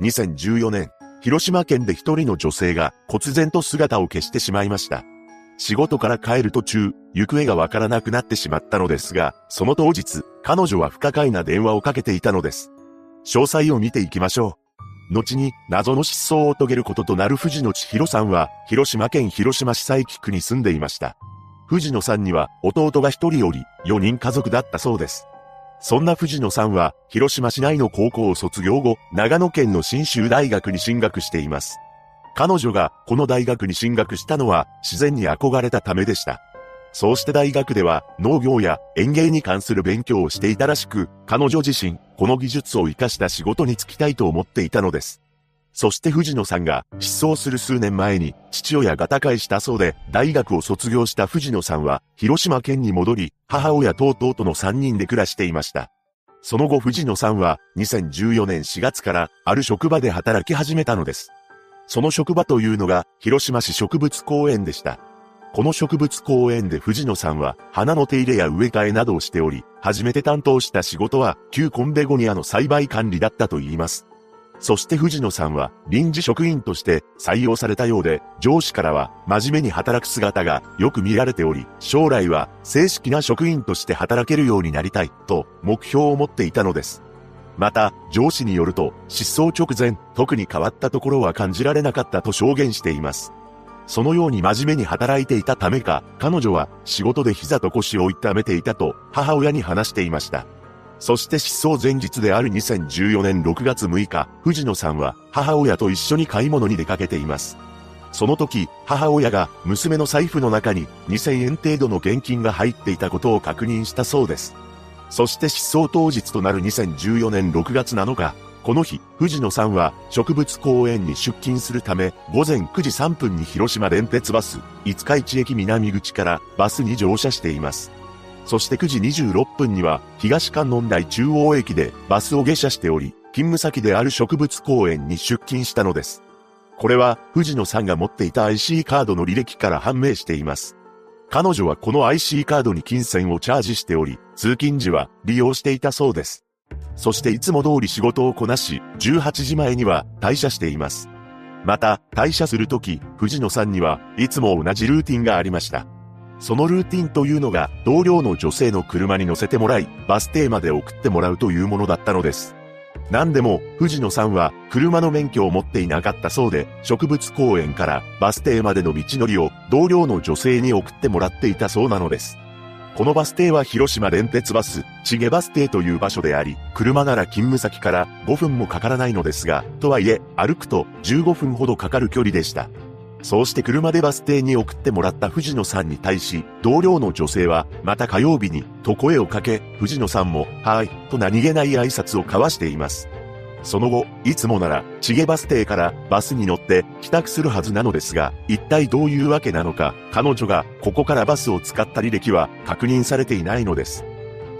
2014年、広島県で一人の女性が忽然と姿を消してしまいました。仕事から帰る途中、行方がわからなくなってしまったのですが、その当日、彼女は不可解な電話をかけていたのです。詳細を見ていきましょう。後に、謎の失踪を遂げることとなる藤野千尋さんは、広島県広島市佐伯区に住んでいました。藤野さんには、弟が一人より、4人家族だったそうです。そんな藤野さんは、広島市内の高校を卒業後、長野県の新州大学に進学しています。彼女がこの大学に進学したのは自然に憧れたためでした。そうして大学では農業や園芸に関する勉強をしていたらしく、彼女自身、この技術を活かした仕事に就きたいと思っていたのです。そして藤野さんが失踪する数年前に父親が他界したそうで、大学を卒業した藤野さんは広島県に戻り、母親と弟の3人で暮らしていました。その後藤野さんは2014年4月からある職場で働き始めたのです。その職場というのが、広島市植物公園でした。この植物公園で藤野さんは、花の手入れや植え替えなどをしており、初めて担当した仕事は、旧コンベゴニアの栽培管理だったといいます。そして藤野さんは臨時職員として採用されたようで、上司からは真面目に働く姿がよく見られており、将来は正式な職員として働けるようになりたいと目標を持っていたのです。また、上司によると、失踪直前、特に変わったところは感じられなかったと証言しています。そのように真面目に働いていたためか、彼女は仕事で膝と腰を痛めていたと母親に話していました。そして失踪前日である2014年6月6日、藤野さんは母親と一緒に買い物に出かけています。その時、母親が娘の財布の中に2000円程度の現金が入っていたことを確認したそうです。そして失踪当日となる2014年6月7日、この日、藤野さんは植物公園に出勤するため、午前9時3分に広島電鉄バス、五日市駅南口からバスに乗車しています。そして9時26分には、東観音台中央駅でバスを下車しており、勤務先である植物公園に出勤したのです。これは、藤野さんが持っていた IC カードの履歴から判明しています。彼女はこの IC カードに金銭をチャージしており、通勤時は利用していたそうです。そしていつも通り仕事をこなし、18時前には退社しています。また、退社するとき、藤野さんにはいつも同じルーティンがありました。そのルーティンというのが、同僚の女性の車に乗せてもらい、バス停まで送ってもらうというものだったのです。何でも、藤野さんは車の免許を持っていなかったそうで、植物公園からバス停までの道のりを同僚の女性に送ってもらっていたそうなのです。このバス停は広島電鉄バス、チゲバス停という場所であり、車なら勤務先から5分もかからないのですが、とはいえ、歩くと15分ほどかかる距離でした。そうして車でバス停に送ってもらった藤野さんに対し、同僚の女性は、また火曜日に、と声をかけ、藤野さんも、はーい、と何気ない挨拶を交わしています。その後、いつもなら、チゲバス停からバスに乗って帰宅するはずなのですが、一体どういうわけなのか、彼女がここからバスを使った履歴は確認されていないのです。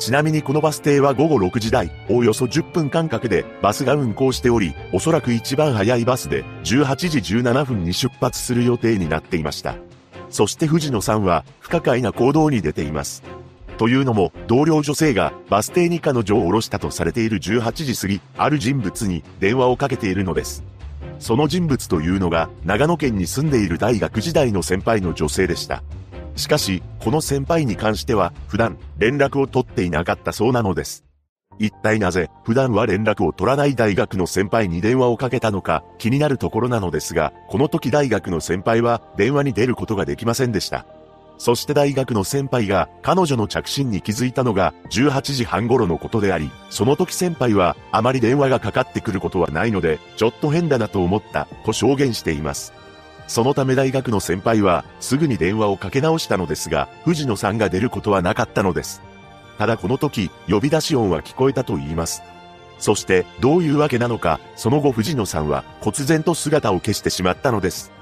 ちなみにこのバス停は午後6時台、おおよそ10分間隔でバスが運行しており、おそらく一番早いバスで18時17分に出発する予定になっていました。そして藤野さんは不可解な行動に出ています。というのも、同僚女性がバス停に彼女を降ろしたとされている18時過ぎ、ある人物に電話をかけているのです。その人物というのが、長野県に住んでいる大学時代の先輩の女性でした。しかし、この先輩に関しては、普段、連絡を取っていなかったそうなのです。一体なぜ、普段は連絡を取らない大学の先輩に電話をかけたのか、気になるところなのですが、この時大学の先輩は、電話に出ることができませんでした。そして大学の先輩が彼女の着信に気づいたのが18時半頃のことであり、その時先輩はあまり電話がかかってくることはないので、ちょっと変だなと思ったと証言しています。そのため大学の先輩は、すぐに電話をかけ直したのですが、藤野さんが出ることはなかったのです。ただこの時、呼び出し音は聞こえたと言います。そして、どういうわけなのか、その後藤野さんは、忽然と姿を消してしまったのです。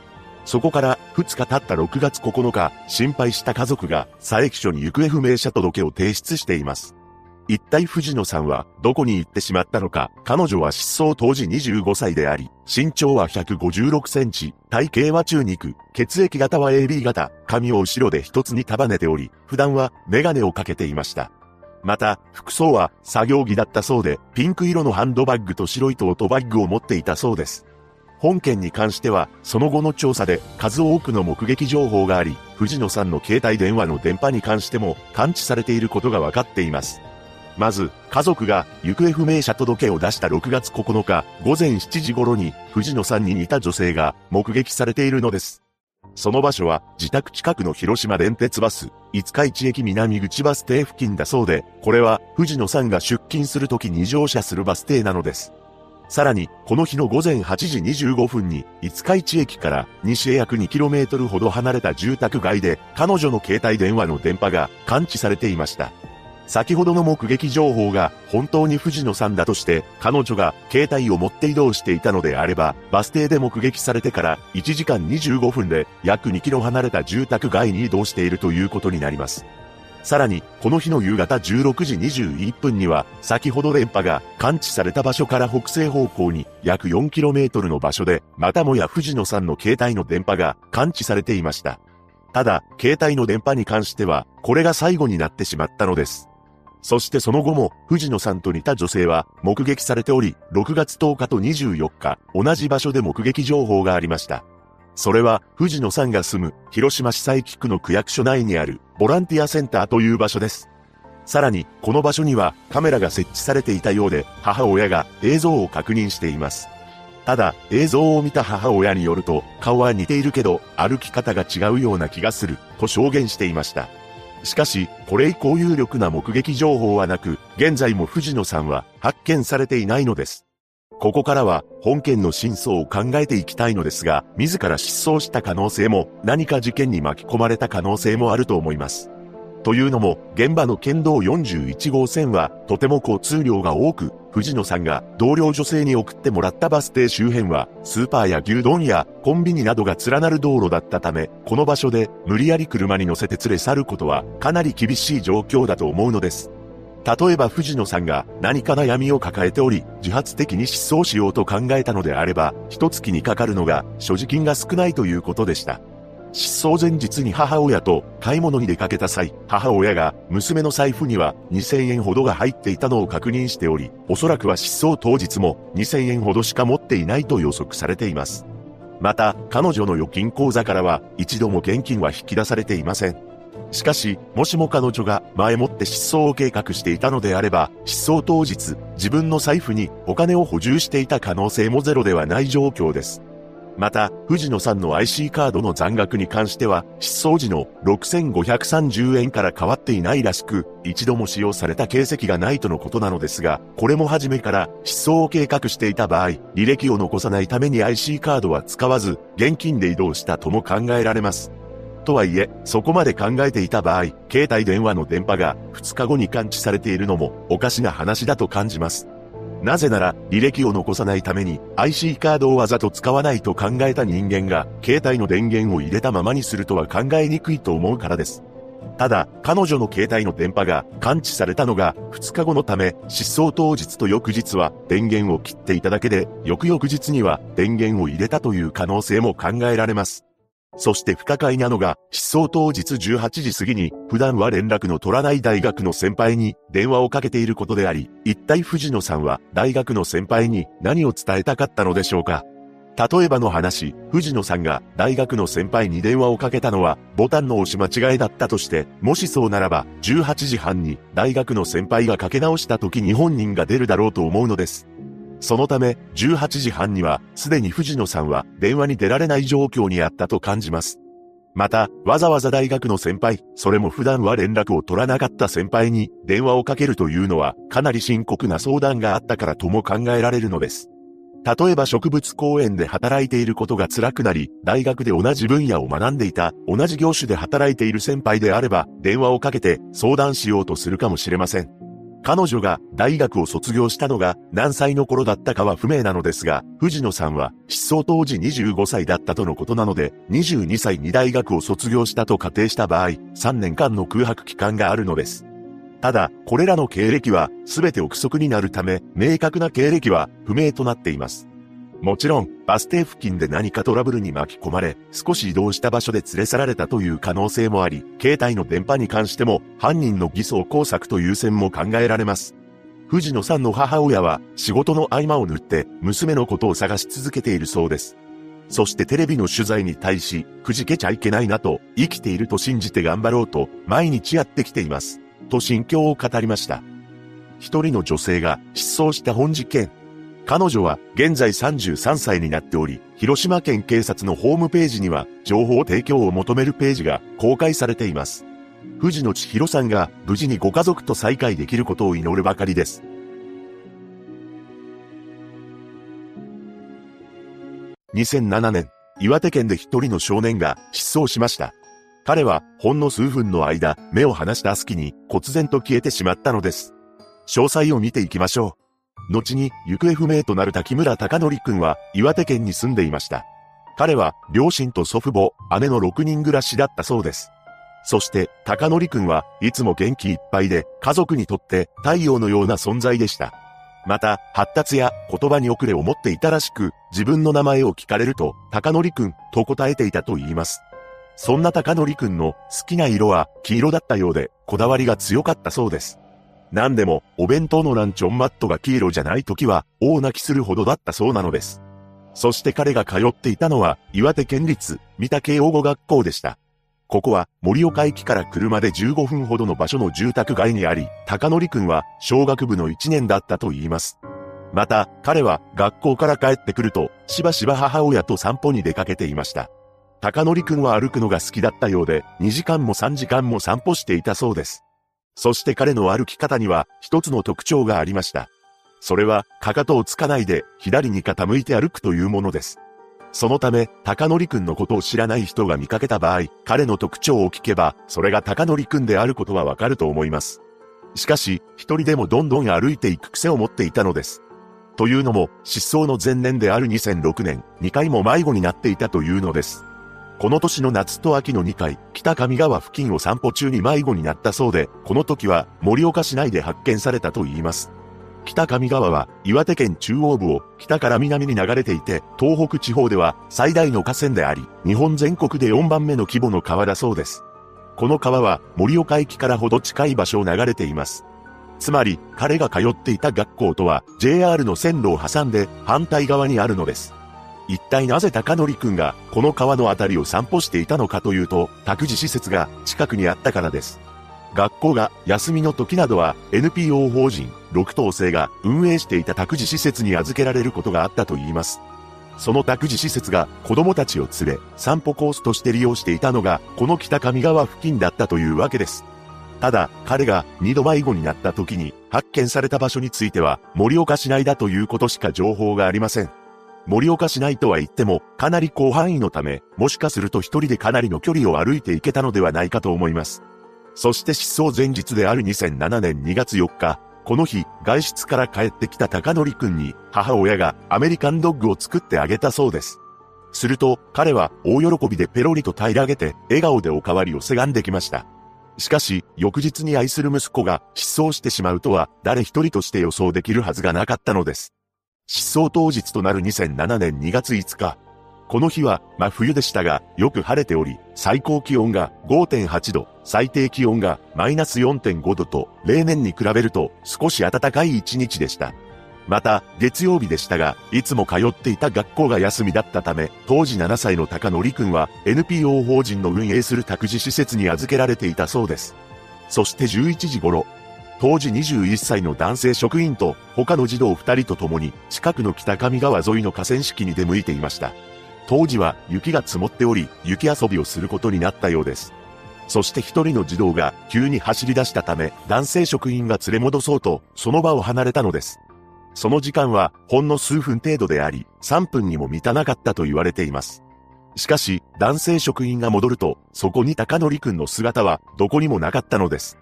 そこから、2日経った6月9日、心配した家族が、佐伯署に行方不明者届を提出しています。一体藤野さんはどこに行ってしまったのか、彼女は失踪当時25歳であり、身長は156センチ、体型は中肉、血液型は AB 型、髪を後ろで一つに束ねており、普段はメガネをかけていました。また、服装は作業着だったそうで、ピンク色のハンドバッグと白いトートバッグを持っていたそうです。本件に関しては、その後の調査で数多くの目撃情報があり、藤野さんの携帯電話の電波に関しても感知されていることが分かっています。まず、家族が行方不明者届を出した6月9日午前7時頃に藤野さんに似た女性が目撃されているのです。その場所は自宅近くの広島電鉄バス、五日市駅南口バス停付近だそうで、これは藤野さんが出勤する時に乗車するバス停なのです。さらに、この日の午前8時25分に、五日市駅から西へ約 2km ほど離れた住宅街で、彼女の携帯電話の電波が感知されていました。先ほどの目撃情報が本当に藤野さんだとして、彼女が携帯を持って移動していたのであれば、バス停で目撃されてから1時間25分で約2キロ離れた住宅街に移動しているということになります。さらに、この日の夕方16時21分には、先ほど電波が感知された場所から北西方向に約 4km の場所で、またもや藤野さんの携帯の電波が感知されていました。ただ、携帯の電波に関しては、これが最後になってしまったのです。そしてその後も、藤野さんと似た女性は目撃されており、6月10日と24日、同じ場所で目撃情報がありました。それは、藤野さんが住む、広島市佐伯区の区役所内にある、ボランティアセンターという場所です。さらに、この場所には、カメラが設置されていたようで、母親が映像を確認しています。ただ、映像を見た母親によると、顔は似ているけど、歩き方が違うような気がする、と証言していました。しかし、これ以降有力な目撃情報はなく、現在も藤野さんは発見されていないのです。ここからは本件の真相を考えていきたいのですが、自ら失踪した可能性も何か事件に巻き込まれた可能性もあると思います。というのも、現場の県道41号線はとても交通量が多く、藤野さんが同僚女性に送ってもらったバス停周辺は、スーパーや牛丼やコンビニなどが連なる道路だったため、この場所で無理やり車に乗せて連れ去ることはかなり厳しい状況だと思うのです。例えば藤野さんが何か悩みを抱えており、自発的に失踪しようと考えたのであれば、一月にかかるのが所持金が少ないということでした。失踪前日に母親と買い物に出かけた際、母親が娘の財布には2000円ほどが入っていたのを確認しており、おそらくは失踪当日も2000円ほどしか持っていないと予測されています。また、彼女の預金口座からは一度も現金は引き出されていません。しかし、もしも彼女が前もって失踪を計画していたのであれば、失踪当日、自分の財布にお金を補充していた可能性もゼロではない状況です。また、藤野さんの IC カードの残額に関しては、失踪時の6530円から変わっていないらしく、一度も使用された形跡がないとのことなのですが、これも初めから失踪を計画していた場合、履歴を残さないために IC カードは使わず、現金で移動したとも考えられます。とはいえ、そこまで考えていた場合、携帯電話の電波が2日後に感知されているのもおかしな話だと感じます。なぜなら、履歴を残さないために IC カードをわざと使わないと考えた人間が、携帯の電源を入れたままにするとは考えにくいと思うからです。ただ、彼女の携帯の電波が感知されたのが2日後のため、失踪当日と翌日は電源を切っていただけで、翌々日には電源を入れたという可能性も考えられます。そして不可解なのが、失踪当日18時過ぎに、普段は連絡の取らない大学の先輩に電話をかけていることであり、一体藤野さんは大学の先輩に何を伝えたかったのでしょうか例えばの話、藤野さんが大学の先輩に電話をかけたのはボタンの押し間違いだったとして、もしそうならば18時半に大学の先輩がかけ直した時に本人が出るだろうと思うのです。そのため、18時半には、すでに藤野さんは電話に出られない状況にあったと感じます。また、わざわざ大学の先輩、それも普段は連絡を取らなかった先輩に電話をかけるというのは、かなり深刻な相談があったからとも考えられるのです。例えば植物公園で働いていることが辛くなり、大学で同じ分野を学んでいた、同じ業種で働いている先輩であれば、電話をかけて相談しようとするかもしれません。彼女が大学を卒業したのが何歳の頃だったかは不明なのですが、藤野さんは失踪当時25歳だったとのことなので、22歳に大学を卒業したと仮定した場合、3年間の空白期間があるのです。ただ、これらの経歴は全て憶測になるため、明確な経歴は不明となっています。もちろん、バス停付近で何かトラブルに巻き込まれ、少し移動した場所で連れ去られたという可能性もあり、携帯の電波に関しても、犯人の偽装工作という線も考えられます。藤野さんの母親は、仕事の合間を縫って、娘のことを探し続けているそうです。そしてテレビの取材に対し、くじけちゃいけないなと、生きていると信じて頑張ろうと、毎日やってきています。と心境を語りました。一人の女性が失踪した本事件。彼女は現在33歳になっており、広島県警察のホームページには情報提供を求めるページが公開されています。藤野千尋さんが無事にご家族と再会できることを祈るばかりです。2007年、岩手県で一人の少年が失踪しました。彼はほんの数分の間、目を離した隙に忽然と消えてしまったのです。詳細を見ていきましょう。後に行方不明となる滝村隆則くんは岩手県に住んでいました。彼は両親と祖父母、姉の6人暮らしだったそうです。そして、隆則くんはいつも元気いっぱいで家族にとって太陽のような存在でした。また、発達や言葉に遅れを持っていたらしく、自分の名前を聞かれると、隆則くんと答えていたと言います。そんな隆則くんの好きな色は黄色だったようで、こだわりが強かったそうです。何でも、お弁当のランチョンマットが黄色じゃない時は、大泣きするほどだったそうなのです。そして彼が通っていたのは、岩手県立三田慶応語学校でした。ここは、森岡駅から車で15分ほどの場所の住宅街にあり、高則くんは、小学部の1年だったと言います。また、彼は、学校から帰ってくると、しばしば母親と散歩に出かけていました。高則くんは歩くのが好きだったようで、2時間も3時間も散歩していたそうです。そして彼の歩き方には一つの特徴がありました。それは、かかとをつかないで左に傾いて歩くというものです。そのため、高則くんのことを知らない人が見かけた場合、彼の特徴を聞けば、それが高則くんであることはわかると思います。しかし、一人でもどんどん歩いていく癖を持っていたのです。というのも、失踪の前年である2006年、2回も迷子になっていたというのです。この年の夏と秋の2回、北上川付近を散歩中に迷子になったそうで、この時は盛岡市内で発見されたと言います。北上川は岩手県中央部を北から南に流れていて、東北地方では最大の河川であり、日本全国で4番目の規模の川だそうです。この川は盛岡駅からほど近い場所を流れています。つまり、彼が通っていた学校とは JR の線路を挟んで反対側にあるのです。一体なぜ高則くんがこの川のあたりを散歩していたのかというと、託児施設が近くにあったからです。学校が休みの時などは NPO 法人6等生が運営していた託児施設に預けられることがあったといいます。その託児施設が子供たちを連れ散歩コースとして利用していたのがこの北上川付近だったというわけです。ただ、彼が二度迷子になった時に発見された場所については盛岡市内だということしか情報がありません。盛岡市内とは言っても、かなり広範囲のため、もしかすると一人でかなりの距離を歩いていけたのではないかと思います。そして失踪前日である2007年2月4日、この日、外出から帰ってきた高則くんに、母親がアメリカンドッグを作ってあげたそうです。すると、彼は大喜びでペロリと平らげて、笑顔でおかわりをせがんできました。しかし、翌日に愛する息子が失踪してしまうとは、誰一人として予想できるはずがなかったのです。失踪当日となる2007年2月5日。この日は真冬でしたが、よく晴れており、最高気温が5.8度、最低気温がマイナス4.5度と、例年に比べると少し暖かい一日でした。また、月曜日でしたが、いつも通っていた学校が休みだったため、当時7歳の高則くんは NPO 法人の運営する託児施設に預けられていたそうです。そして11時頃、当時21歳の男性職員と他の児童2人と共に近くの北上川沿いの河川敷に出向いていました。当時は雪が積もっており、雪遊びをすることになったようです。そして一人の児童が急に走り出したため、男性職員が連れ戻そうと、その場を離れたのです。その時間はほんの数分程度であり、3分にも満たなかったと言われています。しかし、男性職員が戻ると、そこに高則くんの姿はどこにもなかったのです。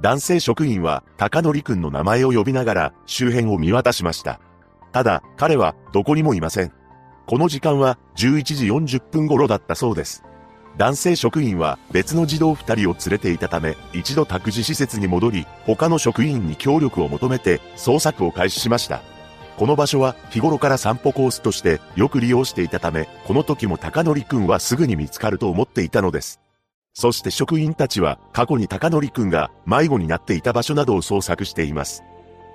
男性職員は高則くんの名前を呼びながら周辺を見渡しました。ただ、彼はどこにもいません。この時間は11時40分頃だったそうです。男性職員は別の児童2人を連れていたため、一度託児施設に戻り、他の職員に協力を求めて捜索を開始しました。この場所は日頃から散歩コースとしてよく利用していたため、この時も高則くんはすぐに見つかると思っていたのです。そして職員たちは過去に高則くんが迷子になっていた場所などを捜索しています。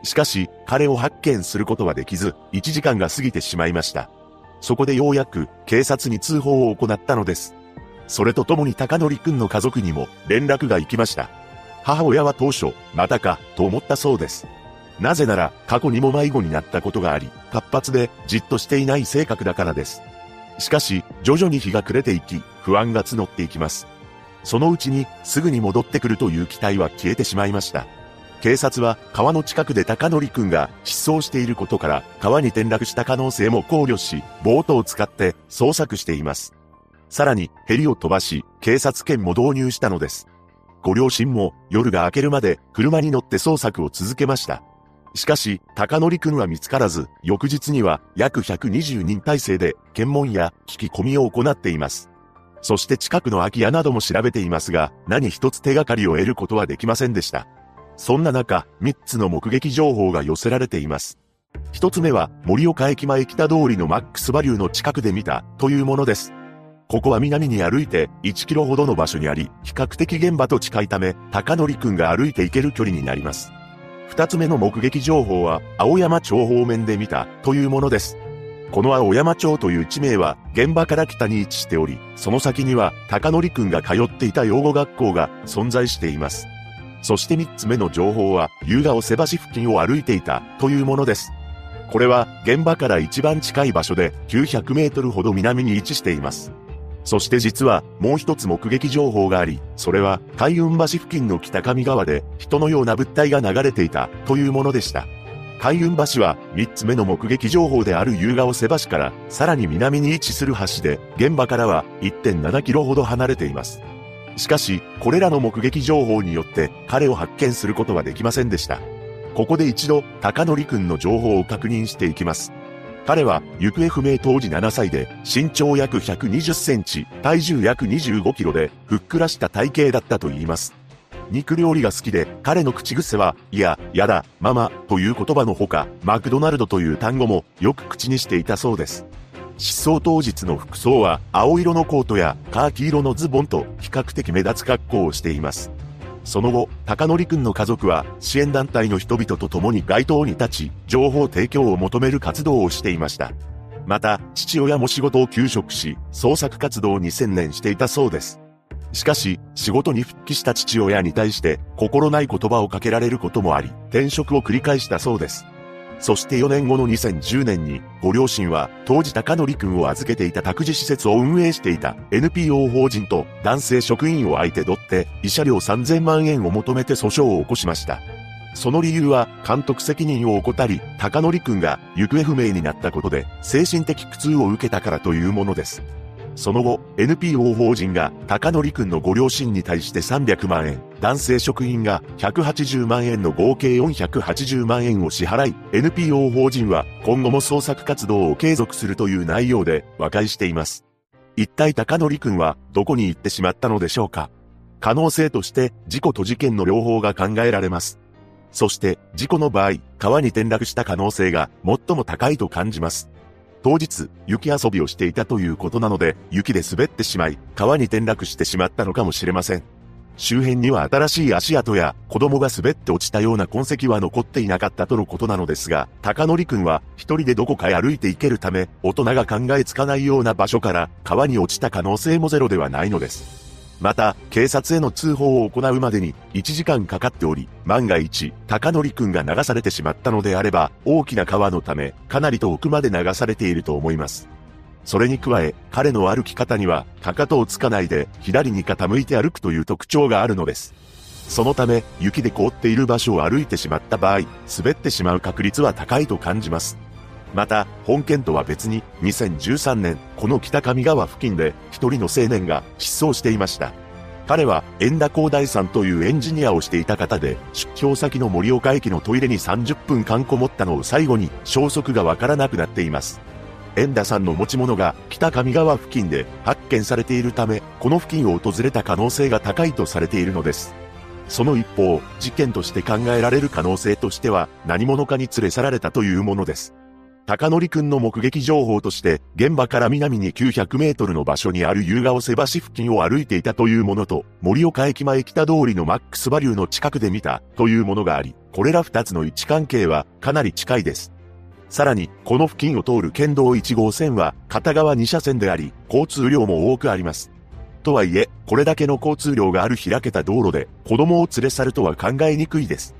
しかし、彼を発見することはできず、1時間が過ぎてしまいました。そこでようやく警察に通報を行ったのです。それとともに高則くんの家族にも連絡が行きました。母親は当初、またか、と思ったそうです。なぜなら、過去にも迷子になったことがあり、活発でじっとしていない性格だからです。しかし、徐々に日が暮れていき、不安が募っていきます。そのうちに、すぐに戻ってくるという期待は消えてしまいました。警察は川の近くで高則くんが失踪していることから川に転落した可能性も考慮し、ボートを使って捜索しています。さらにヘリを飛ばし、警察犬も導入したのです。ご両親も夜が明けるまで車に乗って捜索を続けました。しかし、高則くんは見つからず、翌日には約120人体制で検問や聞き込みを行っています。そして近くの空き家なども調べていますが、何一つ手がかりを得ることはできませんでした。そんな中、3つの目撃情報が寄せられています。1つ目は、盛岡駅前北通りのマックスバリューの近くで見た、というものです。ここは南に歩いて1キロほどの場所にあり、比較的現場と近いため、高則くんが歩いて行ける距離になります。2つ目の目撃情報は、青山町方面で見た、というものです。この青山町という地名は、現場から北に位置しており、その先には、高則くんが通っていた養護学校が存在しています。そして三つ目の情報は、夕顔瀬橋付近を歩いていたというものです。これは現場から一番近い場所で900メートルほど南に位置しています。そして実はもう一つ目撃情報があり、それは海運橋付近の北上側で人のような物体が流れていたというものでした。海運橋は三つ目の目撃情報である夕顔瀬橋からさらに南に位置する橋で現場からは1.7キロほど離れています。しかし、これらの目撃情報によって彼を発見することはできませんでした。ここで一度、高則くんの情報を確認していきます。彼は、行方不明当時7歳で、身長約120センチ、体重約25キロで、ふっくらした体型だったと言います。肉料理が好きで、彼の口癖は、いや、やだ、ママ、という言葉のほか、マクドナルドという単語もよく口にしていたそうです。失踪当日の服装は青色のコートやカーキ色のズボンと比較的目立つ格好をしています。その後、高則くんの家族は支援団体の人々と共に街頭に立ち、情報提供を求める活動をしていました。また、父親も仕事を休職し、創作活動に専念していたそうです。しかし、仕事に復帰した父親に対して、心ない言葉をかけられることもあり、転職を繰り返したそうです。そして4年後の2010年に、ご両親は当時高則くんを預けていた託児施設を運営していた NPO 法人と男性職員を相手取って慰謝料3000万円を求めて訴訟を起こしました。その理由は監督責任を怠り、高則くんが行方不明になったことで精神的苦痛を受けたからというものです。その後、NPO 法人が高則くんのご両親に対して300万円、男性職員が180万円の合計480万円を支払い、NPO 法人は今後も捜索活動を継続するという内容で和解しています。一体高則くんはどこに行ってしまったのでしょうか可能性として事故と事件の両方が考えられます。そして事故の場合、川に転落した可能性が最も高いと感じます。当日、雪遊びをしていたということなので、雪で滑ってしまい、川に転落してしまったのかもしれません。周辺には新しい足跡や子供が滑って落ちたような痕跡は残っていなかったとのことなのですが、高則くんは一人でどこかへ歩いて行けるため、大人が考えつかないような場所から川に落ちた可能性もゼロではないのです。また、警察への通報を行うまでに1時間かかっており、万が一、高則くんが流されてしまったのであれば、大きな川のため、かなり遠くまで流されていると思います。それに加え、彼の歩き方には、かかとをつかないで、左に傾いて歩くという特徴があるのです。そのため、雪で凍っている場所を歩いてしまった場合、滑ってしまう確率は高いと感じます。また、本件とは別に、2013年、この北上川付近で、一人の青年が失踪していました。彼は、円田光大さんというエンジニアをしていた方で、出張先の盛岡駅のトイレに30分間こもったのを最後に、消息がわからなくなっています。円田さんの持ち物が北上川付近で発見されているため、この付近を訪れた可能性が高いとされているのです。その一方、事件として考えられる可能性としては、何者かに連れ去られたというものです。高則くんの目撃情報として、現場から南に900メートルの場所にある夕顔瀬橋付近を歩いていたというものと、森岡駅前北通りのマックスバリューの近くで見たというものがあり、これら2つの位置関係はかなり近いです。さらに、この付近を通る県道1号線は片側2車線であり、交通量も多くあります。とはいえ、これだけの交通量がある開けた道路で子供を連れ去るとは考えにくいです。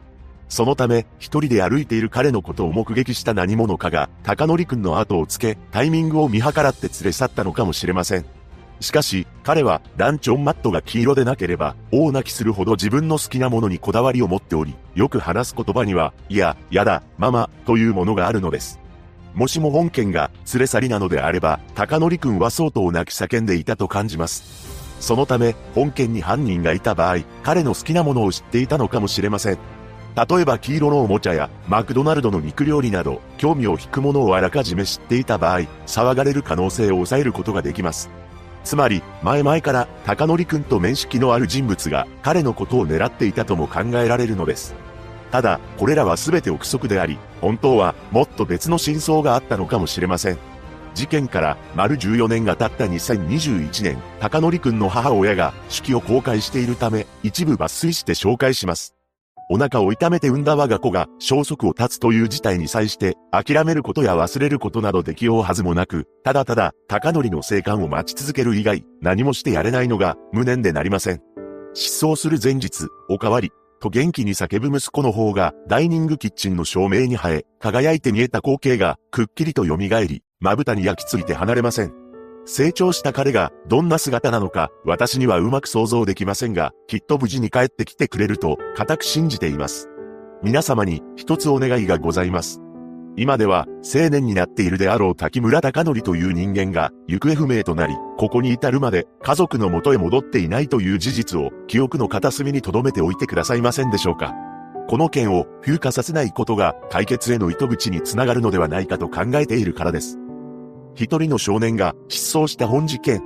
そのため、一人で歩いている彼のことを目撃した何者かが、高則くんの後をつけ、タイミングを見計らって連れ去ったのかもしれません。しかし、彼は、ランチョンマットが黄色でなければ、大泣きするほど自分の好きなものにこだわりを持っており、よく話す言葉には、いや、やだ、ママ、というものがあるのです。もしも本件が連れ去りなのであれば、高則くんは相当泣き叫んでいたと感じます。そのため、本件に犯人がいた場合、彼の好きなものを知っていたのかもしれません。例えば黄色のおもちゃやマクドナルドの肉料理など、興味を引くものをあらかじめ知っていた場合、騒がれる可能性を抑えることができます。つまり、前々から高則くんと面識のある人物が彼のことを狙っていたとも考えられるのです。ただ、これらは全て憶測であり、本当はもっと別の真相があったのかもしれません。事件から丸14年が経った2021年、高則くんの母親が手記を公開しているため、一部抜粋して紹介します。お腹を痛めて産んだ我が子が消息を絶つという事態に際して諦めることや忘れることなどできようはずもなく、ただただ高則の生還を待ち続ける以外何もしてやれないのが無念でなりません。失踪する前日、おかわり、と元気に叫ぶ息子の方がダイニングキッチンの照明に映え、輝いて見えた光景がくっきりと蘇り、まぶたに焼き付いて離れません。成長した彼がどんな姿なのか私にはうまく想像できませんが、きっと無事に帰ってきてくれると固く信じています。皆様に一つお願いがございます。今では青年になっているであろう滝村隆則という人間が行方不明となり、ここに至るまで家族の元へ戻っていないという事実を記憶の片隅に留めておいてくださいませんでしょうか。この件を風化させないことが解決への糸口につながるのではないかと考えているからです。一人の少年が失踪した本事件。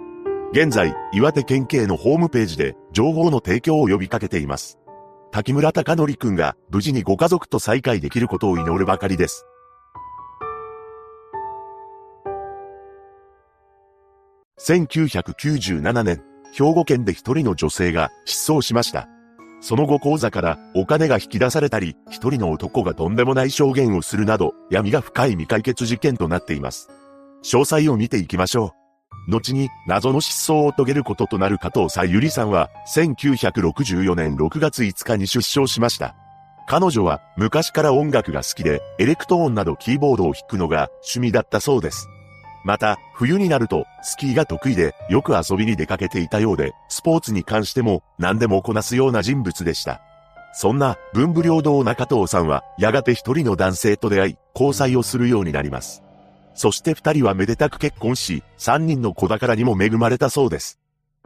現在、岩手県警のホームページで情報の提供を呼びかけています。滝村隆則くんが無事にご家族と再会できることを祈るばかりです。1997年、兵庫県で一人の女性が失踪しました。その後口座からお金が引き出されたり、一人の男がとんでもない証言をするなど、闇が深い未解決事件となっています。詳細を見ていきましょう。後に謎の失踪を遂げることとなる加藤さゆりさんは1964年6月5日に出生しました。彼女は昔から音楽が好きでエレクトーンなどキーボードを弾くのが趣味だったそうです。また、冬になるとスキーが得意でよく遊びに出かけていたようで、スポーツに関しても何でもこなすような人物でした。そんな文武両道中藤さんはやがて一人の男性と出会い、交際をするようになります。そして二人はめでたく結婚し、三人の子宝にも恵まれたそうです。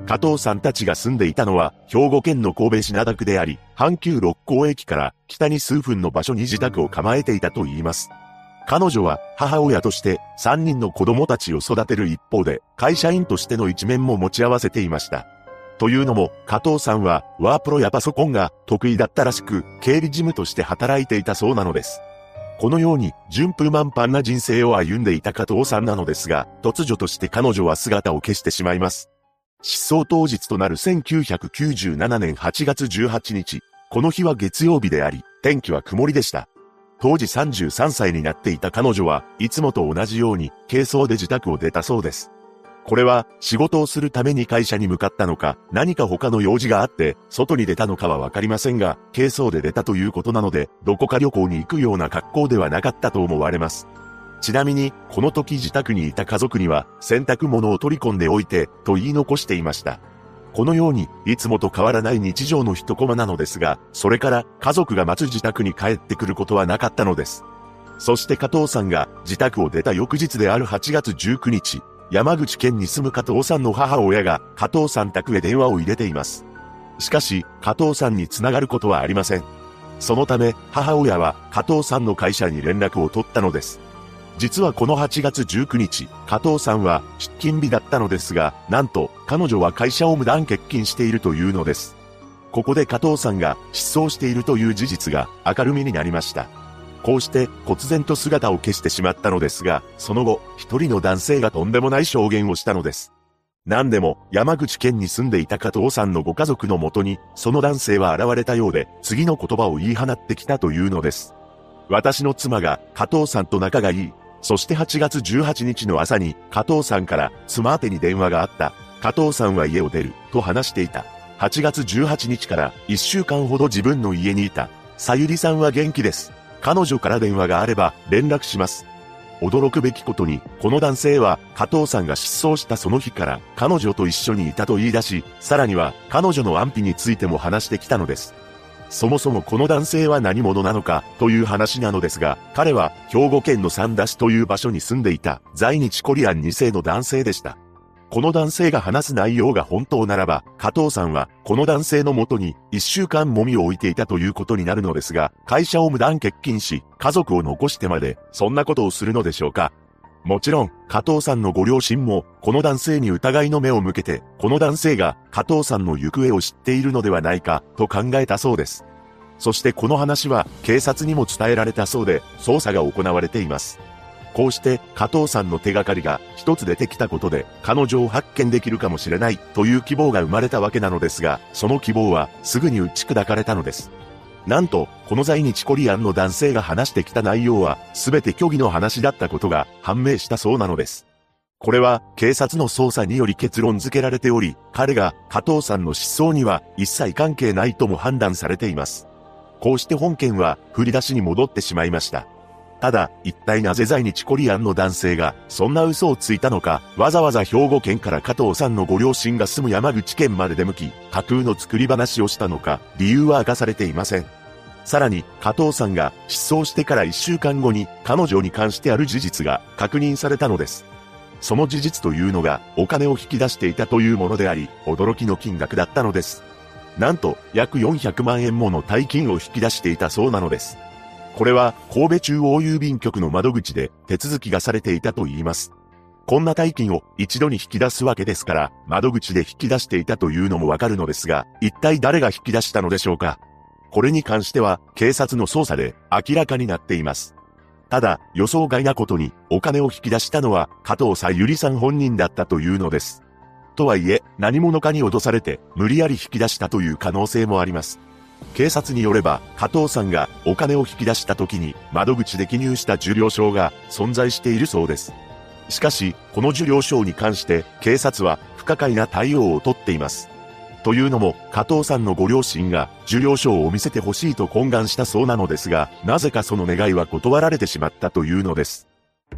加藤さんたちが住んでいたのは、兵庫県の神戸市灘区であり、阪急六甲駅から北に数分の場所に自宅を構えていたと言います。彼女は母親として三人の子供たちを育てる一方で、会社員としての一面も持ち合わせていました。というのも、加藤さんはワープロやパソコンが得意だったらしく、経理事務として働いていたそうなのです。このように順風満帆な人生を歩んでいた加藤さんなのですが、突如として彼女は姿を消してしまいます。失踪当日となる1997年8月18日、この日は月曜日であり、天気は曇りでした。当時33歳になっていた彼女はいつもと同じように軽装で自宅を出たそうです。これは仕事をするために会社に向かったのか、何か他の用事があって、外に出たのかはわかりませんが、軽装で出たということなので、どこか旅行に行くような格好ではなかったと思われます。ちなみに、この時自宅にいた家族には、洗濯物を取り込んでおいて、と言い残していました。このように、いつもと変わらない日常の一コマなのですが、それから家族が待つ自宅に帰ってくることはなかったのです。そして加藤さんが自宅を出た翌日である8月19日、山口県に住む加藤さんの母親が加藤さん宅へ電話を入れています。しかし、加藤さんにつながることはありません。そのため、母親は加藤さんの会社に連絡を取ったのです。実はこの8月19日、加藤さんは出勤日だったのですが、なんと彼女は会社を無断欠勤しているというのです。ここで加藤さんが失踪しているという事実が明るみになりました。こうして忽然と姿を消してしまったのですが、その後、一人の男性がとんでもない証言をしたのです。何でも、山口県に住んでいた加藤さんのご家族のもとに、その男性は現れたようで、次の言葉を言い放ってきたというのです。私の妻が加藤さんと仲がいい。そして8月18日の朝に加藤さんから妻宛に電話があった。加藤さんは家を出ると話していた。8月18日から1週間ほど自分の家にいた。さゆりさんは元気です。彼女から電話があれば連絡します。驚くべきことに、この男性は加藤さんが失踪したその日から彼女と一緒にいたと言い出し、さらには彼女の安否についても話してきたのです。そもそもこの男性は何者なのかという話なのですが、彼は兵庫県の三田市という場所に住んでいた在日コリアン2世の男性でした。この男性が話す内容が本当ならば、加藤さんは、この男性のもとに、一週間もみを置いていたということになるのですが、会社を無断欠勤し、家族を残してまで、そんなことをするのでしょうかもちろん、加藤さんのご両親も、この男性に疑いの目を向けて、この男性が加藤さんの行方を知っているのではないか、と考えたそうです。そしてこの話は、警察にも伝えられたそうで、捜査が行われています。こうして加藤さんの手がかりが一つ出てきたことで彼女を発見できるかもしれないという希望が生まれたわけなのですが、その希望はすぐに打ち砕かれたのです。なんと、この在日コリアンの男性が話してきた内容は全て虚偽の話だったことが判明したそうなのです。これは警察の捜査により結論付けられており、彼が加藤さんの失踪には一切関係ないとも判断されています。こうして本件は振り出しに戻ってしまいました。ただ、一体なぜ在日コリアンの男性が、そんな嘘をついたのか、わざわざ兵庫県から加藤さんのご両親が住む山口県まで出向き、架空の作り話をしたのか、理由は明かされていません。さらに、加藤さんが失踪してから一週間後に、彼女に関してある事実が確認されたのです。その事実というのが、お金を引き出していたというものであり、驚きの金額だったのです。なんと、約400万円もの大金を引き出していたそうなのです。これは神戸中央郵便局の窓口で手続きがされていたと言います。こんな大金を一度に引き出すわけですから、窓口で引き出していたというのもわかるのですが、一体誰が引き出したのでしょうかこれに関しては、警察の捜査で明らかになっています。ただ、予想外なことに、お金を引き出したのは、加藤さゆりさん本人だったというのです。とはいえ、何者かに脅されて、無理やり引き出したという可能性もあります。警察によれば、加藤さんがお金を引き出した時に窓口で記入した受領証が存在しているそうです。しかし、この受領証に関して警察は不可解な対応をとっています。というのも、加藤さんのご両親が受領証を見せてほしいと懇願したそうなのですが、なぜかその願いは断られてしまったというのです。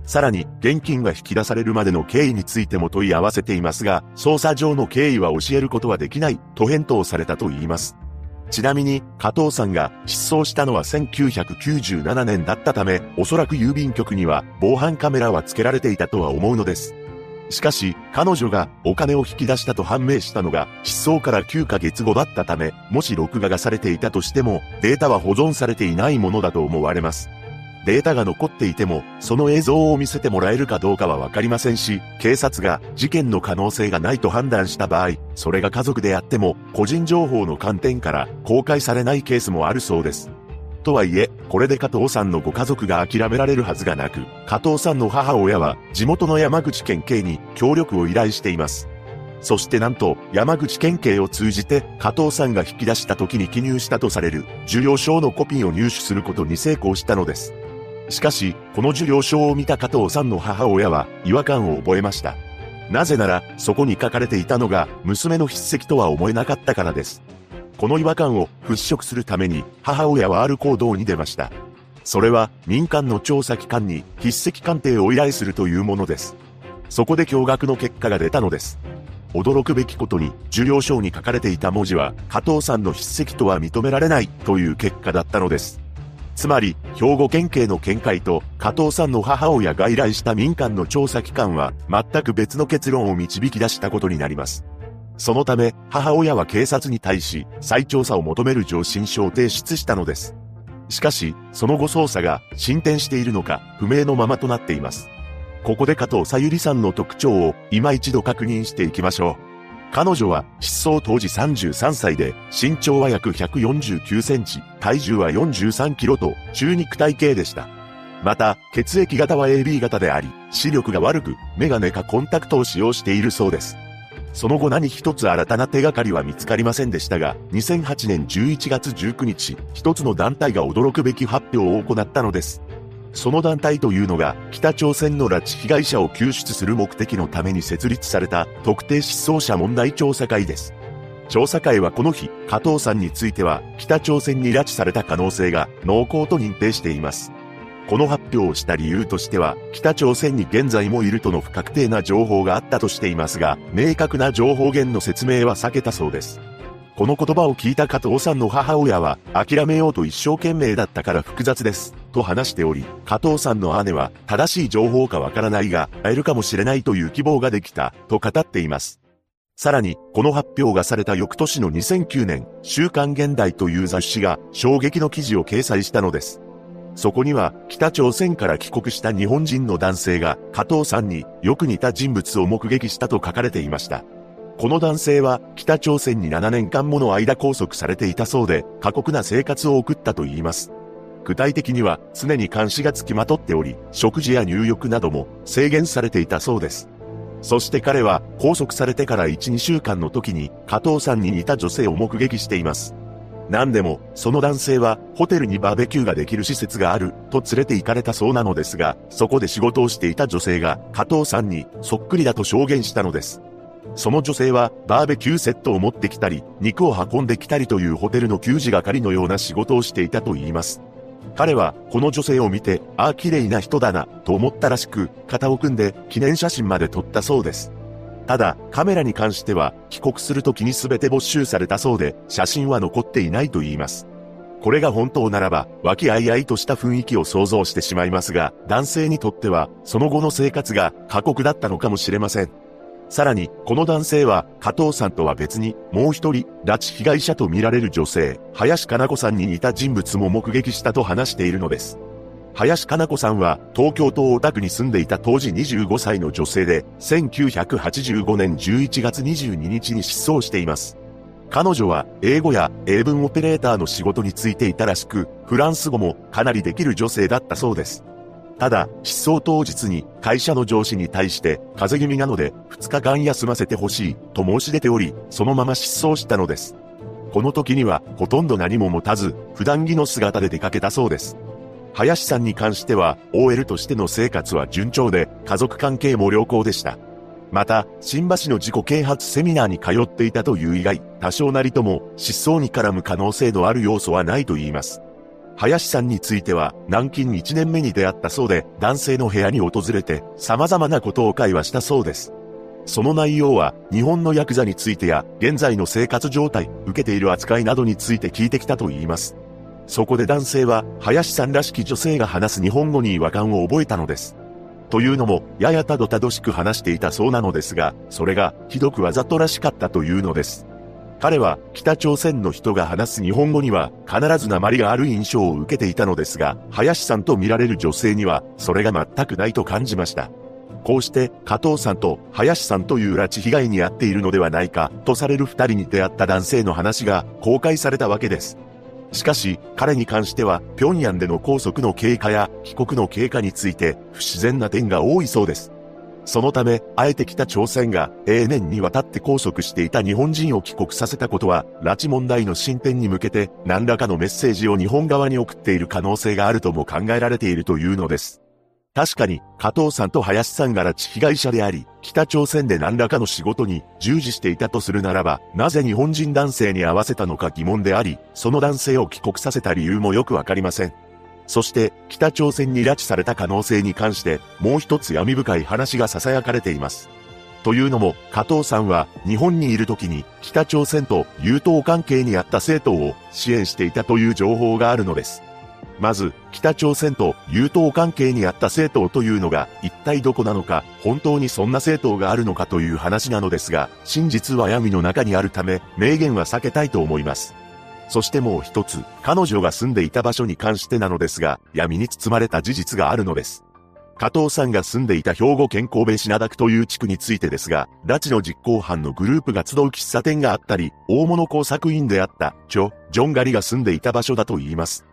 さらに、現金が引き出されるまでの経緯についても問い合わせていますが、捜査上の経緯は教えることはできないと返答されたと言います。ちなみに、加藤さんが失踪したのは1997年だったため、おそらく郵便局には防犯カメラは付けられていたとは思うのです。しかし、彼女がお金を引き出したと判明したのが失踪から9ヶ月後だったため、もし録画がされていたとしても、データは保存されていないものだと思われます。データが残っていても、その映像を見せてもらえるかどうかはわかりませんし、警察が事件の可能性がないと判断した場合、それが家族であっても、個人情報の観点から公開されないケースもあるそうです。とはいえ、これで加藤さんのご家族が諦められるはずがなく、加藤さんの母親は地元の山口県警に協力を依頼しています。そしてなんと、山口県警を通じて、加藤さんが引き出した時に記入したとされる、受領証のコピーを入手することに成功したのです。しかし、この受領証を見た加藤さんの母親は違和感を覚えました。なぜなら、そこに書かれていたのが娘の筆跡とは思えなかったからです。この違和感を払拭するために母親はある行動に出ました。それは民間の調査機関に筆跡鑑定を依頼するというものです。そこで驚愕の結果が出たのです。驚くべきことに、受領証に書かれていた文字は、加藤さんの筆跡とは認められないという結果だったのです。つまり、兵庫県警の見解と加藤さんの母親が依頼した民間の調査機関は全く別の結論を導き出したことになります。そのため、母親は警察に対し再調査を求める上申書を提出したのです。しかし、その後捜査が進展しているのか不明のままとなっています。ここで加藤さゆりさんの特徴を今一度確認していきましょう。彼女は失踪当時33歳で、身長は約149センチ、体重は43キロと中肉体型でした。また、血液型は AB 型であり、視力が悪く、メガネかコンタクトを使用しているそうです。その後何一つ新たな手がかりは見つかりませんでしたが、2008年11月19日、一つの団体が驚くべき発表を行ったのです。その団体というのが、北朝鮮の拉致被害者を救出する目的のために設立された特定失踪者問題調査会です。調査会はこの日、加藤さんについては、北朝鮮に拉致された可能性が濃厚と認定しています。この発表をした理由としては、北朝鮮に現在もいるとの不確定な情報があったとしていますが、明確な情報源の説明は避けたそうです。この言葉を聞いた加藤さんの母親は、諦めようと一生懸命だったから複雑です、と話しており、加藤さんの姉は、正しい情報かわからないが、会えるかもしれないという希望ができた、と語っています。さらに、この発表がされた翌年の2009年、週刊現代という雑誌が衝撃の記事を掲載したのです。そこには北朝鮮から帰国した日本人の男性が加藤さんによく似た人物を目撃したと書かれていました。この男性は北朝鮮に7年間もの間拘束されていたそうで過酷な生活を送ったと言います。具体的には常に監視がつきまとっており、食事や入浴なども制限されていたそうです。そして彼は拘束されてから1、2週間の時に加藤さんに似た女性を目撃しています。何でも、その男性は、ホテルにバーベキューができる施設がある、と連れて行かれたそうなのですが、そこで仕事をしていた女性が、加藤さんに、そっくりだと証言したのです。その女性は、バーベキューセットを持ってきたり、肉を運んできたりというホテルの給仕係のような仕事をしていたと言います。彼は、この女性を見て、ああ綺麗な人だな、と思ったらしく、肩を組んで、記念写真まで撮ったそうです。ただ、カメラに関しては、帰国する時に全て没収されたそうで、写真は残っていないと言います。これが本当ならば、和気あいあいとした雰囲気を想像してしまいますが、男性にとっては、その後の生活が過酷だったのかもしれません。さらに、この男性は、加藤さんとは別に、もう一人、拉致被害者とみられる女性、林かな子さんに似た人物も目撃したと話しているのです。林かな子さんは東京都大田区に住んでいた当時25歳の女性で、1985年11月22日に失踪しています。彼女は英語や英文オペレーターの仕事についていたらしく、フランス語もかなりできる女性だったそうです。ただ、失踪当日に会社の上司に対して風邪気味なので2日間休ませてほしいと申し出ており、そのまま失踪したのです。この時にはほとんど何も持たず、普段着の姿で出かけたそうです。林さんに関しては、OL としての生活は順調で、家族関係も良好でした。また、新橋の自己啓発セミナーに通っていたという以外、多少なりとも失踪に絡む可能性のある要素はないと言います。林さんについては、南京1年目に出会ったそうで、男性の部屋に訪れて、様々なことを会話したそうです。その内容は、日本のヤクザについてや、現在の生活状態、受けている扱いなどについて聞いてきたと言います。そこで男性は、林さんらしき女性が話す日本語に違和感を覚えたのです。というのも、ややたどたどしく話していたそうなのですが、それが、ひどくわざとらしかったというのです。彼は、北朝鮮の人が話す日本語には、必ず鉛がある印象を受けていたのですが、林さんと見られる女性には、それが全くないと感じました。こうして、加藤さんと林さんという拉致被害に遭っているのではないか、とされる二人に出会った男性の話が公開されたわけです。しかし、彼に関しては、平壌での拘束の経過や帰国の経過について不自然な点が多いそうです。そのため、あえて北朝鮮が永年にわたって拘束していた日本人を帰国させたことは、拉致問題の進展に向けて何らかのメッセージを日本側に送っている可能性があるとも考えられているというのです。確かに、加藤さんと林さんが拉致被害者であり、北朝鮮で何らかの仕事に従事していたとするならば、なぜ日本人男性に合わせたのか疑問であり、その男性を帰国させた理由もよくわかりません。そして、北朝鮮に拉致された可能性に関して、もう一つ闇深い話が囁かれています。というのも、加藤さんは日本にいる時に北朝鮮と友好関係にあった生徒を支援していたという情報があるのです。まず、北朝鮮と友好関係にあった政党というのが一体どこなのか、本当にそんな政党があるのかという話なのですが、真実は闇の中にあるため、明言は避けたいと思います。そしてもう一つ、彼女が住んでいた場所に関してなのですが、闇に包まれた事実があるのです。加藤さんが住んでいた兵庫県神戸市灘区という地区についてですが、拉致の実行犯のグループが集う喫茶店があったり、大物工作員であった、チョ、ジョンガリが住んでいた場所だと言います。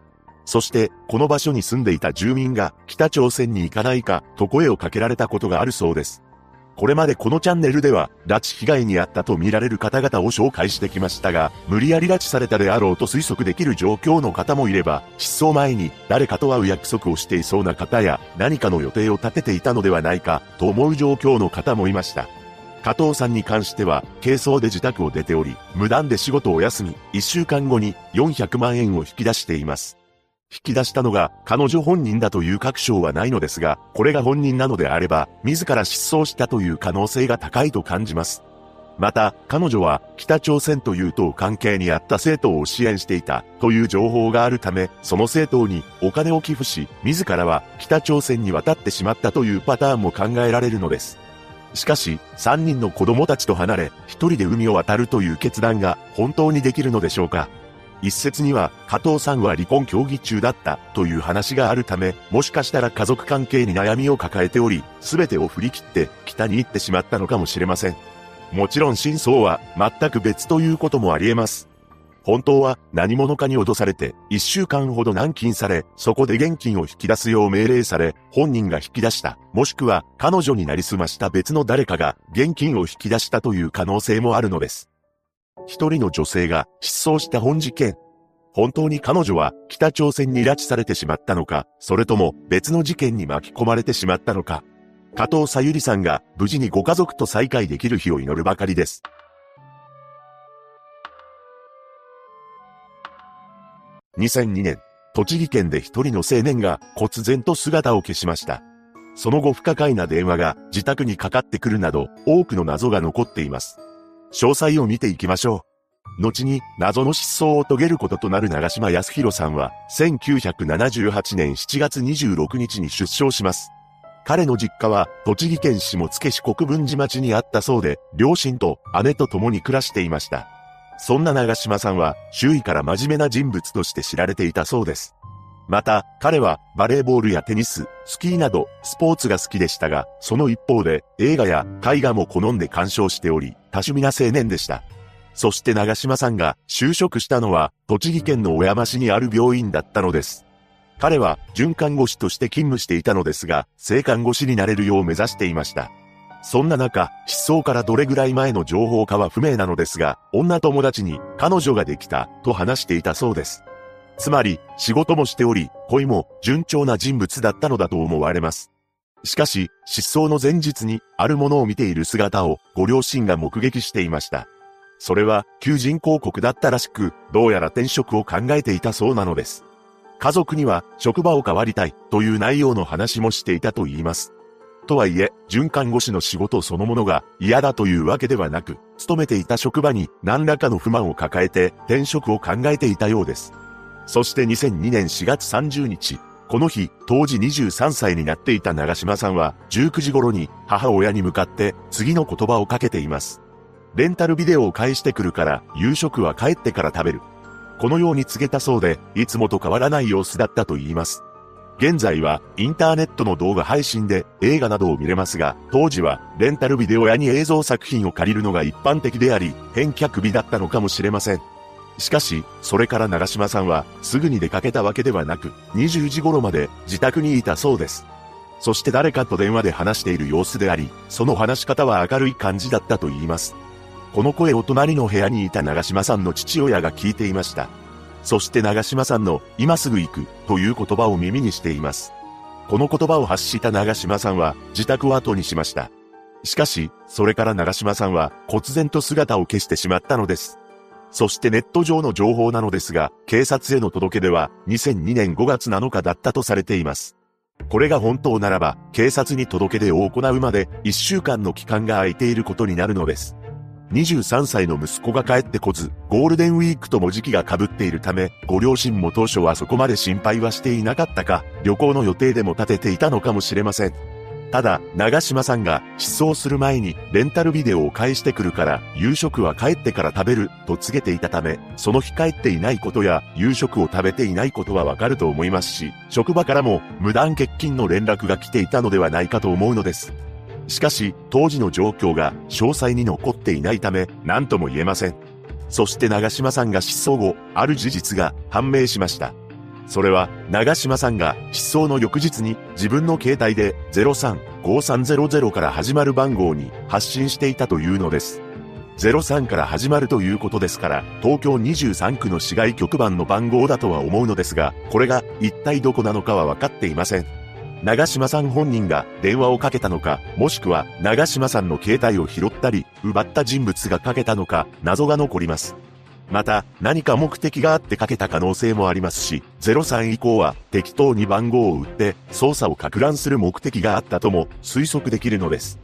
そして、この場所に住んでいた住民が北朝鮮に行かないかと声をかけられたことがあるそうです。これまでこのチャンネルでは、拉致被害に遭ったと見られる方々を紹介してきましたが、無理やり拉致されたであろうと推測できる状況の方もいれば、失踪前に誰かと会う約束をしていそうな方や、何かの予定を立てていたのではないか、と思う状況の方もいました。加藤さんに関しては、軽装で自宅を出ており、無断で仕事を休み、1週間後に400万円を引き出しています。引き出したのが彼女本人だという確証はないのですが、これが本人なのであれば、自ら失踪したという可能性が高いと感じます。また、彼女は北朝鮮というと関係にあった政党を支援していたという情報があるため、その政党にお金を寄付し、自らは北朝鮮に渡ってしまったというパターンも考えられるのです。しかし、3人の子供たちと離れ、1人で海を渡るという決断が本当にできるのでしょうか一説には、加藤さんは離婚協議中だったという話があるため、もしかしたら家族関係に悩みを抱えており、すべてを振り切って北に行ってしまったのかもしれません。もちろん真相は全く別ということもあり得ます。本当は何者かに脅されて一週間ほど軟禁され、そこで現金を引き出すよう命令され、本人が引き出した、もしくは彼女になりすました別の誰かが現金を引き出したという可能性もあるのです。一人の女性が失踪した本事件。本当に彼女は北朝鮮に拉致されてしまったのか、それとも別の事件に巻き込まれてしまったのか。加藤さゆりさんが無事にご家族と再会できる日を祈るばかりです。2002年、栃木県で一人の青年が忽然と姿を消しました。その後不可解な電話が自宅にかかってくるなど多くの謎が残っています。詳細を見ていきましょう。後に謎の失踪を遂げることとなる長島康弘さんは、1978年7月26日に出生します。彼の実家は、栃木県下野市国分寺町にあったそうで、両親と姉と共に暮らしていました。そんな長島さんは、周囲から真面目な人物として知られていたそうです。また、彼はバレーボールやテニス、スキーなどスポーツが好きでしたが、その一方で映画や絵画も好んで鑑賞しており、多趣味な青年でした。そして長島さんが就職したのは栃木県の小山市にある病院だったのです。彼は准看護師として勤務していたのですが、正看護師になれるよう目指していました。そんな中、失踪からどれぐらい前の情報かは不明なのですが、女友達に彼女ができたと話していたそうです。つまり、仕事もしており、恋も順調な人物だったのだと思われます。しかし、失踪の前日に、あるものを見ている姿を、ご両親が目撃していました。それは、求人広告だったらしく、どうやら転職を考えていたそうなのです。家族には、職場を変わりたい、という内容の話もしていたと言います。とはいえ、循環護士の仕事そのものが嫌だというわけではなく、勤めていた職場に何らかの不満を抱えて転職を考えていたようです。そして2002年4月30日、この日、当時23歳になっていた長島さんは、19時頃に母親に向かって次の言葉をかけています。レンタルビデオを返してくるから夕食は帰ってから食べる。このように告げたそうで、いつもと変わらない様子だったと言います。現在はインターネットの動画配信で映画などを見れますが、当時はレンタルビデオ屋に映像作品を借りるのが一般的であり、返却日だったのかもしれません。しかし、それから長島さんは、すぐに出かけたわけではなく、20時頃まで自宅にいたそうです。そして誰かと電話で話している様子であり、その話し方は明るい感じだったと言います。この声を隣の部屋にいた長島さんの父親が聞いていました。そして長島さんの、今すぐ行く、という言葉を耳にしています。この言葉を発した長島さんは、自宅を後にしました。しかし、それから長島さんは、忽然と姿を消してしまったのです。そしてネット上の情報なのですが、警察への届け出は2002年5月7日だったとされています。これが本当ならば、警察に届け出を行うまで1週間の期間が空いていることになるのです。23歳の息子が帰ってこず、ゴールデンウィークとも時期が被っているため、ご両親も当初はそこまで心配はしていなかったか、旅行の予定でも立てていたのかもしれません。ただ、長島さんが失踪する前にレンタルビデオを返してくるから夕食は帰ってから食べると告げていたため、その日帰っていないことや夕食を食べていないことはわかると思いますし、職場からも無断欠勤の連絡が来ていたのではないかと思うのです。しかし、当時の状況が詳細に残っていないため、何とも言えません。そして長島さんが失踪後、ある事実が判明しました。それは、長島さんが失踪の翌日に自分の携帯で035300から始まる番号に発信していたというのです。03から始まるということですから、東京23区の市外局番の番号だとは思うのですが、これが一体どこなのかは分かっていません。長島さん本人が電話をかけたのか、もしくは長島さんの携帯を拾ったり、奪った人物がかけたのか、謎が残ります。また、何か目的があってかけた可能性もありますし、03以降は適当に番号を打って操作を拡乱する目的があったとも推測できるのです。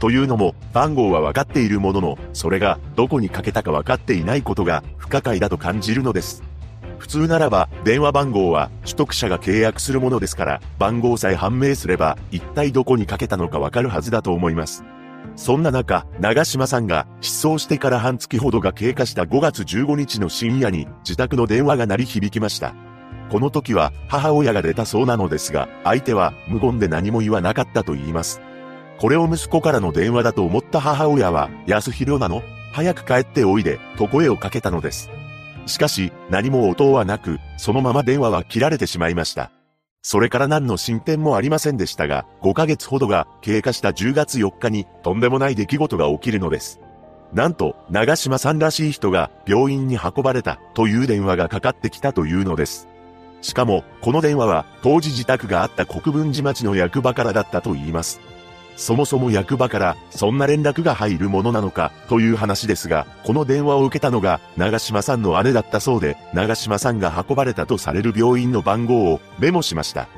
というのも、番号は分かっているものの、それがどこにかけたか分かっていないことが不可解だと感じるのです。普通ならば、電話番号は取得者が契約するものですから、番号さえ判明すれば、一体どこにかけたのかわかるはずだと思います。そんな中、長島さんが失踪してから半月ほどが経過した5月15日の深夜に自宅の電話が鳴り響きました。この時は母親が出たそうなのですが、相手は無言で何も言わなかったと言います。これを息子からの電話だと思った母親は、安弘なの？早く帰っておいで、と声をかけたのです。しかし、何も応答はなく、そのまま電話は切られてしまいました。それから何の進展もありませんでしたが、5ヶ月ほどが経過した10月4日にとんでもない出来事が起きるのです。なんと、長島さんらしい人が病院に運ばれたという電話がかかってきたというのです。しかも、この電話は当時自宅があった国分寺町の役場からだったと言います。そもそも役場からそんな連絡が入るものなのかという話ですが、この電話を受けたのが長島さんの姉だったそうで、長島さんが運ばれたとされる病院の番号をメモしました。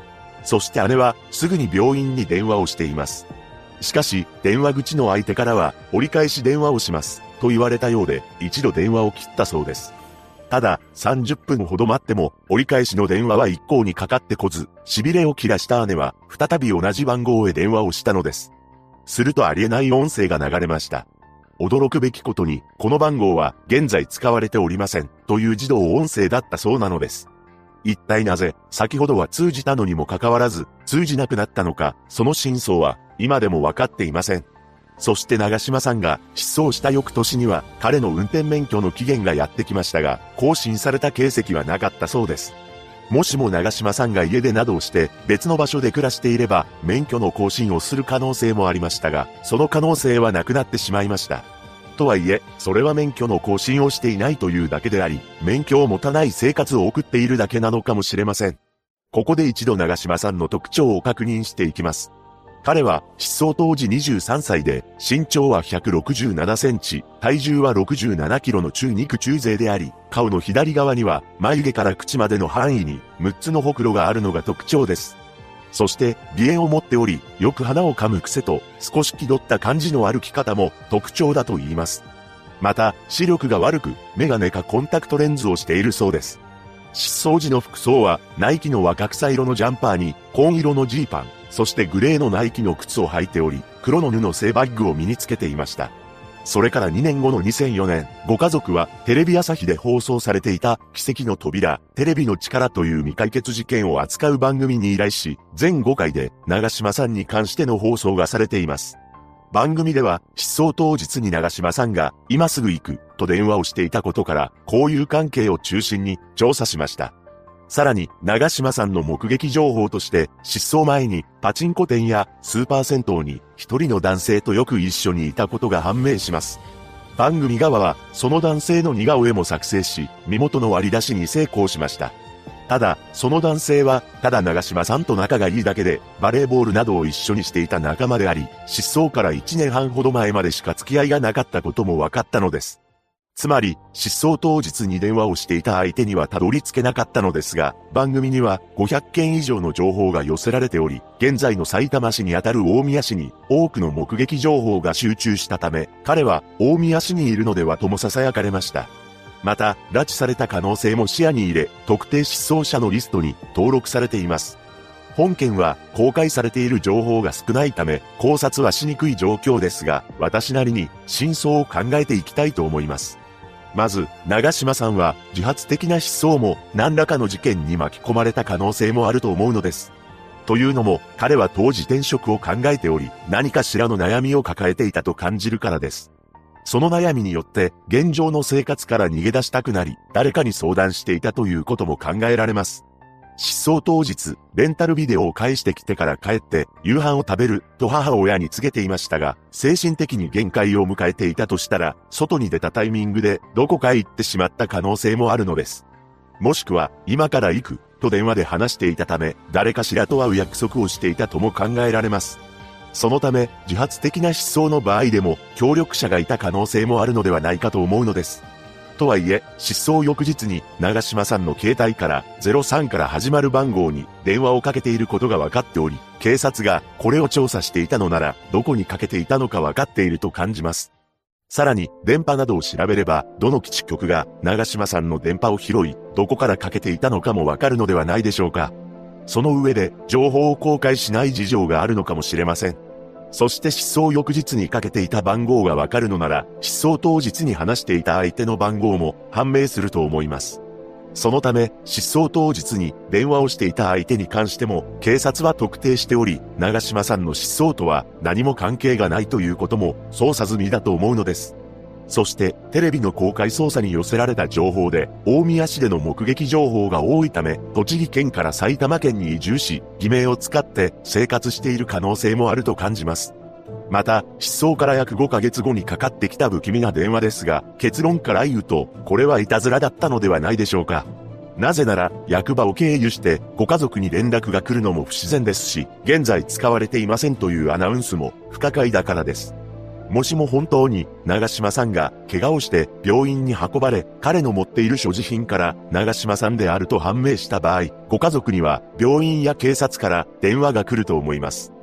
そして姉はすぐに病院に電話をしています。しかし、電話口の相手からは折り返し電話をしますと言われたようで、一度電話を切ったそうです。ただ、30分ほど待っても、折り返しの電話は一向にかかってこず、痺れを切らした姉は、再び同じ番号へ電話をしたのです。するとありえない音声が流れました。驚くべきことに、この番号は現在使われておりません、という自動音声だったそうなのです。一体なぜ、先ほどは通じたのにもかかわらず、通じなくなったのか、その真相は、今でもわかっていません。そして長島さんが失踪した翌年には彼の運転免許の期限がやってきましたが、更新された形跡はなかったそうです。もしも長島さんが家でなどをして別の場所で暮らしていれば免許の更新をする可能性もありましたが、その可能性はなくなってしまいました。とはいえ、それは免許の更新をしていないというだけであり、免許を持たない生活を送っているだけなのかもしれません。ここで一度長島さんの特徴を確認していきます。彼は失踪当時23歳で、身長は167センチ、体重は67キロの中肉中背であり、顔の左側には眉毛から口までの範囲に6つのほくろがあるのが特徴です。そして、鼻炎を持っており、よく鼻を噛む癖と、少し気取った感じの歩き方も特徴だと言います。また、視力が悪く、メガネかコンタクトレンズをしているそうです。失踪時の服装は、ナイキの若草色のジャンパーに、紺色のジーパン、そしてグレーのナイキの靴を履いており、黒の布製バッグを身につけていました。それから2年後の2004年、ご家族はテレビ朝日で放送されていた奇跡の扉、テレビの力という未解決事件を扱う番組に依頼し、全5回で長島さんに関しての放送がされています。番組では失踪当日に長島さんが今すぐ行くと電話をしていたことから交友関係を中心に調査しました。さらに、長島さんの目撃情報として、失踪前にパチンコ店やスーパー銭湯に一人の男性とよく一緒にいたことが判明します。番組側は、その男性の似顔絵も作成し、身元の割り出しに成功しました。ただ、その男性は、ただ長島さんと仲がいいだけで、バレーボールなどを一緒にしていた仲間であり、失踪から1年半ほど前までしか付き合いがなかったことも分かったのです。つまり、失踪当日に電話をしていた相手にはたどり着けなかったのですが、番組には500件以上の情報が寄せられており、現在の埼玉市にあたる大宮市に多くの目撃情報が集中したため、彼は大宮市にいるのではとも囁かれました。また、拉致された可能性も視野に入れ、特定失踪者のリストに登録されています。本件は公開されている情報が少ないため考察はしにくい状況ですが、私なりに真相を考えていきたいと思います。まず、長島さんは自発的な失踪も何らかの事件に巻き込まれた可能性もあると思うのです。というのも、彼は当時転職を考えており、何かしらの悩みを抱えていたと感じるからです。その悩みによって、現状の生活から逃げ出したくなり、誰かに相談していたということも考えられます。失踪当日、レンタルビデオを返してきてから帰って、夕飯を食べる、と母親に告げていましたが、精神的に限界を迎えていたとしたら、外に出たタイミングで、どこかへ行ってしまった可能性もあるのです。もしくは、今から行く、と電話で話していたため、誰かしらと会う約束をしていたとも考えられます。そのため、自発的な失踪の場合でも、協力者がいた可能性もあるのではないかと思うのです。とはいえ、失踪翌日に、長島さんの携帯から、03から始まる番号に電話をかけていることが分かっており、警察がこれを調査していたのなら、どこにかけていたのか分かっていると感じます。さらに、電波などを調べれば、どの基地局が長島さんの電波を拾い、どこからかけていたのかもわかるのではないでしょうか。その上で、情報を公開しない事情があるのかもしれません。そして失踪翌日にかけていた番号がわかるのなら、失踪当日に話していた相手の番号も判明すると思います。そのため、失踪当日に電話をしていた相手に関しても、警察は特定しており、長島さんの失踪とは何も関係がないということも捜査済みだと思うのです。そして、テレビの公開捜査に寄せられた情報で、大宮市での目撃情報が多いため、栃木県から埼玉県に移住し、偽名を使って生活している可能性もあると感じます。また、失踪から約5ヶ月後にかかってきた不気味な電話ですが、結論から言うと、これはいたずらだったのではないでしょうか。なぜなら、役場を経由して、ご家族に連絡が来るのも不自然ですし、現在使われていませんというアナウンスも不可解だからです。もしも本当に長島さんが怪我をして病院に運ばれ、彼の持っている所持品から長島さんであると判明した場合、ご家族には病院や警察から電話が来ると思います。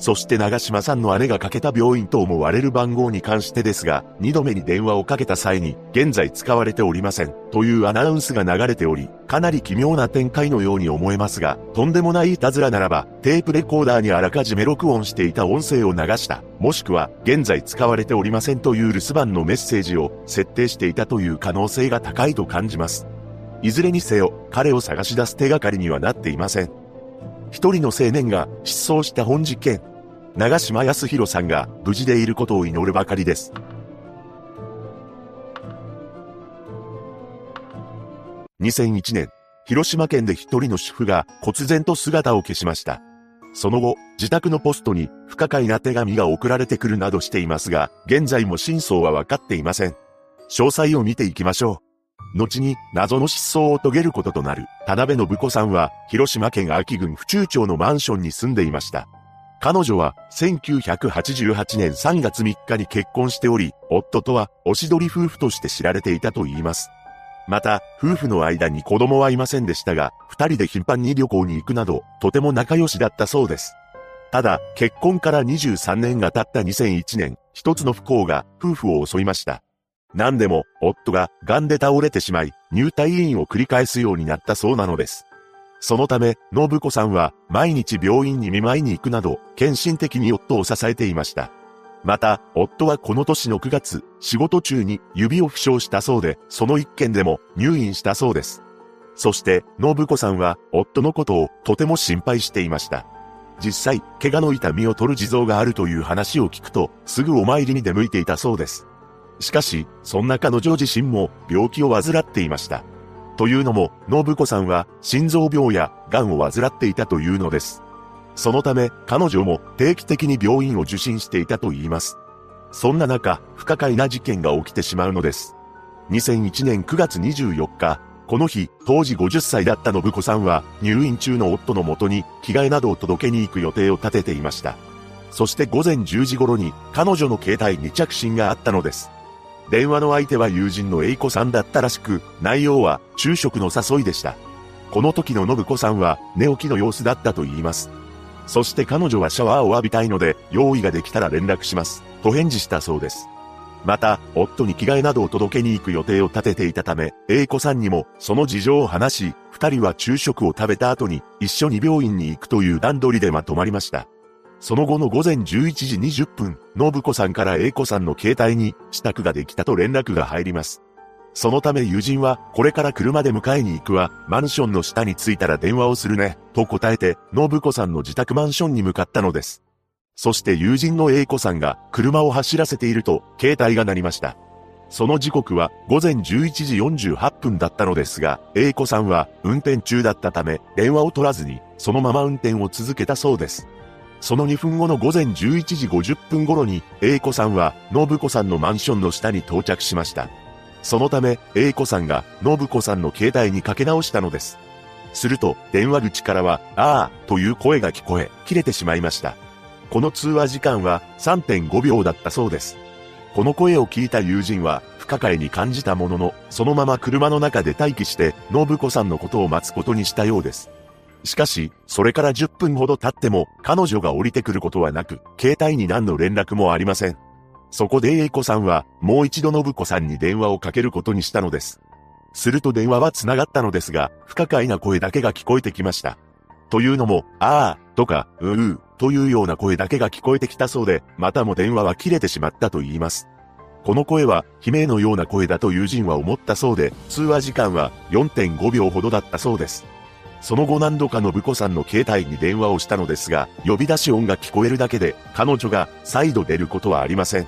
そして長島さんの姉がかけた病院と思われる番号に関してですが、二度目に電話をかけた際に、現在使われておりません、というアナウンスが流れており、かなり奇妙な展開のように思えますが、とんでもないいたずらならば、テープレコーダーにあらかじめ録音していた音声を流した、もしくは、現在使われておりませんという留守番のメッセージを設定していたという可能性が高いと感じます。いずれにせよ、彼を探し出す手がかりにはなっていません。一人の青年が失踪した本事件。長島康弘さんが無事でいることを祈るばかりです。2001年、広島県で一人の主婦が忽然と姿を消しました。その後、自宅のポストに不可解な手紙が送られてくるなどしていますが、現在も真相は分かっていません。詳細を見ていきましょう。後に謎の失踪を遂げることとなる田辺信子さんは広島県秋郡府中町のマンションに住んでいました。彼女は1988年3月3日に結婚しており、夫とはおしどり夫婦として知られていたと言います。また、夫婦の間に子供はいませんでしたが、二人で頻繁に旅行に行くなど、とても仲良しだったそうです。ただ、結婚から23年が経った2001年、一つの不幸が夫婦を襲いました。何でも、夫が癌で倒れてしまい、入退院を繰り返すようになったそうなのです。そのため、信子さんは毎日病院に見舞いに行くなど、献身的に夫を支えていました。また、夫はこの年の9月、仕事中に指を負傷したそうで、その一件でも入院したそうです。そして、信子さんは夫のことをとても心配していました。実際、怪我の痛みを取る地蔵があるという話を聞くと、すぐお参りに出向いていたそうです。しかし、そんな彼女自身も病気を患っていました。というのも、信子さんは心臓病や癌を患っていたというのです。そのため、彼女も定期的に病院を受診していたと言います。そんな中、不可解な事件が起きてしまうのです。2001年9月24日、この日、当時50歳だった信子さんは、入院中の夫のもとに、着替えなどを届けに行く予定を立てていました。そして午前10時頃に、彼女の携帯に着信があったのです。電話の相手は友人の A 子さんだったらしく、内容は昼食の誘いでした。この時の信子さんは寝起きの様子だったと言います。そして彼女はシャワーを浴びたいので、用意ができたら連絡します。と返事したそうです。また、夫に着替えなどを届けに行く予定を立てていたため、A 子さんにもその事情を話し、二人は昼食を食べた後に一緒に病院に行くという段取りでまとまりました。その後の午前11時20分、信子さんから A 子さんの携帯に支度ができたと連絡が入ります。そのため友人は、これから車で迎えに行くわ、マンションの下に着いたら電話をするね、と答えて、信子さんの自宅マンションに向かったのです。そして友人の A 子さんが車を走らせていると、携帯が鳴りました。その時刻は午前11時48分だったのですが、A 子さんは運転中だったため、電話を取らずに、そのまま運転を続けたそうです。その2分後の午前11時50分頃に、A 子さんは、信子さんのマンションの下に到着しました。そのため、A 子さんが、信子さんの携帯にかけ直したのです。すると、電話口からは、ああ、という声が聞こえ、切れてしまいました。この通話時間は3.5秒だったそうです。この声を聞いた友人は、不可解に感じたものの、そのまま車の中で待機して、信子さんのことを待つことにしたようです。しかし、それから10分ほど経っても、彼女が降りてくることはなく、携帯に何の連絡もありません。そこで A 子さんは、もう一度信子さんに電話をかけることにしたのです。すると電話は繋がったのですが、不可解な声だけが聞こえてきました。というのも、ああ、とか、うう、というような声だけが聞こえてきたそうで、またも電話は切れてしまったと言います。この声は、悲鳴のような声だと友人は思ったそうで、通話時間は4.5秒ほどだったそうです。その後何度かのぶこさんの携帯に電話をしたのですが、呼び出し音が聞こえるだけで、彼女が再度出ることはありません。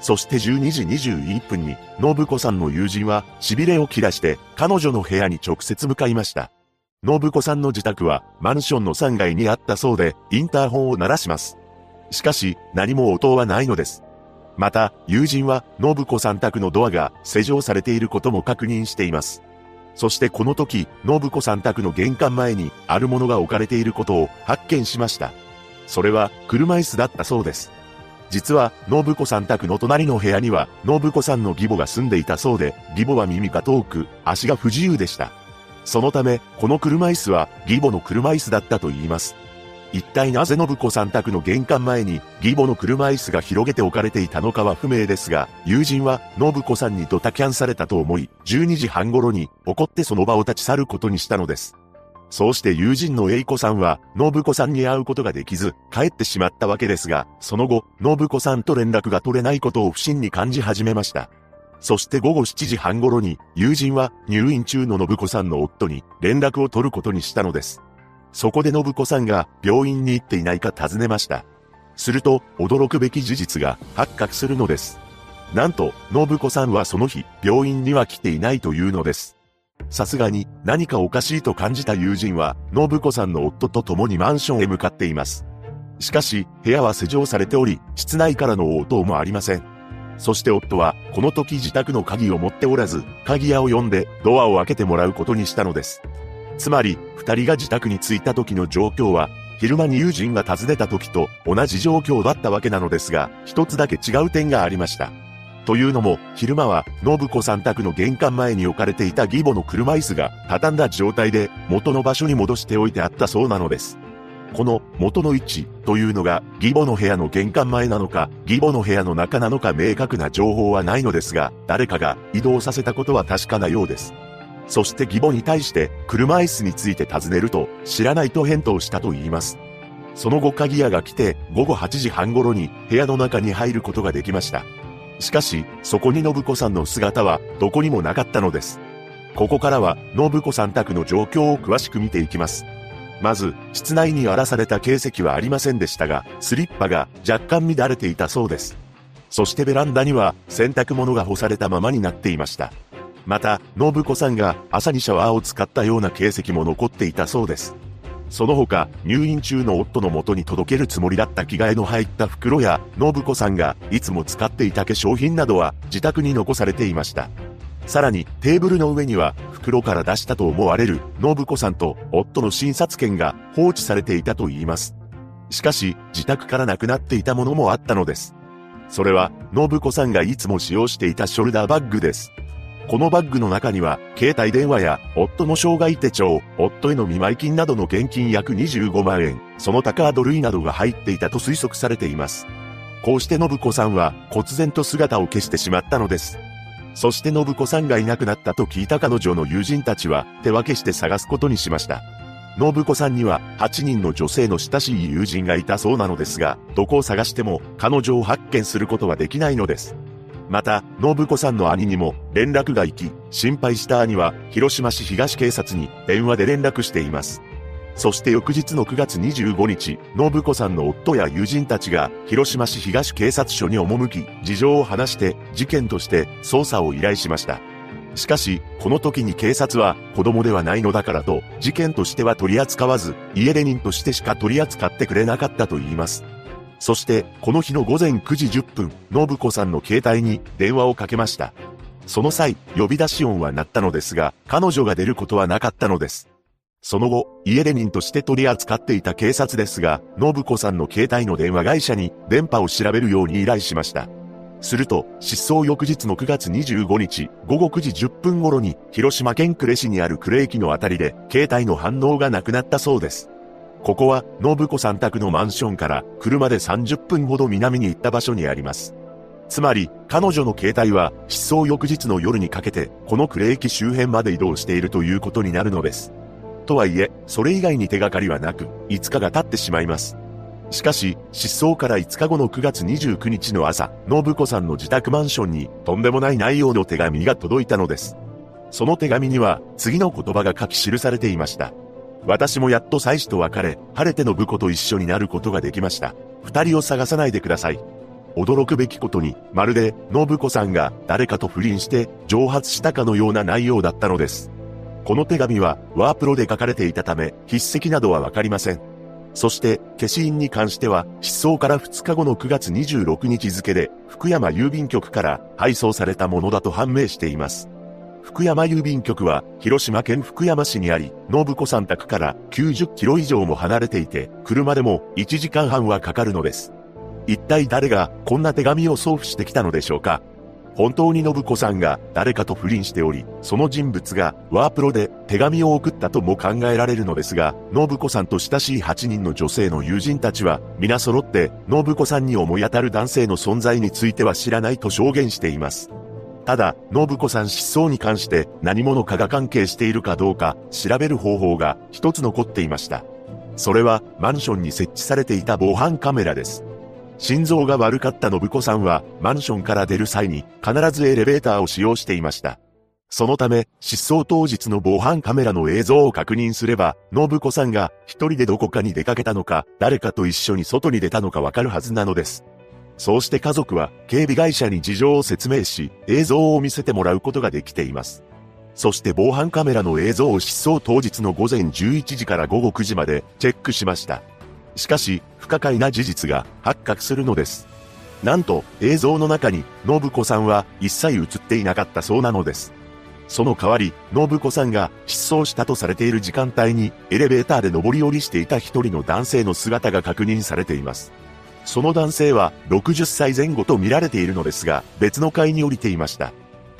そして12時21分に、信子さんの友人は、痺れを切らして、彼女の部屋に直接向かいました。信子さんの自宅は、マンションの3階にあったそうで、インターホンを鳴らします。しかし、何も応答はないのです。また、友人は、信子さん宅のドアが施錠されていることも確認しています。そしてこの時、信子さん宅の玄関前に、あるものが置かれていることを発見しました。それは、車椅子だったそうです。実は、信子さん宅の隣の部屋には、信子さんの義母が住んでいたそうで、義母は耳が遠く、足が不自由でした。そのため、この車椅子は、義母の車椅子だったと言います。一体なぜ信子さん宅の玄関前に、義母の車椅子が広げて置かれていたのかは不明ですが、友人は、信子さんにドタキャンされたと思い、12時半頃に、怒ってその場を立ち去ることにしたのです。そうして友人の栄子さんは、信子さんに会うことができず、帰ってしまったわけですが、その後、信子さんと連絡が取れないことを不審に感じ始めました。そして午後7時半頃に、友人は入院中の信子さんの夫に連絡を取ることにしたのです。そこで信子さんが病院に行っていないか尋ねました。すると、驚くべき事実が発覚するのです。なんと、信子さんはその日、病院には来ていないというのです。さすがに何かおかしいと感じた友人は、信子さんの夫と共にマンションへ向かっています。しかし、部屋は施錠されており、室内からの応答もありません。そして夫は、この時自宅の鍵を持っておらず、鍵屋を呼んで、ドアを開けてもらうことにしたのです。つまり、二人が自宅に着いた時の状況は、昼間に友人が訪ねた時と同じ状況だったわけなのですが、一つだけ違う点がありました。というのも、昼間は、信子さん宅の玄関前に置かれていた義母の車椅子が、畳んだ状態で、元の場所に戻しておいてあったそうなのです。この元の位置というのが義母の部屋の玄関前なのか義母の部屋の中なのか明確な情報はないのですが誰かが移動させたことは確かなようです。そして義母に対して車椅子について尋ねると知らないと返答したと言います。その後鍵屋が来て午後8時半頃に部屋の中に入ることができました。しかし、そこに信子さんの姿はどこにもなかったのです。ここからは信子さん宅の状況を詳しく見ていきます。まず、室内に荒らされた形跡はありませんでしたが、スリッパが若干乱れていたそうです。そしてベランダには洗濯物が干されたままになっていました。また、信子さんが朝にシャワーを使ったような形跡も残っていたそうです。その他、入院中の夫の元に届けるつもりだった着替えの入った袋や、信子さんがいつも使っていた化粧品などは自宅に残されていました。さらに、テーブルの上には、袋から出したと思われる、信子さんと夫の診察券が放置されていたと言います。しかし、自宅からなくなっていたものもあったのです。それは、信子さんがいつも使用していたショルダーバッグです。このバッグの中には、携帯電話や、夫の障害手帳、夫への見舞い金などの現金約25万円、その他カード類などが入っていたと推測されています。こうして信子さんは、忽然と姿を消してしまったのです。そして信子さんがいなくなったと聞いた彼女の友人たちは、手分けして探すことにしました。信子さんには8人の女性の親しい友人がいたそうなのですが、どこを探しても彼女を発見することはできないのです。また、信子さんの兄にも連絡が行き、心配した兄は広島市東警察に電話で連絡しています。そして翌日の9月25日、信子さんの夫や友人たちが広島市東警察署に赴き、事情を話して事件として捜査を依頼しました。しかし、この時に警察は子供ではないのだからと、事件としては取り扱わず、家出人としてしか取り扱ってくれなかったと言います。そして、この日の午前9時10分、信子さんの携帯に電話をかけました。その際、呼び出し音は鳴ったのですが、彼女が出ることはなかったのです。その後、家出人として取り扱っていた警察ですが、信子さんの携帯の電話会社に電波を調べるように依頼しました。すると、失踪翌日の9月25日、午後9時10分頃に、広島県呉市にある呉駅のあたりで、携帯の反応がなくなったそうです。ここは、信子さん宅のマンションから、車で30分ほど南に行った場所にあります。つまり、彼女の携帯は、失踪翌日の夜にかけて、この呉駅周辺まで移動しているということになるのです。とはいえ、それ以外に手がかりはなく、5日が経ってしまいます。しかし、失踪から5日後の9月29日の朝、信子さんの自宅マンションにとんでもない内容の手紙が届いたのです。その手紙には次の言葉が書き記されていました。私もやっと妻子と別れ、晴れて信子と一緒になることができました。二人を探さないでください。驚くべきことに、まるで、信子さんが誰かと不倫して蒸発したかのような内容だったのです。この手紙はワープロで書かれていたため、筆跡などはわかりません。そして、消印に関しては、失踪から2日後の9月26日付で、福山郵便局から配送されたものだと判明しています。福山郵便局は、広島県福山市にあり、信子さん宅から90キロ以上も離れていて、車でも1時間半はかかるのです。一体誰がこんな手紙を送付してきたのでしょうか本当に信子さんが誰かと不倫しており、その人物がワープロで手紙を送ったとも考えられるのですが、信子さんと親しい8人の女性の友人たちは、皆揃って信子さんに思い当たる男性の存在については知らないと証言しています。ただ、信子さん失踪に関して何者かが関係しているかどうか調べる方法が一つ残っていました。それはマンションに設置されていた防犯カメラです。心臓が悪かった信子さんは、マンションから出る際に、必ずエレベーターを使用していました。そのため、失踪当日の防犯カメラの映像を確認すれば、信子さんが一人でどこかに出かけたのか、誰かと一緒に外に出たのかわかるはずなのです。そうして家族は警備会社に事情を説明し、映像を見せてもらうことができています。そして防犯カメラの映像を失踪当日の午前11時から午後9時までチェックしました。しかし、不可解な事実が発覚するのです。なんと、映像の中に、信子さんは一切映っていなかったそうなのです。その代わり、信子さんが失踪したとされている時間帯に、エレベーターで上り下りしていた一人の男性の姿が確認されています。その男性は60歳前後と見られているのですが、別の階に降りていました。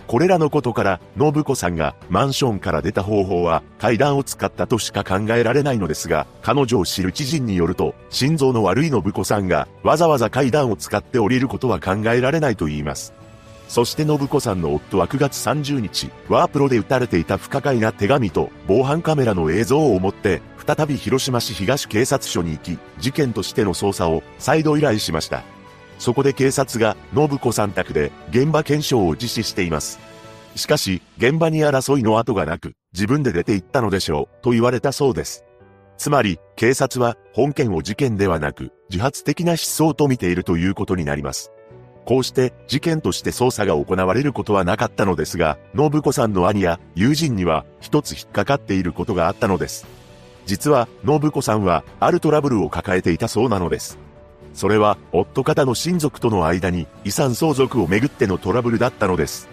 これらのことから、信子さんがマンションから出た方法は階段を使ったとしか考えられないのですが、彼女を知る知人によると、心臓の悪い信子さんがわざわざ階段を使って降りることは考えられないと言います。そして信子さんの夫は9月30日、ワープロで撃たれていた不可解な手紙と防犯カメラの映像を持って、再び広島市東警察署に行き、事件としての捜査を再度依頼しました。そこで警察が信子さん宅で現場検証を実施しています。しかし、現場に争いの跡がなく、自分で出て行ったのでしょう、と言われたそうです。つまり、警察は本件を事件ではなく、自発的な失踪と見ているということになります。こうして事件として捜査が行われることはなかったのですが、信子さんの兄や友人には一つ引っかかっていることがあったのです。実は、信子さんはあるトラブルを抱えていたそうなのです。それは、夫方の親族との間に遺産相続をめぐってのトラブルだったのです。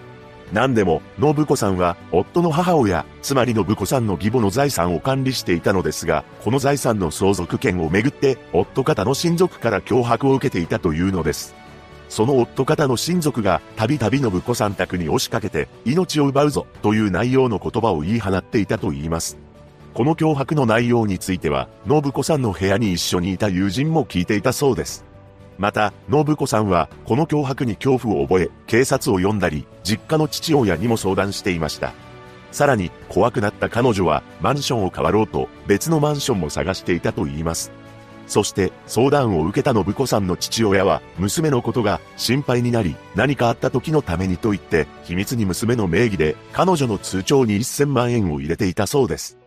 何でも、信子さんは、夫の母親、つまり信子さんの義母の財産を管理していたのですが、この財産の相続権をめぐって、夫方の親族から脅迫を受けていたというのです。その夫方の親族が、たびたび信子さん宅に押しかけて、命を奪うぞ、という内容の言葉を言い放っていたと言います。この脅迫の内容については、信子さんの部屋に一緒にいた友人も聞いていたそうです。また、信子さんは、この脅迫に恐怖を覚え、警察を呼んだり、実家の父親にも相談していました。さらに、怖くなった彼女は、マンションを変わろうと、別のマンションも探していたと言います。そして、相談を受けた信子さんの父親は、娘のことが心配になり、何かあった時のためにと言って、秘密に娘の名義で、彼女の通帳に1000万円を入れていたそうです。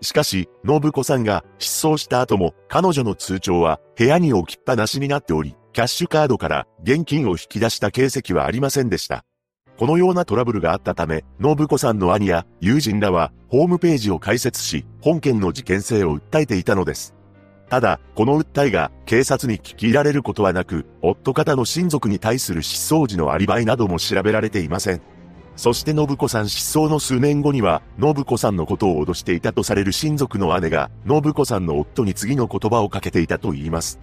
しかし、信子さんが失踪した後も、彼女の通帳は部屋に置きっぱなしになっており、キャッシュカードから現金を引き出した形跡はありませんでした。このようなトラブルがあったため、信子さんの兄や友人らはホームページを開設し、本件の事件性を訴えていたのです。ただ、この訴えが警察に聞き入られることはなく、夫方の親族に対する失踪時のアリバイなども調べられていません。そして信子さん失踪の数年後には、信子さんのことを脅していたとされる親族の姉が、信子さんの夫に次の言葉をかけていたと言います。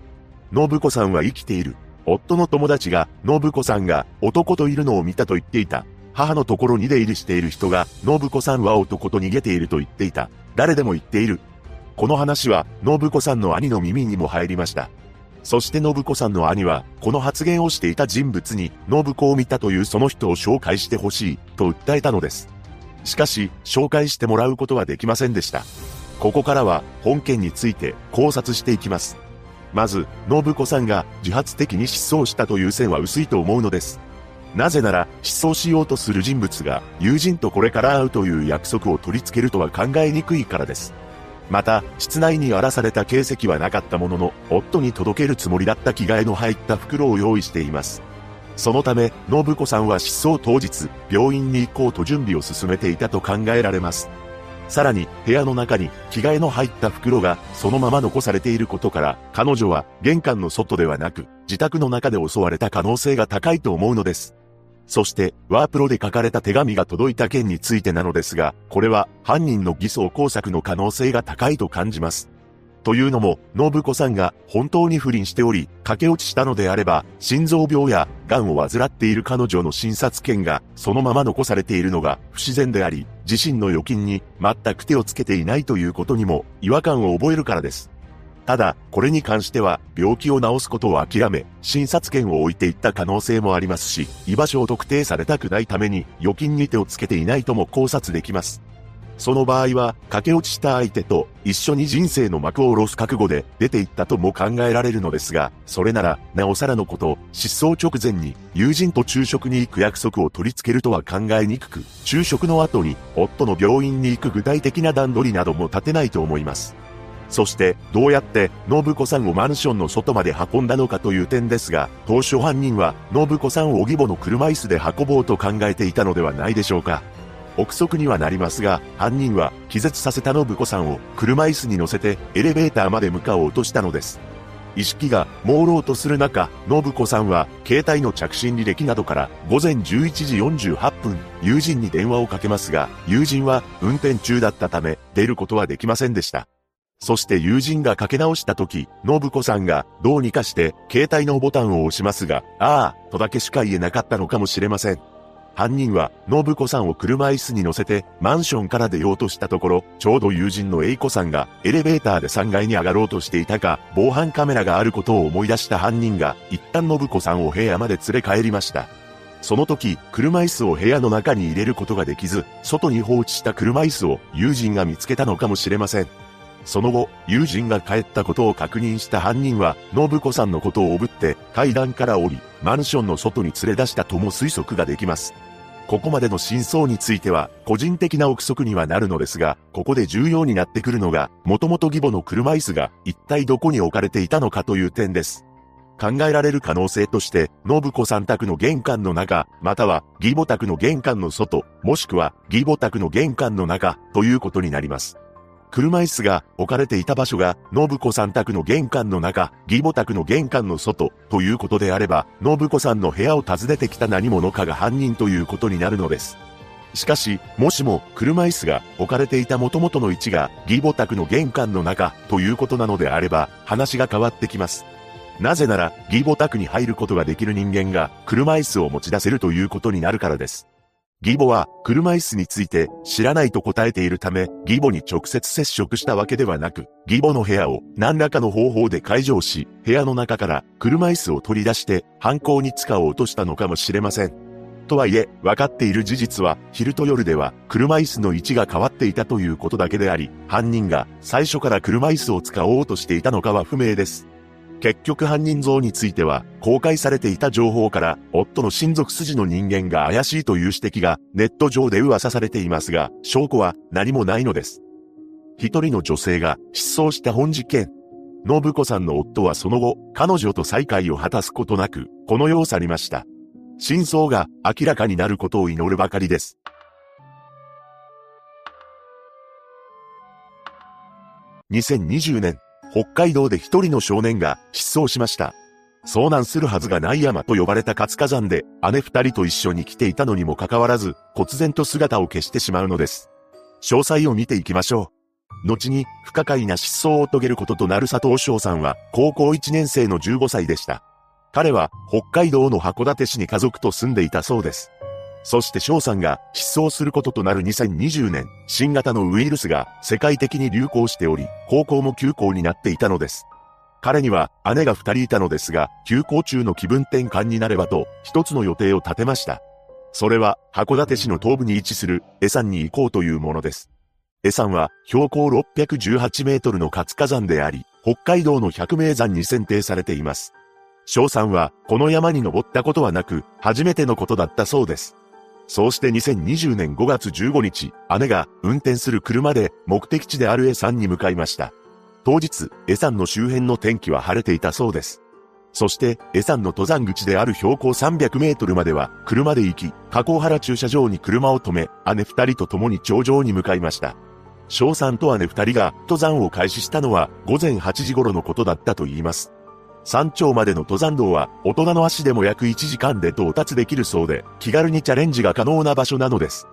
信子さんは生きている。夫の友達が、信子さんが男といるのを見たと言っていた。母のところに出入りしている人が、信子さんは男と逃げていると言っていた。誰でも言っている。この話は、信子さんの兄の耳にも入りました。そして信子さんの兄は、この発言をしていた人物に、信子を見たというその人を紹介してほしい、と訴えたのです。しかし、紹介してもらうことはできませんでした。ここからは、本件について考察していきます。まず、信子さんが自発的に失踪したという線は薄いと思うのです。なぜなら、失踪しようとする人物が、友人とこれから会うという約束を取り付けるとは考えにくいからです。また、室内に荒らされた形跡はなかったものの、夫に届けるつもりだった着替えの入った袋を用意しています。そのため、信子さんは失踪当日、病院に行こうと準備を進めていたと考えられます。さらに、部屋の中に着替えの入った袋がそのまま残されていることから、彼女は玄関の外ではなく、自宅の中で襲われた可能性が高いと思うのです。そして、ワープロで書かれた手紙が届いた件についてなのですが、これは犯人の偽装工作の可能性が高いと感じます。というのも、信子さんが本当に不倫しており、駆け落ちしたのであれば、心臓病や癌を患っている彼女の診察券がそのまま残されているのが不自然であり、自身の預金に全く手をつけていないということにも違和感を覚えるからです。ただ、これに関しては、病気を治すことを諦め、診察券を置いていった可能性もありますし、居場所を特定されたくないために、預金に手をつけていないとも考察できます。その場合は、駆け落ちした相手と一緒に人生の幕を下ろす覚悟で出て行ったとも考えられるのですが、それなら、なおさらのこと、失踪直前に友人と昼食に行く約束を取り付けるとは考えにくく、昼食の後に夫の病院に行く具体的な段取りなども立てないと思います。そして、どうやって、信子さんをマンションの外まで運んだのかという点ですが、当初犯人は、信子さんを義母の車椅子で運ぼうと考えていたのではないでしょうか。憶測にはなりますが、犯人は気絶させた信子さんを車椅子に乗せてエレベーターまで向かおうとしたのです。意識が朦朧とする中、信子さんは携帯の着信履歴などから午前11時48分、友人に電話をかけますが、友人は運転中だったため出ることはできませんでした。そして友人がかけ直した時、信子さんがどうにかして携帯のボタンを押しますが、ああ、とだけしか言えなかったのかもしれません。犯人は、信子さんを車椅子に乗せて、マンションから出ようとしたところ、ちょうど友人の A 子さんが、エレベーターで3階に上がろうとしていたか、防犯カメラがあることを思い出した犯人が、一旦信子さんを部屋まで連れ帰りました。その時、車椅子を部屋の中に入れることができず、外に放置した車椅子を友人が見つけたのかもしれません。その後、友人が帰ったことを確認した犯人は、信子さんのことをおぶって階段から降り、マンションの外に連れ出したとも推測ができます。ここまでの真相については、個人的な憶測にはなるのですが、ここで重要になってくるのが、もともと義母の車椅子が一体どこに置かれていたのかという点です。考えられる可能性として、信子さん宅の玄関の中、または義母宅の玄関の外、もしくは義母宅の玄関の中、ということになります。車椅子が置かれていた場所が、信子さん宅の玄関の中、義母宅の玄関の外、ということであれば、信子さんの部屋を訪ねてきた何者かが犯人ということになるのです。しかし、もしも車椅子が置かれていた元々の位置が義母宅の玄関の中ということなのであれば話が変わってきます。なぜなら義母宅に入ることができる人間が車椅子を持ち出せるということになるからです。義母は車椅子について知らないと答えているため、義母に直接接触したわけではなく、義母の部屋を何らかの方法で解錠し、部屋の中から車椅子を取り出して犯行に使おうとしたのかもしれません。とはいえ、分かっている事実は、昼と夜では車椅子の位置が変わっていたということだけであり、犯人が最初から車椅子を使おうとしていたのかは不明です。結局犯人像については、公開されていた情報から、夫の親族筋の人間が怪しいという指摘がネット上で噂されていますが、証拠は何もないのです。一人の女性が失踪した本事件。信子さんの夫はその後、彼女と再会を果たすことなく、この世を去りました。真相が明らかになることを祈るばかりです。2020年北海道で一人の少年が失踪しました。遭難するはずがない山と呼ばれた活火山で姉二人と一緒に来ていたのにもかかわらず、忽然と姿を消してしまうのです。詳細を見ていきましょう。後に不可解な失踪を遂げることとなる佐藤翔さんは高校1年生の15歳でした。彼は北海道の函館市に家族と住んでいたそうです。そして翔さんが失踪することとなる2020年、新型のウイルスが世界的に流行しており、高校も休校になっていたのです。彼には姉が二人いたのですが、休校中の気分転換になればと、一つの予定を立てました。それは、函館市の東部に位置する、江山に行こうというものです。江山は、標高618メートルの活火山であり、北海道の百名山に選定されています。翔さんは、この山に登ったことはなく、初めてのことだったそうです。そうして2020年5月15日、姉が運転する車で目的地である江山に向かいました。当日、江山の周辺の天気は晴れていたそうです。そして、江山の登山口である標高300メートルまでは、車で行き、加工原駐車場に車を止め、姉二人と共に頂上に向かいました。翔さんと姉二人が登山を開始したのは午前8時頃のことだったと言います。山頂までの登山道は大人の足でも約1時間で到達できるそうで、気軽にチャレンジが可能な場所なのです。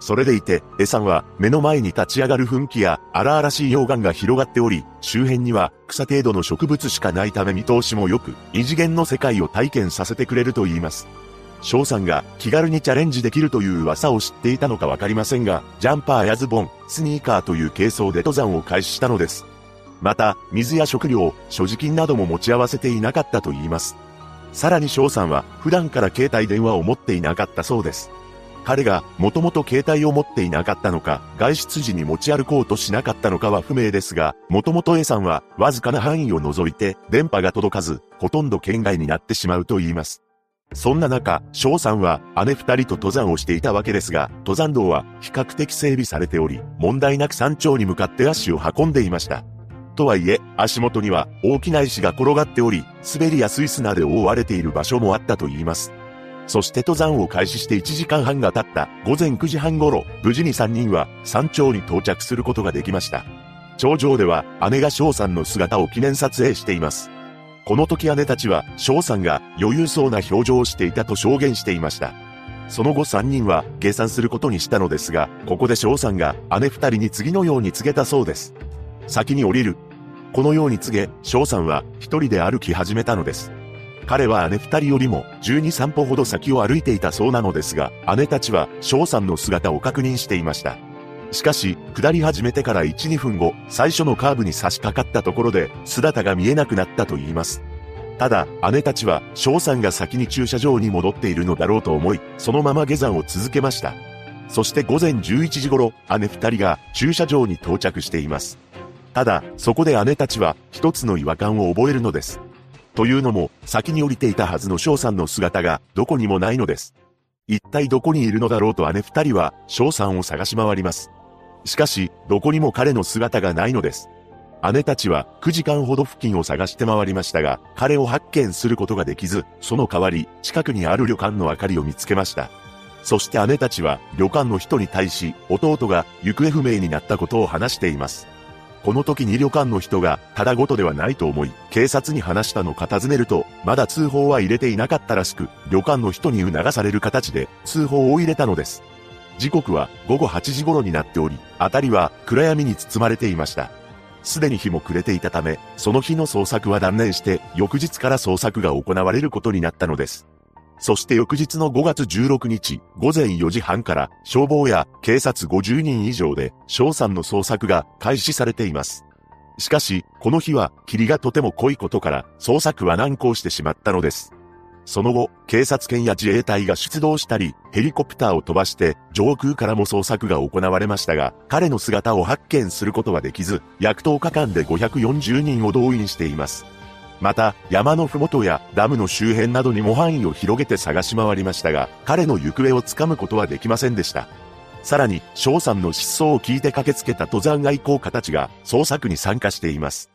それでいて、江さんは目の前に立ち上がる噴気や荒々しい溶岩が広がっており、周辺には草程度の植物しかないため見通しも良く、異次元の世界を体験させてくれると言います。翔さんが気軽にチャレンジできるという噂を知っていたのかわかりませんが、ジャンパーやズボン、スニーカーという軽装で登山を開始したのです。また、水や食料、所持金なども持ち合わせていなかったと言います。さらに翔さんは普段から携帯電話を持っていなかったそうです。彼がもともと携帯を持っていなかったのか、外出時に持ち歩こうとしなかったのかは不明ですが、もともと A さんはわずかな範囲を除いて電波が届かず、ほとんど県外になってしまうと言います。そんな中、翔さんは姉二人と登山をしていたわけですが、登山道は比較的整備されており、問題なく山頂に向かって足を運んでいました。とはいえ、足元には大きな石が転がっており、滑りやすい砂で覆われている場所もあったと言います。そして登山を開始して1時間半が経った午前9時半頃、無事に3人は山頂に到着することができました。頂上では姉が翔さんの姿を記念撮影しています。この時姉たちは翔さんが余裕そうな表情をしていたと証言していました。その後3人は下山することにしたのですが、ここで翔さんが姉2人に次のように告げたそうです。先に降りる。このように告げ、翔さんは一人で歩き始めたのです。彼は姉二人よりも12、3歩ほど先を歩いていたそうなのですが、姉たちは翔さんの姿を確認していました。しかし、下り始めてから1、2分後、最初のカーブに差し掛かったところで、姿が見えなくなったと言います。ただ、姉たちは、翔さんが先に駐車場に戻っているのだろうと思い、そのまま下山を続けました。そして午前11時頃、姉二人が駐車場に到着しています。ただ、そこで姉たちは一つの違和感を覚えるのです。というのも、先に降りていたはずの翔さんの姿がどこにもないのです。一体どこにいるのだろうと姉二人は翔さんを探し回ります。しかし、どこにも彼の姿がないのです。姉たちは9時間ほど付近を探して回りましたが、彼を発見することができず、その代わり、近くにある旅館の明かりを見つけました。そして姉たちは旅館の人に対し、弟が行方不明になったことを話しています。この時に旅館の人がただごとではないと思い、警察に話したのか尋ねると、まだ通報は入れていなかったらしく、旅館の人に促される形で通報を入れたのです。時刻は午後8時頃になっており、辺りは暗闇に包まれていました。すでに日も暮れていたため、その日の捜索は断念して、翌日から捜索が行われることになったのです。そして翌日の5月16日午前4時半から消防や警察50人以上で翔さんの捜索が開始されています。しかし、この日は霧がとても濃いことから捜索は難航してしまったのです。その後、警察犬や自衛隊が出動したり、ヘリコプターを飛ばして上空からも捜索が行われましたが、彼の姿を発見することはできず、約10日間で540人を動員しています。また、山のふもとやダムの周辺などにも範囲を広げて探し回りましたが、彼の行方をつかむことはできませんでした。さらに、翔さんの失踪を聞いて駆けつけた登山愛好家たちが捜索に参加しています。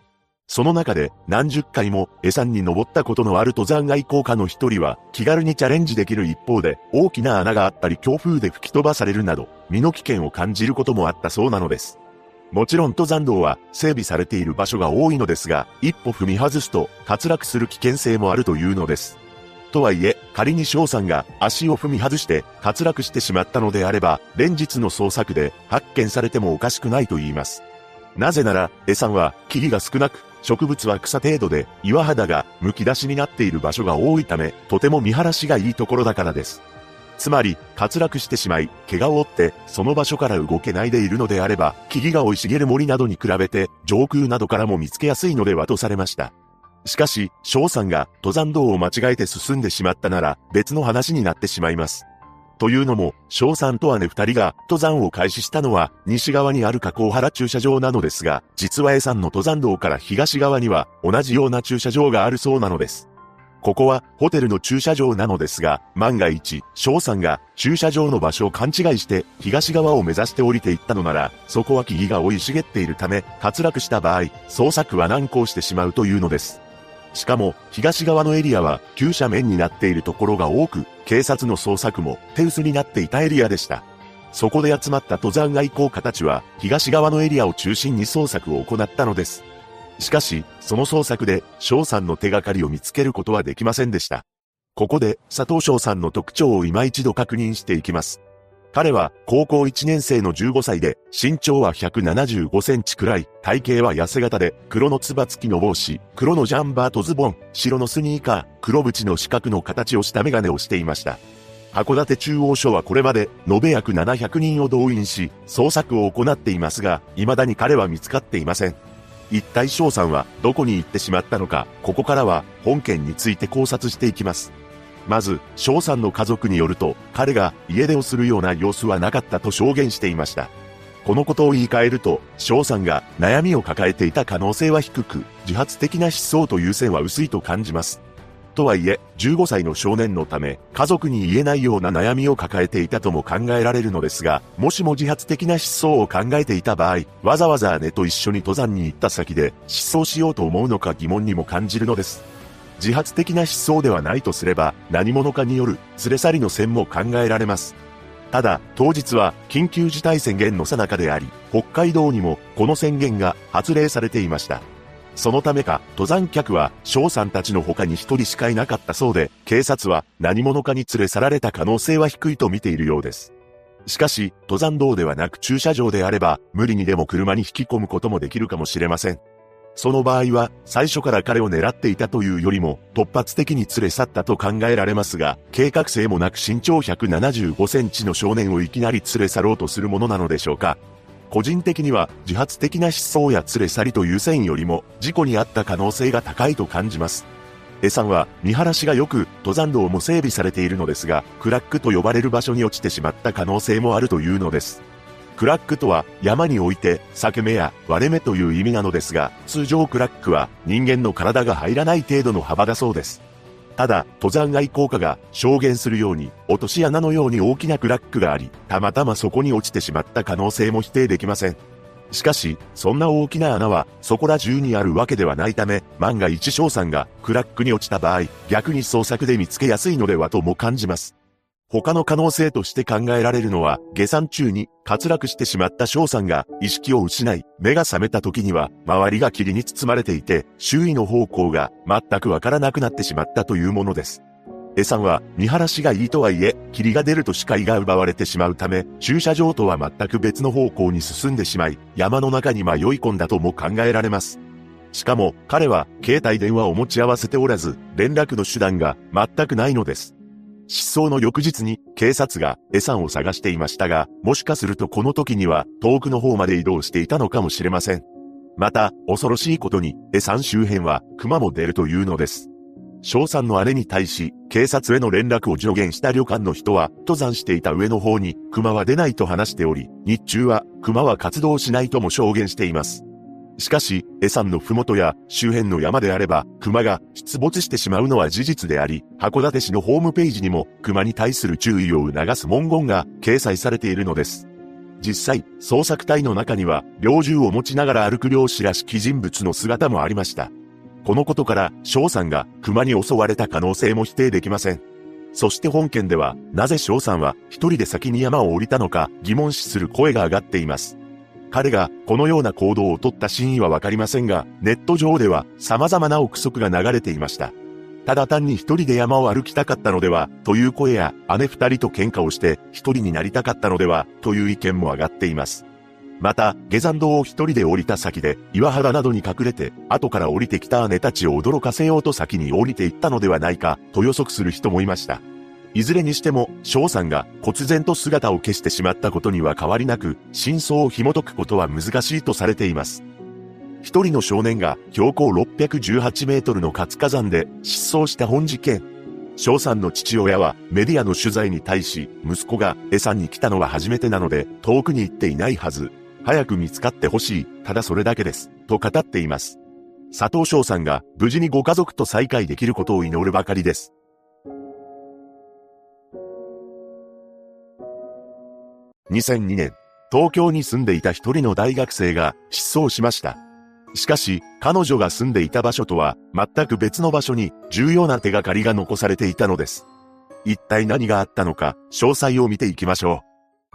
その中で何十回も江山に登ったことのある登山愛好家の一人は気軽にチャレンジできる一方で大きな穴があったり強風で吹き飛ばされるなど身の危険を感じることもあったそうなのです。もちろん登山道は整備されている場所が多いのですが一歩踏み外すと滑落する危険性もあるというのです。とはいえ、仮に翔さんが足を踏み外して滑落してしまったのであれば、連日の捜索で発見されてもおかしくないと言います。なぜなら、江さんは霧が少なく、植物は草程度で岩肌が剥き出しになっている場所が多いため、とても見晴らしがいいところだからです。つまり、滑落してしまい、怪我を負って、その場所から動けないでいるのであれば、木々が生い茂る森などに比べて、上空などからも見つけやすいのではとされました。しかし、翔さんが登山道を間違えて進んでしまったなら、別の話になってしまいます。というのも、翔さんと姉二人が登山を開始したのは西側にある加工原駐車場なのですが、実は A さんの登山道から東側には同じような駐車場があるそうなのです。ここはホテルの駐車場なのですが、万が一、翔さんが駐車場の場所を勘違いして東側を目指して降りていったのなら、そこは木々が生い茂っているため、滑落した場合、捜索は難航してしまうというのです。しかも、東側のエリアは急斜面になっているところが多く、警察の捜索も手薄になっていたエリアでした。そこで集まった登山愛好家たちは、東側のエリアを中心に捜索を行ったのです。しかし、その捜索で、翔さんの手がかりを見つけることはできませんでした。ここで、佐藤翔さんの特徴を今一度確認していきます。彼は高校1年生の15歳で、身長は175センチくらい、体型は痩せ型で、黒のつば付きの帽子、黒のジャンバーとズボン、白のスニーカー、黒縁の四角の形をしたメガネをしていました。函館中央署はこれまで延べ約700人を動員し、捜索を行っていますが、未だに彼は見つかっていません。一体翔さんはどこに行ってしまったのか、ここからは本件について考察していきます。まず、翔さんの家族によると、彼が家出をするような様子はなかったと証言していました。このことを言い換えると、翔さんが悩みを抱えていた可能性は低く、自発的な思想という線は薄いと感じます。とはいえ、15歳の少年のため、家族に言えないような悩みを抱えていたとも考えられるのですが、もしも自発的な失踪を考えていた場合、わざわざ姉と一緒に登山に行った先で失踪しようと思うのか疑問にも感じるのです。自発的な失踪ではないとすれば、何者かによる連れ去りの線も考えられます。ただ、当日は緊急事態宣言の最中であり、北海道にもこの宣言が発令されていました。そのためか、登山客は翔さんたちの他に一人しかいなかったそうで、警察は何者かに連れ去られた可能性は低いと見ているようです。しかし、登山道ではなく駐車場であれば、無理にでも車に引き込むこともできるかもしれません。その場合は、最初から彼を狙っていたというよりも、突発的に連れ去ったと考えられますが、計画性もなく身長175センチの少年をいきなり連れ去ろうとするものなのでしょうか。個人的には、自発的な失踪や連れ去りという線よりも、事故にあった可能性が高いと感じます。江さんは見晴らしが良く、登山道も整備されているのですが、クラックと呼ばれる場所に落ちてしまった可能性もあるというのです。クラックとは山において裂け目や割れ目という意味なのですが、通常クラックは人間の体が入らない程度の幅だそうです。ただ、登山愛好家が証言するように、落とし穴のように大きなクラックがあり、たまたまそこに落ちてしまった可能性も否定できません。しかし、そんな大きな穴は、そこら中にあるわけではないため、万が一翔さんがクラックに落ちた場合、逆に捜索で見つけやすいのではとも感じます。他の可能性として考えられるのは、下山中に滑落してしまった翔さんが意識を失い、目が覚めた時には、周りが霧に包まれていて、周囲の方向が全くわからなくなってしまったというものです。江さんは見晴らしがいいとはいえ、霧が出ると視界が奪われてしまうため、駐車場とは全く別の方向に進んでしまい、山の中に迷い込んだとも考えられます。しかも、彼は携帯電話を持ち合わせておらず、連絡の手段が全くないのです。失踪の翌日に警察がエサンを探していましたが、もしかするとこの時には遠くの方まで移動していたのかもしれません。また、恐ろしいことに、エサン周辺は熊も出るというのです。翔さんの姉に対し、警察への連絡を助言した旅館の人は、登山していた上の方に、熊は出ないと話しており、日中は、熊は活動しないとも証言しています。しかし、エサンのふもとや周辺の山であれば、熊が出没してしまうのは事実であり、函館市のホームページにも、熊に対する注意を促す文言が掲載されているのです。実際、捜索隊の中には、猟銃を持ちながら歩く漁師らしき人物の姿もありました。このことから、翔さんが熊に襲われた可能性も否定できません。そして本件では、なぜ翔さんは一人で先に山を降りたのか疑問視する声が上がっています。彼がこのような行動をとった真意はわかりませんが、ネット上では様々な憶測が流れていました。ただ単に一人で山を歩きたかったのでは、という声や姉二人と喧嘩をして一人になりたかったのでは、という意見も上がっています。また、下山道を一人で降りた先で、岩原などに隠れて、後から降りてきた姉たちを驚かせようと先に降りていったのではないか、と予測する人もいました。いずれにしても、翔さんが忽然と姿を消してしまったことには変わりなく、真相を紐解くことは難しいとされています。一人の少年が標高618メートルの活火山で失踪した本事件。翔さんの父親はメディアの取材に対し、息子が餌に来たのは初めてなので遠くに行っていないはず。早く見つかってほしい。ただそれだけです。と語っています。佐藤翔さんが無事にご家族と再会できることを祈るばかりです。2002年、東京に住んでいた一人の大学生が失踪しました。しかし、彼女が住んでいた場所とは全く別の場所に重要な手がかりが残されていたのです。一体何があったのか、詳細を見ていきましょ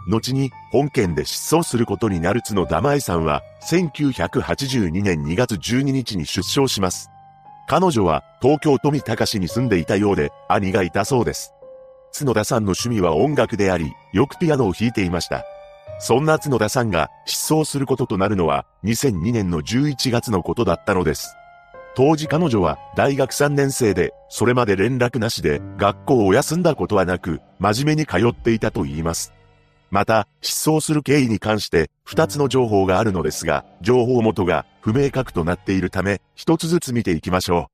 う。後に本件で失踪することになる角田舞さんは、1982年2月12日に出生します。彼女は東京富高市に住んでいたようで、兄がいたそうです。角田さんの趣味は音楽であり、よくピアノを弾いていました。そんな角田さんが失踪することとなるのは2002年の11月のことだったのです。当時彼女は大学3年生で、それまで連絡なしで学校を休んだことはなく、真面目に通っていたと言います。また、失踪する経緯に関して2つの情報があるのですが、情報元が不明確となっているため、一つずつ見ていきましょう。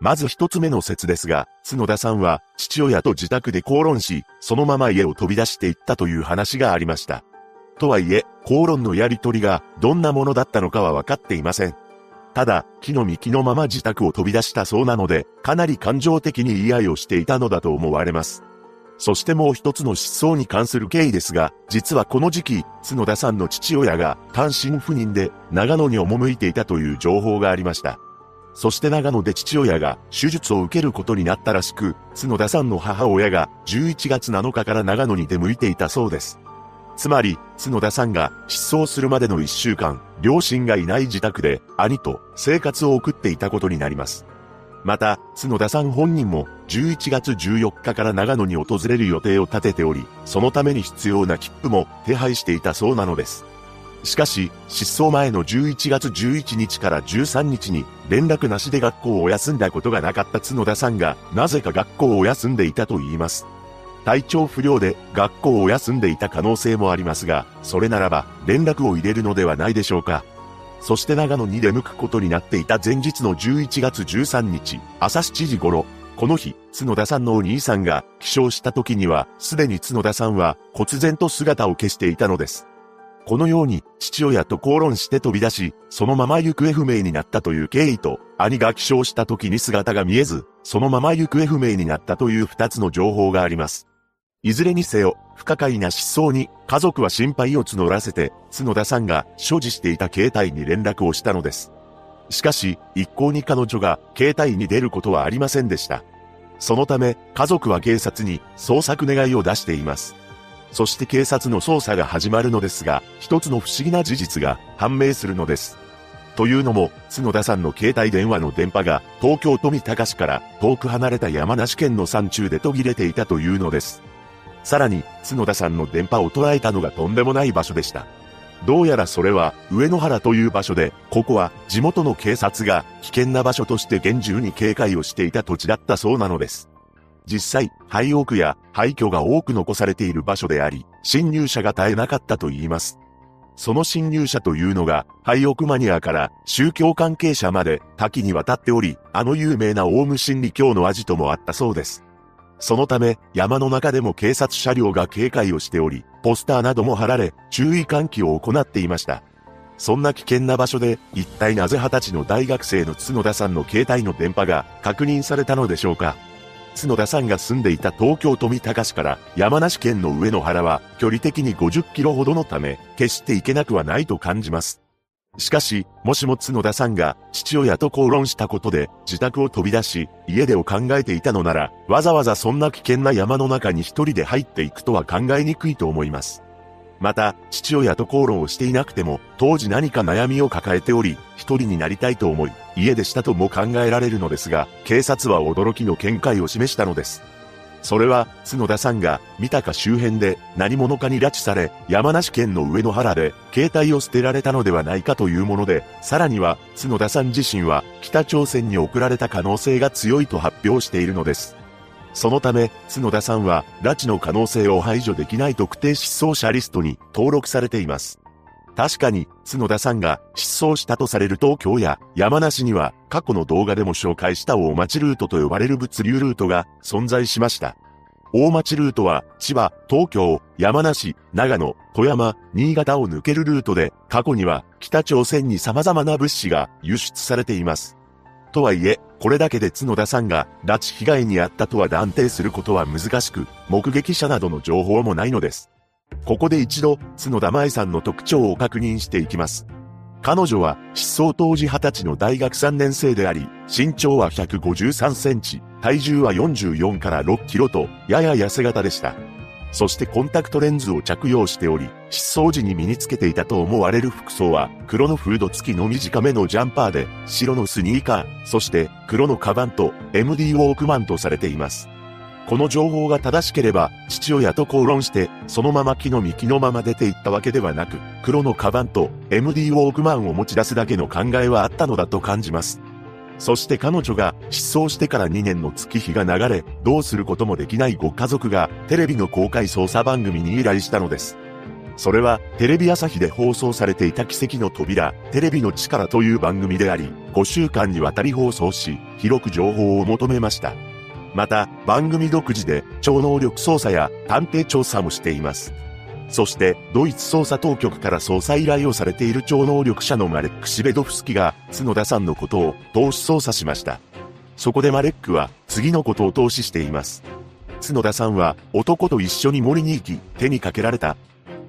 まず一つ目の説ですが、角田さんは父親と自宅で口論し、そのまま家を飛び出していったという話がありました。とはいえ、口論のやりとりがどんなものだったのかは分かっていません。ただ、木の幹のまま自宅を飛び出したそうなので、かなり感情的に言い合いをしていたのだと思われます。そしてもう一つの失踪に関する経緯ですが、実はこの時期、角田さんの父親が単身赴任で長野に赴いていたという情報がありました。そして長野で父親が手術を受けることになったらしく、角田さんの母親が11月7日から長野に出向いていたそうです。つまり、角田さんが失踪するまでの1週間、両親がいない自宅で兄と生活を送っていたことになります。また、角田さん本人も11月14日から長野に訪れる予定を立てており、そのために必要な切符も手配していたそうなのです。しかし、失踪前の11月11日から13日に連絡なしで学校を休んだことがなかった角田さんが、なぜか学校を休んでいたと言います。体調不良で学校を休んでいた可能性もありますが、それならば連絡を入れるのではないでしょうか。そして長野に出向くことになっていた前日の11月13日、朝7時頃、この日、角田さんのお兄さんが起床した時には、すでに角田さんは忽然と姿を消していたのです。このように父親と口論して飛び出し、そのまま行方不明になったという経緯と、兄が起床した時に姿が見えず、そのまま行方不明になったという二つの情報があります。いずれにせよ、不可解な失踪に家族は心配を募らせて、角田さんが所持していた携帯に連絡をしたのです。しかし、一向に彼女が携帯に出ることはありませんでした。そのため、家族は警察に捜索願いを出しています。そして警察の捜査が始まるのですが、一つの不思議な事実が判明するのです。というのも、角田さんの携帯電話の電波が東京富高市から遠く離れた山梨県の山中で途切れていたというのです。さらに、角田さんの電波を捉えたのがとんでもない場所でした。どうやらそれは上野原という場所で、ここは地元の警察が危険な場所として厳重に警戒をしていた土地だったそうなのです。実際、廃屋や廃墟が多く残されている場所であり、侵入者が絶えなかったと言います。その侵入者というのが、廃屋マニアから宗教関係者まで多岐にわたっており、あの有名なオウム真理教の味ともあったそうです。そのため、山の中でも警察車両が警戒をしており、ポスターなども貼られ、注意喚起を行っていました。そんな危険な場所で、一体なぜ二十歳の大学生の角田さんの携帯の電波が確認されたのでしょうか角田さんが住んでいた東京富高市から山梨県の上野原は距離的に50キロほどのため、決して行けなくはないと感じます。しかし、もしも角田さんが父親と口論したことで自宅を飛び出し、家出を考えていたのなら、わざわざそんな危険な山の中に一人で入っていくとは考えにくいと思います。また、父親と口論をしていなくても、当時何か悩みを抱えており、人になりたいと思い、家出したとも考えられるのですが、警察は驚きの見解を示したのです。それは、角田さんが、三鷹周辺で何者かに拉致され、山梨県の上野原で、携帯を捨てられたのではないかというもので、さらには、角田さん自身は、北朝鮮に送られた可能性が強いと発表しているのです。そのため、角田さんは、拉致の可能性を排除できない特定失踪者リストに登録されています。確かに、角田さんが失踪したとされる東京や山梨には、過去の動画でも紹介した大町ルートと呼ばれる物流ルートが存在しました。大町ルートは、千葉、東京、山梨、長野、富山、新潟を抜けるルートで、過去には北朝鮮に様々な物資が輸出されています。とはいえ、これだけで角田さんが拉致被害に遭ったとは断定することは難しく、目撃者などの情報もないのです。ここで一度、角田舞さんの特徴を確認していきます。彼女は失踪当時20歳の大学3年生であり、身長は153センチ、体重は44から6キロと、やや痩せ型でした。そしてコンタクトレンズを着用しており、失踪時に身につけていたと思われる服装は、黒のフード付きの短めのジャンパーで、白のスニーカー、そして黒のカバンと MD ウォークマンとされています。この情報が正しければ、父親と口論して、そのまま木の幹のまま出て行ったわけではなく、黒のカバンと MD ウォークマンを持ち出すだけの考えはあったのだと感じます。そして彼女が失踪してから2年の月日が流れ、どうすることもできないご家族がテレビの公開捜査番組に依頼したのです。それはテレビ朝日で放送されていた奇跡の扉、テレビの力という番組であり、5週間にわたり放送し、広く情報を求めました。また、番組独自で超能力捜査や探偵調査もしています。そして、ドイツ捜査当局から捜査依頼をされている超能力者のマレック・シベドフスキが、角田さんのことを投資捜査しました。そこでマレックは、次のことを投資しています。角田さんは、男と一緒に森に行き、手にかけられた。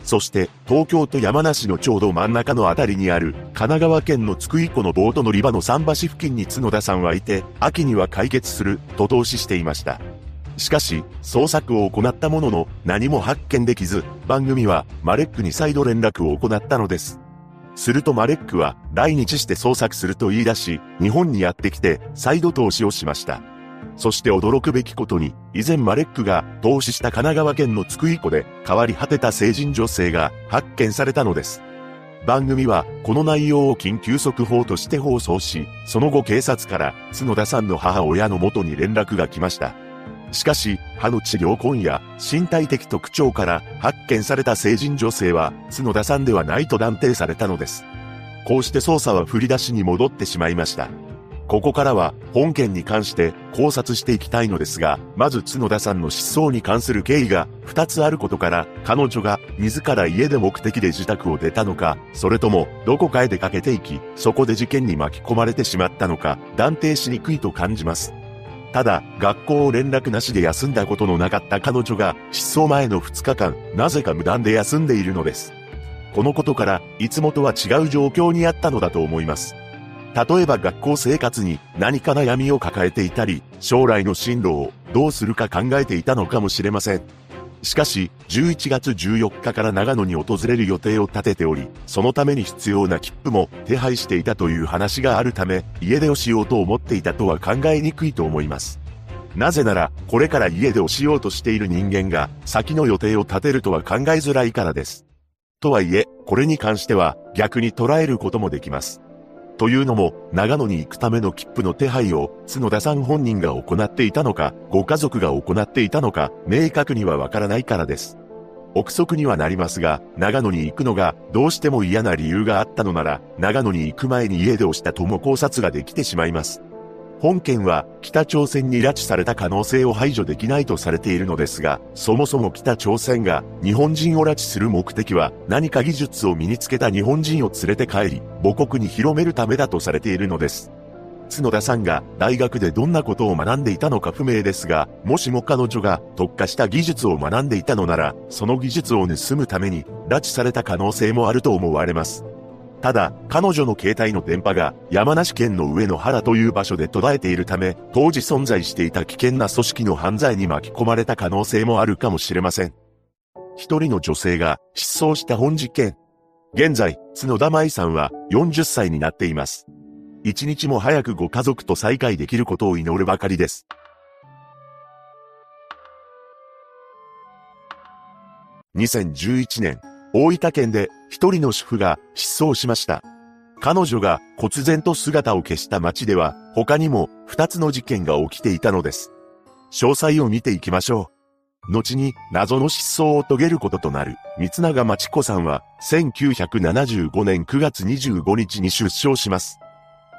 そして、東京と山梨のちょうど真ん中のあたりにある、神奈川県の津久井湖のボート乗り場の桟橋付近に角田さんはいて、秋には解決する、と投資していました。しかし、捜索を行ったものの何も発見できず、番組はマレックに再度連絡を行ったのです。するとマレックは来日して捜索すると言い出し、日本にやってきて再度投資をしました。そして驚くべきことに、以前マレックが投資した神奈川県の津久井湖で変わり果てた成人女性が発見されたのです。番組はこの内容を緊急速報として放送し、その後警察から角田さんの母親の元に連絡が来ました。しかし、歯の治療痕や身体的特徴から発見された成人女性は角田さんではないと断定されたのです。こうして捜査は振り出しに戻ってしまいました。ここからは本件に関して考察していきたいのですが、まず角田さんの失踪に関する経緯が2つあることから、彼女が自ら家で目的で自宅を出たのか、それともどこかへ出かけていき、そこで事件に巻き込まれてしまったのか、断定しにくいと感じます。ただ、学校を連絡なしで休んだことのなかった彼女が、失踪前の2日間、なぜか無断で休んでいるのです。このことから、いつもとは違う状況にあったのだと思います。例えば学校生活に何か悩みを抱えていたり、将来の進路をどうするか考えていたのかもしれません。しかし、11月14日から長野に訪れる予定を立てており、そのために必要な切符も手配していたという話があるため、家出をしようと思っていたとは考えにくいと思います。なぜなら、これから家出をしようとしている人間が、先の予定を立てるとは考えづらいからです。とはいえ、これに関しては、逆に捉えることもできます。というのも、長野に行くための切符の手配を、角田さん本人が行っていたのか、ご家族が行っていたのか、明確にはわからないからです。憶測にはなりますが、長野に行くのがどうしても嫌な理由があったのなら、長野に行く前に家で押したとも考察ができてしまいます。本件は北朝鮮に拉致された可能性を排除できないとされているのですが、そもそも北朝鮮が日本人を拉致する目的は何か技術を身につけた日本人を連れて帰り、母国に広めるためだとされているのです。角田さんが大学でどんなことを学んでいたのか不明ですが、もしも彼女が特化した技術を学んでいたのなら、その技術を盗むために拉致された可能性もあると思われます。ただ、彼女の携帯の電波が山梨県の上野原という場所で途絶えているため、当時存在していた危険な組織の犯罪に巻き込まれた可能性もあるかもしれません。一人の女性が失踪した本事件。現在、角田舞さんは40歳になっています。一日も早くご家族と再会できることを祈るばかりです。2011年、大分県で一人の主婦が失踪しました。彼女が忽然と姿を消した街では他にも二つの事件が起きていたのです。詳細を見ていきましょう。後に謎の失踪を遂げることとなる三永町子さんは1975年9月25日に出生します。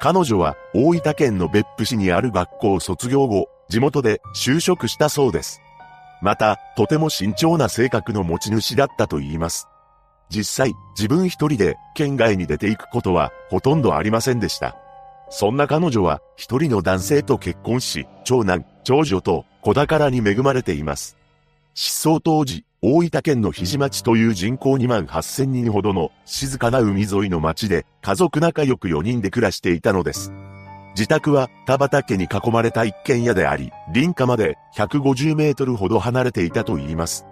彼女は大分県の別府市にある学校を卒業後、地元で就職したそうです。また、とても慎重な性格の持ち主だったと言います。実際、自分一人で県外に出ていくことはほとんどありませんでした。そんな彼女は一人の男性と結婚し、長男、長女と子宝に恵まれています。失踪当時、大分県の肘町という人口2万8000人ほどの静かな海沿いの町で家族仲良く4人で暮らしていたのです。自宅は田畑に囲まれた一軒家であり、林家まで150メートルほど離れていたと言います。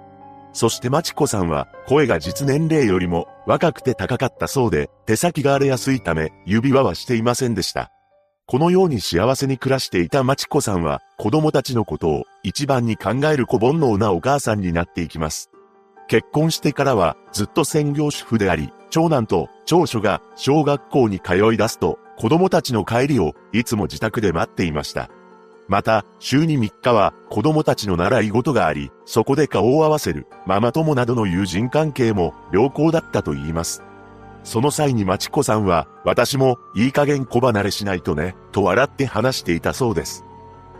そしてまちこさんは声が実年齢よりも若くて高かったそうで手先が荒れやすいため指輪はしていませんでした。このように幸せに暮らしていたまちこさんは子供たちのことを一番に考える小煩悩なお母さんになっていきます。結婚してからはずっと専業主婦であり、長男と長女が小学校に通い出すと子供たちの帰りをいつも自宅で待っていました。また、週に3日は子供たちの習い事があり、そこで顔を合わせるママ友などの友人関係も良好だったと言います。その際にまちこさんは、私もいい加減小離れしないとね、と笑って話していたそうです。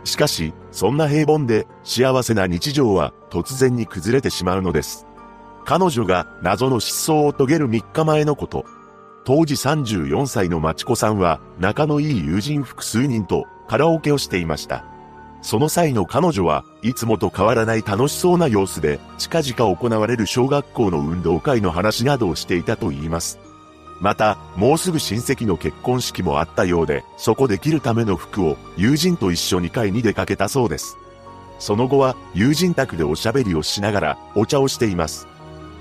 しかし、そんな平凡で幸せな日常は突然に崩れてしまうのです。彼女が謎の失踪を遂げる3日前のこと。当時34歳のまちこさんは仲のいい友人複数人とカラオケをしていました。その際の彼女はいつもと変わらない楽しそうな様子で近々行われる小学校の運動会の話などをしていたと言います。また、もうすぐ親戚の結婚式もあったようで、そこで着るための服を友人と一緒に買いに出かけたそうです。その後は友人宅でおしゃべりをしながらお茶をしています。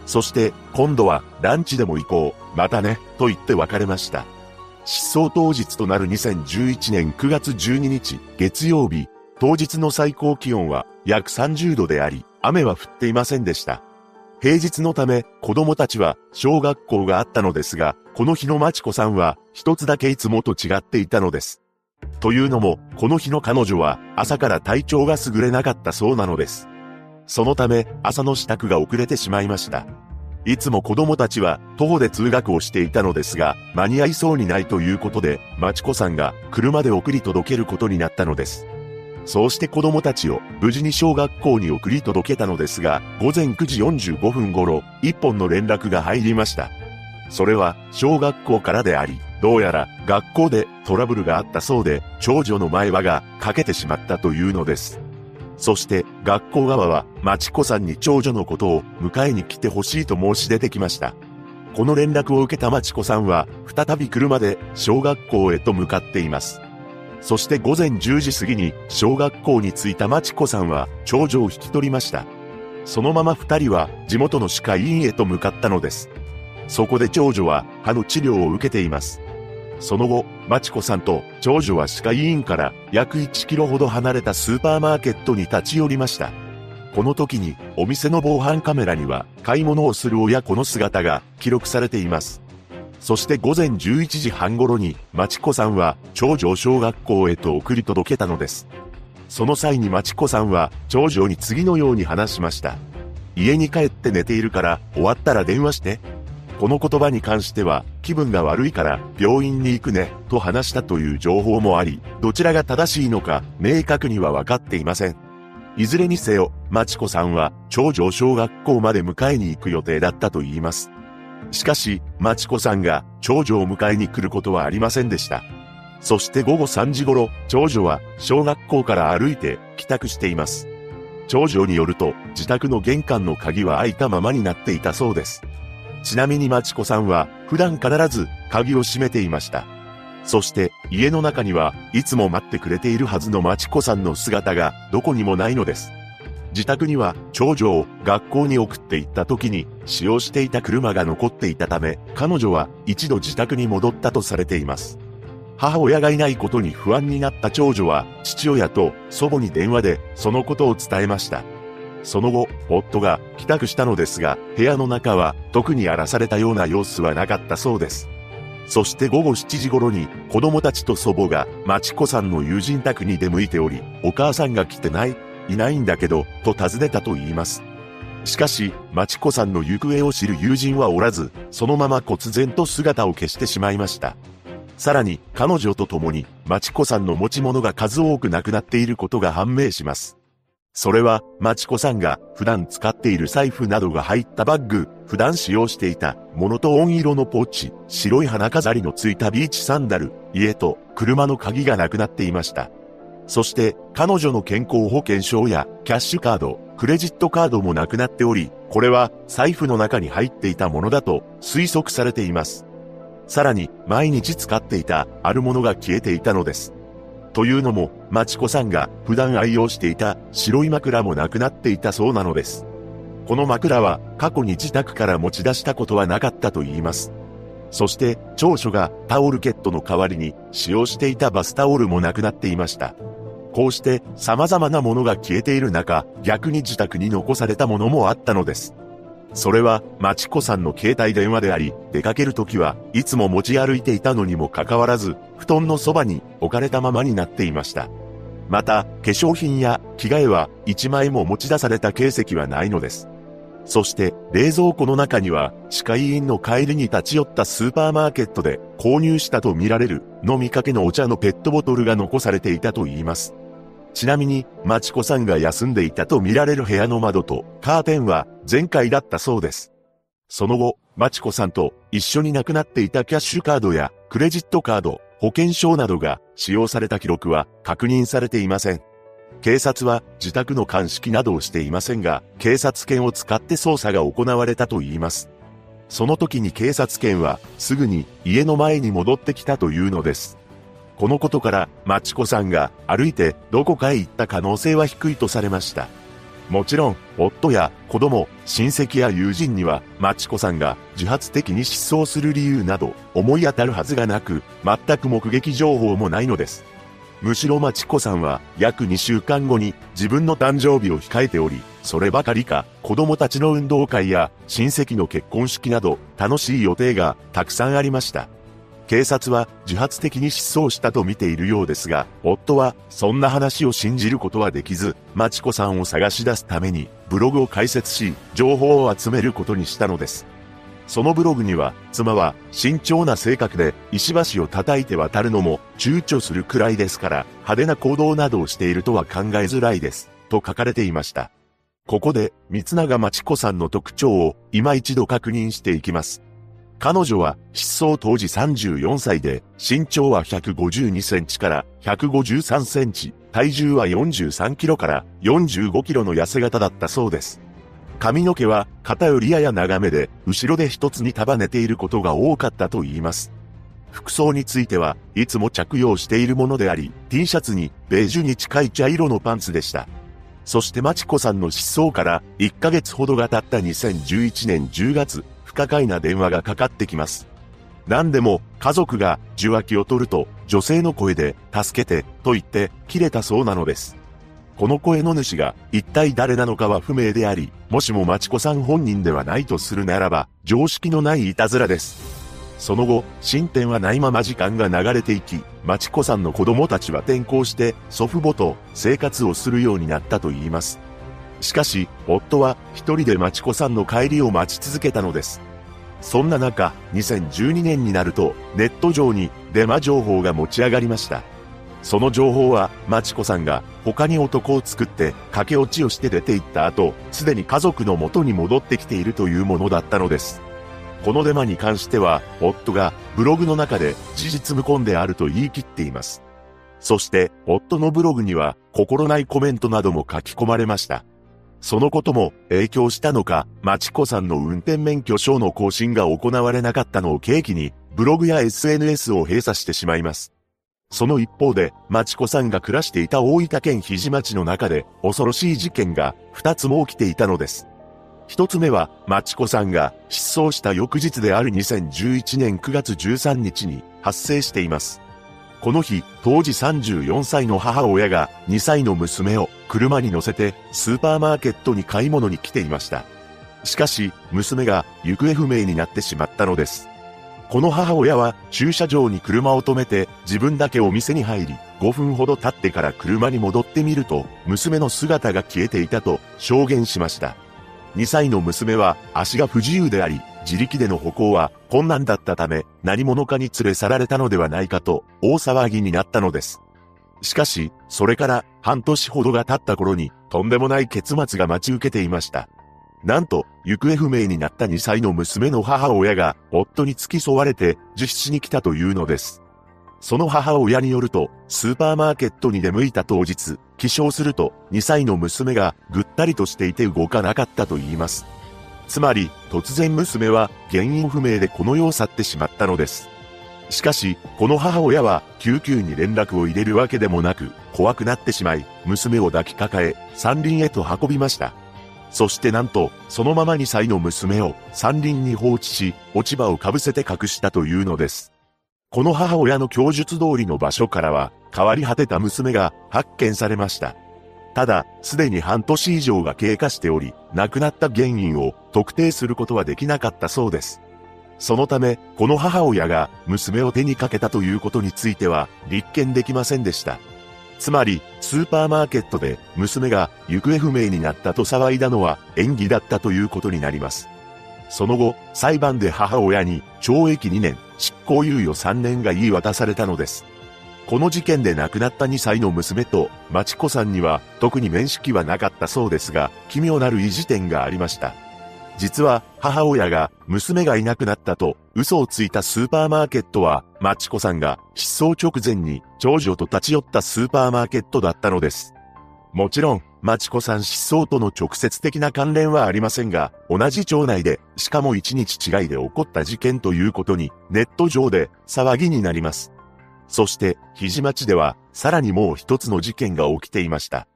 そして今度はランチでも行こう、またね、と言って別れました。失踪当日となる2011年9月12日月曜日、当日の最高気温は約30度であり、雨は降っていませんでした。平日のため子供たちは小学校があったのですが、この日のまちこさんは一つだけいつもと違っていたのです。というのも、この日の彼女は朝から体調が優れなかったそうなのです。そのため朝の支度が遅れてしまいました。いつも子供たちは徒歩で通学をしていたのですが、間に合いそうにないということで、まちこさんが車で送り届けることになったのです。そうして子供たちを無事に小学校に送り届けたのですが、午前9時45分頃、一本の連絡が入りました。それは小学校からであり、どうやら学校でトラブルがあったそうで、長女の前歯が欠けてしまったというのです。そして学校側は、まちこさんに長女のことを迎えに来てほしいと申し出てきました。この連絡を受けたまちこさんは、再び車で小学校へと向かっています。そして午前10時過ぎに小学校に着いたまちこさんは長女を引き取りました。そのまま二人は地元の歯科医院へと向かったのです。そこで長女は歯の治療を受けています。その後、まちこさんと長女は歯科医院から約1キロほど離れたスーパーマーケットに立ち寄りました。この時にお店の防犯カメラには買い物をする親子の姿が記録されています。そして午前11時半頃に、町子さんは、長女を小学校へと送り届けたのです。その際に町子さんは、長女に次のように話しました。家に帰って寝ているから、終わったら電話して。この言葉に関しては、気分が悪いから病院に行くね、と話したという情報もあり、どちらが正しいのか、明確には分かっていません。いずれにせよ、まちこさんは、長女小学校まで迎えに行く予定だったと言います。しかし、まちこさんが、長女を迎えに来ることはありませんでした。そして午後3時頃、長女は、小学校から歩いて、帰宅しています。長女によると、自宅の玄関の鍵は開いたままになっていたそうです。ちなみにまちこさんは、普段必ず鍵を閉めていました。そして家の中にはいつも待ってくれているはずのまちこさんの姿がどこにもないのです。自宅には長女を学校に送って行った時に使用していた車が残っていたため彼女は一度自宅に戻ったとされています。母親がいないことに不安になった長女は父親と祖母に電話でそのことを伝えました。その後、夫が帰宅したのですが、部屋の中は特に荒らされたような様子はなかったそうです。そして午後7時頃に子供たちと祖母が町子さんの友人宅に出向いており、お母さんが来てないいないんだけど、と尋ねたと言います。しかし、町子さんの行方を知る友人はおらず、そのまま忽然と姿を消してしまいました。さらに、彼女と共に、町子さんの持ち物が数多くなくなっていることが判明します。それは、まちこさんが普段使っている財布などが入ったバッグ、普段使用していたモノトーン色のポーチ、白い花飾りのついたビーチサンダル、家と車の鍵がなくなっていました。そして彼女の健康保険証やキャッシュカード、クレジットカードもなくなっており、これは財布の中に入っていたものだと推測されています。さらに毎日使っていたあるものが消えていたのです。というのも、まちこさんが普段愛用していた白い枕もなくなっていたそうなのです。この枕は過去に自宅から持ち出したことはなかったと言います。そして長所がタオルケットの代わりに使用していたバスタオルもなくなっていました。こうして様々なものが消えている中、逆に自宅に残されたものもあったのです。それは、まちこさんの携帯電話であり、出かけるときはいつも持ち歩いていたのにもかかわらず、布団のそばに置かれたままになっていました。また、化粧品や着替えは一枚も持ち出された形跡はないのです。そして、冷蔵庫の中には、歯科医院の帰りに立ち寄ったスーパーマーケットで購入したとみられる飲みかけのお茶のペットボトルが残されていたと言います。ちなみに、まちこさんが休んでいたと見られる部屋の窓とカーテンは全開だったそうです。その後、まちこさんと一緒に亡くなっていたキャッシュカードやクレジットカード、保険証などが使用された記録は確認されていません。警察は自宅の鑑識などをしていませんが、警察犬を使って捜査が行われたといいます。その時に警察犬はすぐに家の前に戻ってきたというのです。このことから、マチコさんが歩いてどこかへ行った可能性は低いとされました。もちろん、夫や子供、親戚や友人には、マチコさんが自発的に失踪する理由など思い当たるはずがなく、全く目撃情報もないのです。むしろマチコさんは約2週間後に自分の誕生日を控えており、そればかりか子供たちの運動会や親戚の結婚式など楽しい予定がたくさんありました。警察は自発的に失踪したと見ているようですが、夫はそんな話を信じることはできず、マチコさんを探し出すためにブログを開設し、情報を集めることにしたのです。そのブログには、妻は慎重な性格で石橋を叩いて渡るのも躊躇するくらいですから、派手な行動などをしているとは考えづらいです、と書かれていました。ここで、三永町子さんの特徴を今一度確認していきます。彼女は失踪当時34歳で、身長は152センチから153センチ、体重は43キロから45キロの痩せ型だったそうです。髪の毛は肩よりやや長めで、後ろで一つに束ねていることが多かったと言います。服装についてはいつも着用しているものであり、T シャツにベージュに近い茶色のパンツでした。そしてマチコさんの失踪から1ヶ月ほどが経った2011年10月、可解な電話がかかってきます。何でも家族が受話器を取ると女性の声で助けてと言って切れたそうなのです。この声の主が一体誰なのかは不明であり、もしも町子さん本人ではないとするならば常識のないいたずらです。その後、進展はないまま時間が流れていき、まちこさんの子供たちは転校して祖父母と生活をするようになったと言います。しかし、夫は一人でまちこさんの帰りを待ち続けたのです。そんな中、2012年になると、ネット上にデマ情報が持ち上がりました。その情報は、まちこさんが他に男を作って駆け落ちをして出て行った後、すでに家族の元に戻ってきているというものだったのです。このデマに関しては、夫がブログの中で事実無根であると言い切っています。そして、夫のブログには心ないコメントなども書き込まれました。そのことも影響したのか、まちこさんの運転免許証の更新が行われなかったのを契機に、ブログや SNS を閉鎖してしまいます。その一方で、まちこさんが暮らしていた大分県肘町の中で、恐ろしい事件が二つも起きていたのです。一つ目は、まちこさんが失踪した翌日である2011年9月13日に発生しています。この日、当時34歳の母親が2歳の娘を車に乗せてスーパーマーケットに買い物に来ていました。しかし、娘が行方不明になってしまったのです。この母親は駐車場に車を止めて自分だけお店に入り、5分ほど経ってから車に戻ってみると、娘の姿が消えていたと証言しました。2歳の娘は足が不自由であり、自力での歩行は困難だったため、何者かに連れ去られたのではないかと大騒ぎになったのです。しかし、それから半年ほどが経った頃に、とんでもない結末が待ち受けていました。なんと、行方不明になった2歳の娘の母親が、夫に付き添われて、自室に来たというのです。その母親によると、スーパーマーケットに出向いた当日、起床すると、2歳の娘がぐったりとしていて動かなかったと言います。つまり、突然娘は原因不明でこの世を去ってしまったのです。しかし、この母親は救急に連絡を入れるわけでもなく、怖くなってしまい、娘を抱きかかえ、山林へと運びました。そしてなんと、そのまま2歳の娘を山林に放置し、落ち葉をかぶせて隠したというのです。この母親の供述通りの場所からは、変わり果てた娘が発見されました。ただ、すでに半年以上が経過しており、亡くなった原因を特定することはできなかったそうです。そのため、この母親が娘を手にかけたということについては立件できませんでした。つまり、スーパーマーケットで娘が行方不明になったと騒いだのは演技だったということになります。その後、裁判で母親に懲役2年、執行猶予3年が言い渡されたのです。この事件で亡くなった2歳の娘と、まちこさんには特に面識はなかったそうですが、奇妙なる意地点がありました。実は、母親が娘がいなくなったと嘘をついたスーパーマーケットは、まちこさんが失踪直前に長女と立ち寄ったスーパーマーケットだったのです。もちろん、まちこさん失踪との直接的な関連はありませんが、同じ町内で、しかも1日違いで起こった事件ということに、ネット上で騒ぎになります。そして、肘町では、さらにもう一つの事件が起きていました。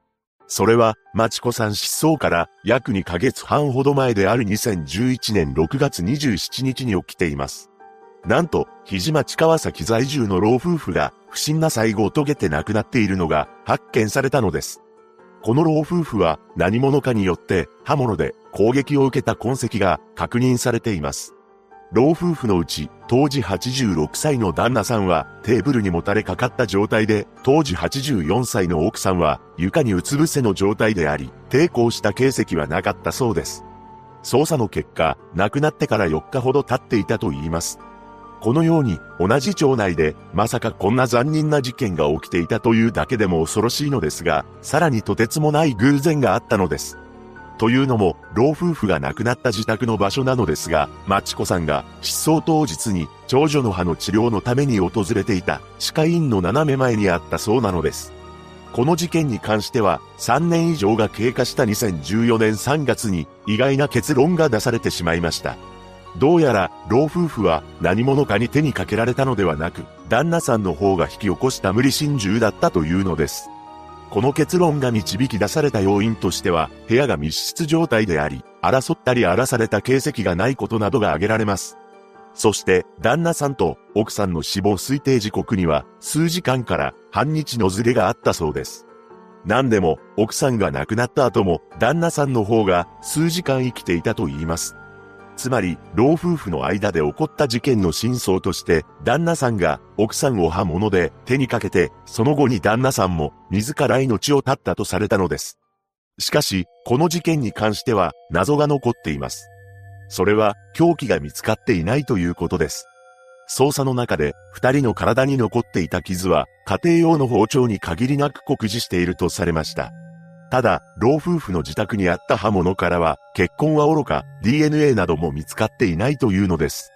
それは、まちこさん失踪から約2ヶ月半ほど前である2011年6月27日に起きています。なんと、肘町川崎在住の老夫婦が不審な最後を遂げて亡くなっているのが発見されたのです。この老夫婦は何者かによって刃物で攻撃を受けた痕跡が確認されています。老夫婦のうち、当時86歳の旦那さんはテーブルにもたれかかった状態で、当時84歳の奥さんは床にうつ伏せの状態であり、抵抗した形跡はなかったそうです。捜査の結果、亡くなってから4日ほど経っていたと言います。このように同じ町内でまさかこんな残忍な事件が起きていたというだけでも恐ろしいのですが、さらにとてつもない偶然があったのです。というのも、老夫婦が亡くなった自宅の場所なのですが、マチコさんが失踪当日に長女の歯の治療のために訪れていた歯科医院の斜め前にあったそうなのです。この事件に関しては、3年以上が経過した2014年3月に意外な結論が出されてしまいました。どうやら、老夫婦は何者かに手にかけられたのではなく、旦那さんの方が引き起こした無理心中だったというのです。この結論が導き出された要因としては、部屋が密室状態であり、争ったり荒らされた形跡がないことなどが挙げられます。そして、旦那さんと奥さんの死亡推定時刻には、数時間から半日のずれがあったそうです。何でも、奥さんが亡くなった後も、旦那さんの方が数時間生きていたと言います。つまり、老夫婦の間で起こった事件の真相として、旦那さんが奥さんを刃物で手にかけて、その後に旦那さんも自ら命を絶ったとされたのです。しかし、この事件に関しては謎が残っています。それは凶器が見つかっていないということです。捜査の中で二人の体に残っていた傷は家庭用の包丁に限りなく酷似しているとされました。ただ、老夫婦の自宅にあった刃物からは結婚は愚か DNA なども見つかっていないというのです。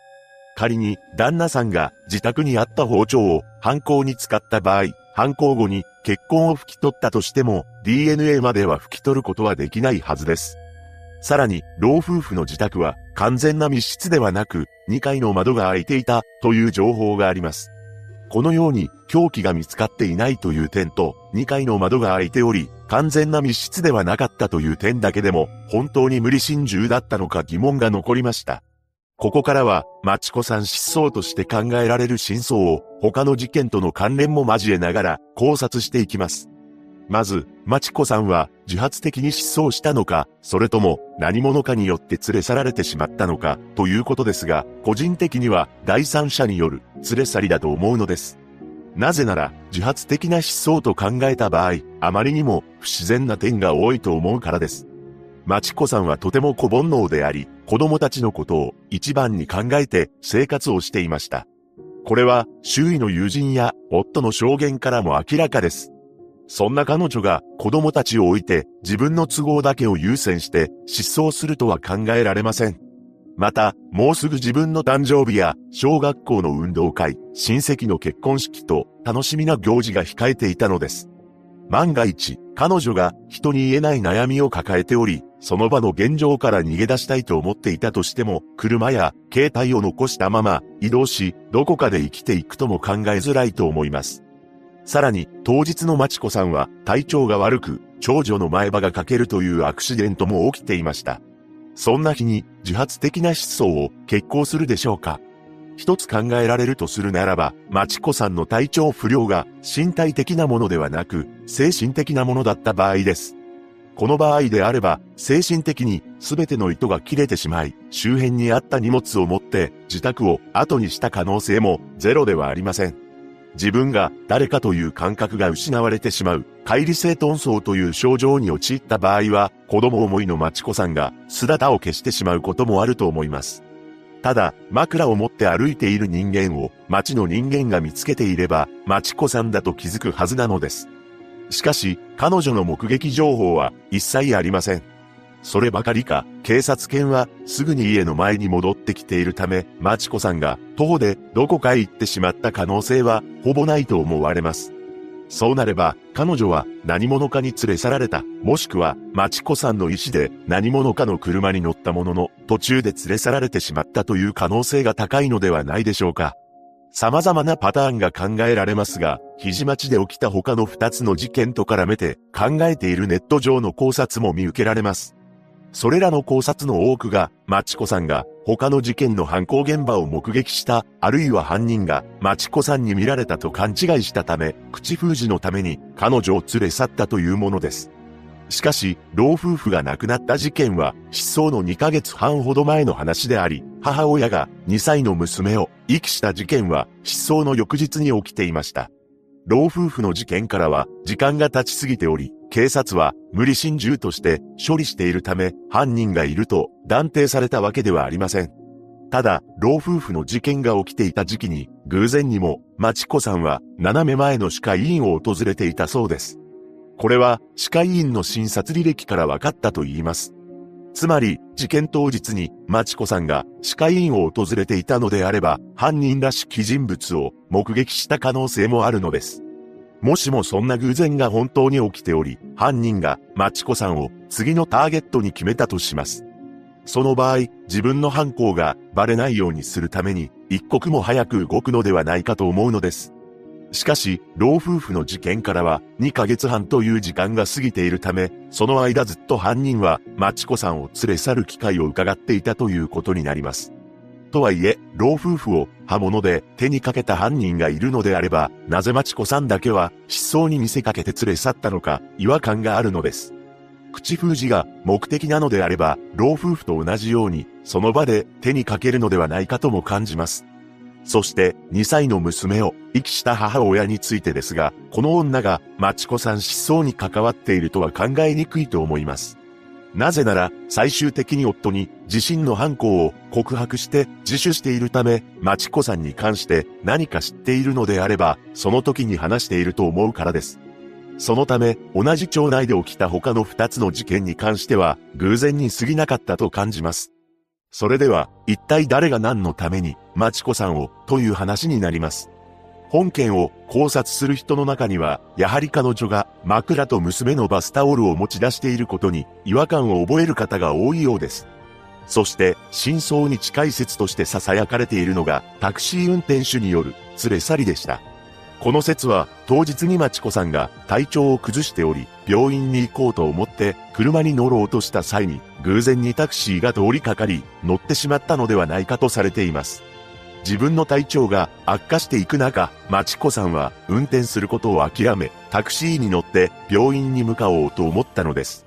仮に旦那さんが自宅にあった包丁を犯行に使った場合、犯行後に血痕を拭き取ったとしても DNA までは拭き取ることはできないはずです。さらに、老夫婦の自宅は完全な密室ではなく、2階の窓が開いていたという情報があります。このように凶器が見つかっていないという点と、2階の窓が開いており、完全な密室ではなかったという点だけでも、本当に無理心中だったのか疑問が残りました。ここからは、マチコさん失踪として考えられる真相を、他の事件との関連も交えながら考察していきます。まず、マチコさんは自発的に失踪したのか、それとも何者かによって連れ去られてしまったのか、ということですが、個人的には第三者による連れ去りだと思うのです。なぜなら、自発的な失踪と考えた場合、あまりにも不自然な点が多いと思うからです。マチコさんはとても小煩悩であり、子供たちのことを一番に考えて生活をしていました。これは周囲の友人や夫の証言からも明らかです。そんな彼女が子供たちを置いて自分の都合だけを優先して失踪するとは考えられません。また、もうすぐ自分の誕生日や小学校の運動会、親戚の結婚式と楽しみな行事が控えていたのです。万が一、彼女が人に言えない悩みを抱えており、その場の現状から逃げ出したいと思っていたとしても、車や携帯を残したまま移動し、どこかで生きていくとも考えづらいと思います。さらに、当日のまちこさんは体調が悪く、長女の前歯が欠けるというアクシデントも起きていました。そんな日に自発的な失踪を決行するでしょうか一つ考えられるとするならば、まちこさんの体調不良が身体的なものではなく、精神的なものだった場合です。この場合であれば、精神的に全ての糸が切れてしまい、周辺にあった荷物を持って自宅を後にした可能性もゼロではありません。自分が誰かという感覚が失われてしまう、乖離性遁走という症状に陥った場合は、子供思いの町子さんが姿を消してしまうこともあると思います。ただ、枕を持って歩いている人間を町の人間が見つけていれば、町子さんだと気づくはずなのです。しかし、彼女の目撃情報は一切ありません。そればかりか、警察犬はすぐに家の前に戻ってきているため、マチコさんが徒歩でどこかへ行ってしまった可能性はほぼないと思われます。そうなれば、彼女は何者かに連れ去られた、もしくは、マチコさんの意思で何者かの車に乗ったものの、途中で連れ去られてしまったという可能性が高いのではないでしょうか。様々なパターンが考えられますが、肘町で起きた他の二つの事件と絡めて考えているネット上の考察も見受けられます。それらの考察の多くが、マチコさんが他の事件の犯行現場を目撃した、あるいは犯人がマチコさんに見られたと勘違いしたため、口封じのために彼女を連れ去ったというものです。しかし、老夫婦が亡くなった事件は失踪の2ヶ月半ほど前の話であり、母親が2歳の娘を遺棄した事件は失踪の翌日に起きていました。老夫婦の事件からは時間が経ちすぎており、警察は無理心中として処理しているため犯人がいると断定されたわけではありません。ただ、老夫婦の事件が起きていた時期に偶然にも町子さんは斜め前の歯科医院を訪れていたそうです。これは歯科医院の診察履歴から分かったと言います。つまり、事件当日に、町子さんが歯科医院を訪れていたのであれば、犯人らしき人物を目撃した可能性もあるのです。もしもそんな偶然が本当に起きており、犯人がマチコさんを次のターゲットに決めたとします。その場合、自分の犯行がバレないようにするために、一刻も早く動くのではないかと思うのです。しかし、老夫婦の事件からは2ヶ月半という時間が過ぎているため、その間ずっと犯人はマチコさんを連れ去る機会を伺っていたということになります。とはいえ、老夫婦を刃物で手にかけた犯人がいるのであれば、なぜ町子さんだけは失踪に見せかけて連れ去ったのか違和感があるのです。口封じが目的なのであれば、老夫婦と同じようにその場で手にかけるのではないかとも感じます。そして2歳の娘を遺棄した母親についてですが、この女が町子さん失踪に関わっているとは考えにくいと思います。なぜなら、最終的に夫に自身の犯行を告白して自首しているため、町子さんに関して何か知っているのであれば、その時に話していると思うからです。そのため、同じ町内で起きた他の二つの事件に関しては、偶然に過ぎなかったと感じます。それでは、一体誰が何のために、町子さんを、という話になります。本件を考察する人の中には、やはり彼女が枕と娘のバスタオルを持ち出していることに違和感を覚える方が多いようです。そして、真相に近い説として囁かれているのが、タクシー運転手による連れ去りでした。この説は、当日に町子さんが体調を崩しており、病院に行こうと思って車に乗ろうとした際に、偶然にタクシーが通りかかり、乗ってしまったのではないかとされています。自分の体調が悪化していく中、町子さんは運転することを諦め、タクシーに乗って病院に向かおうと思ったのです。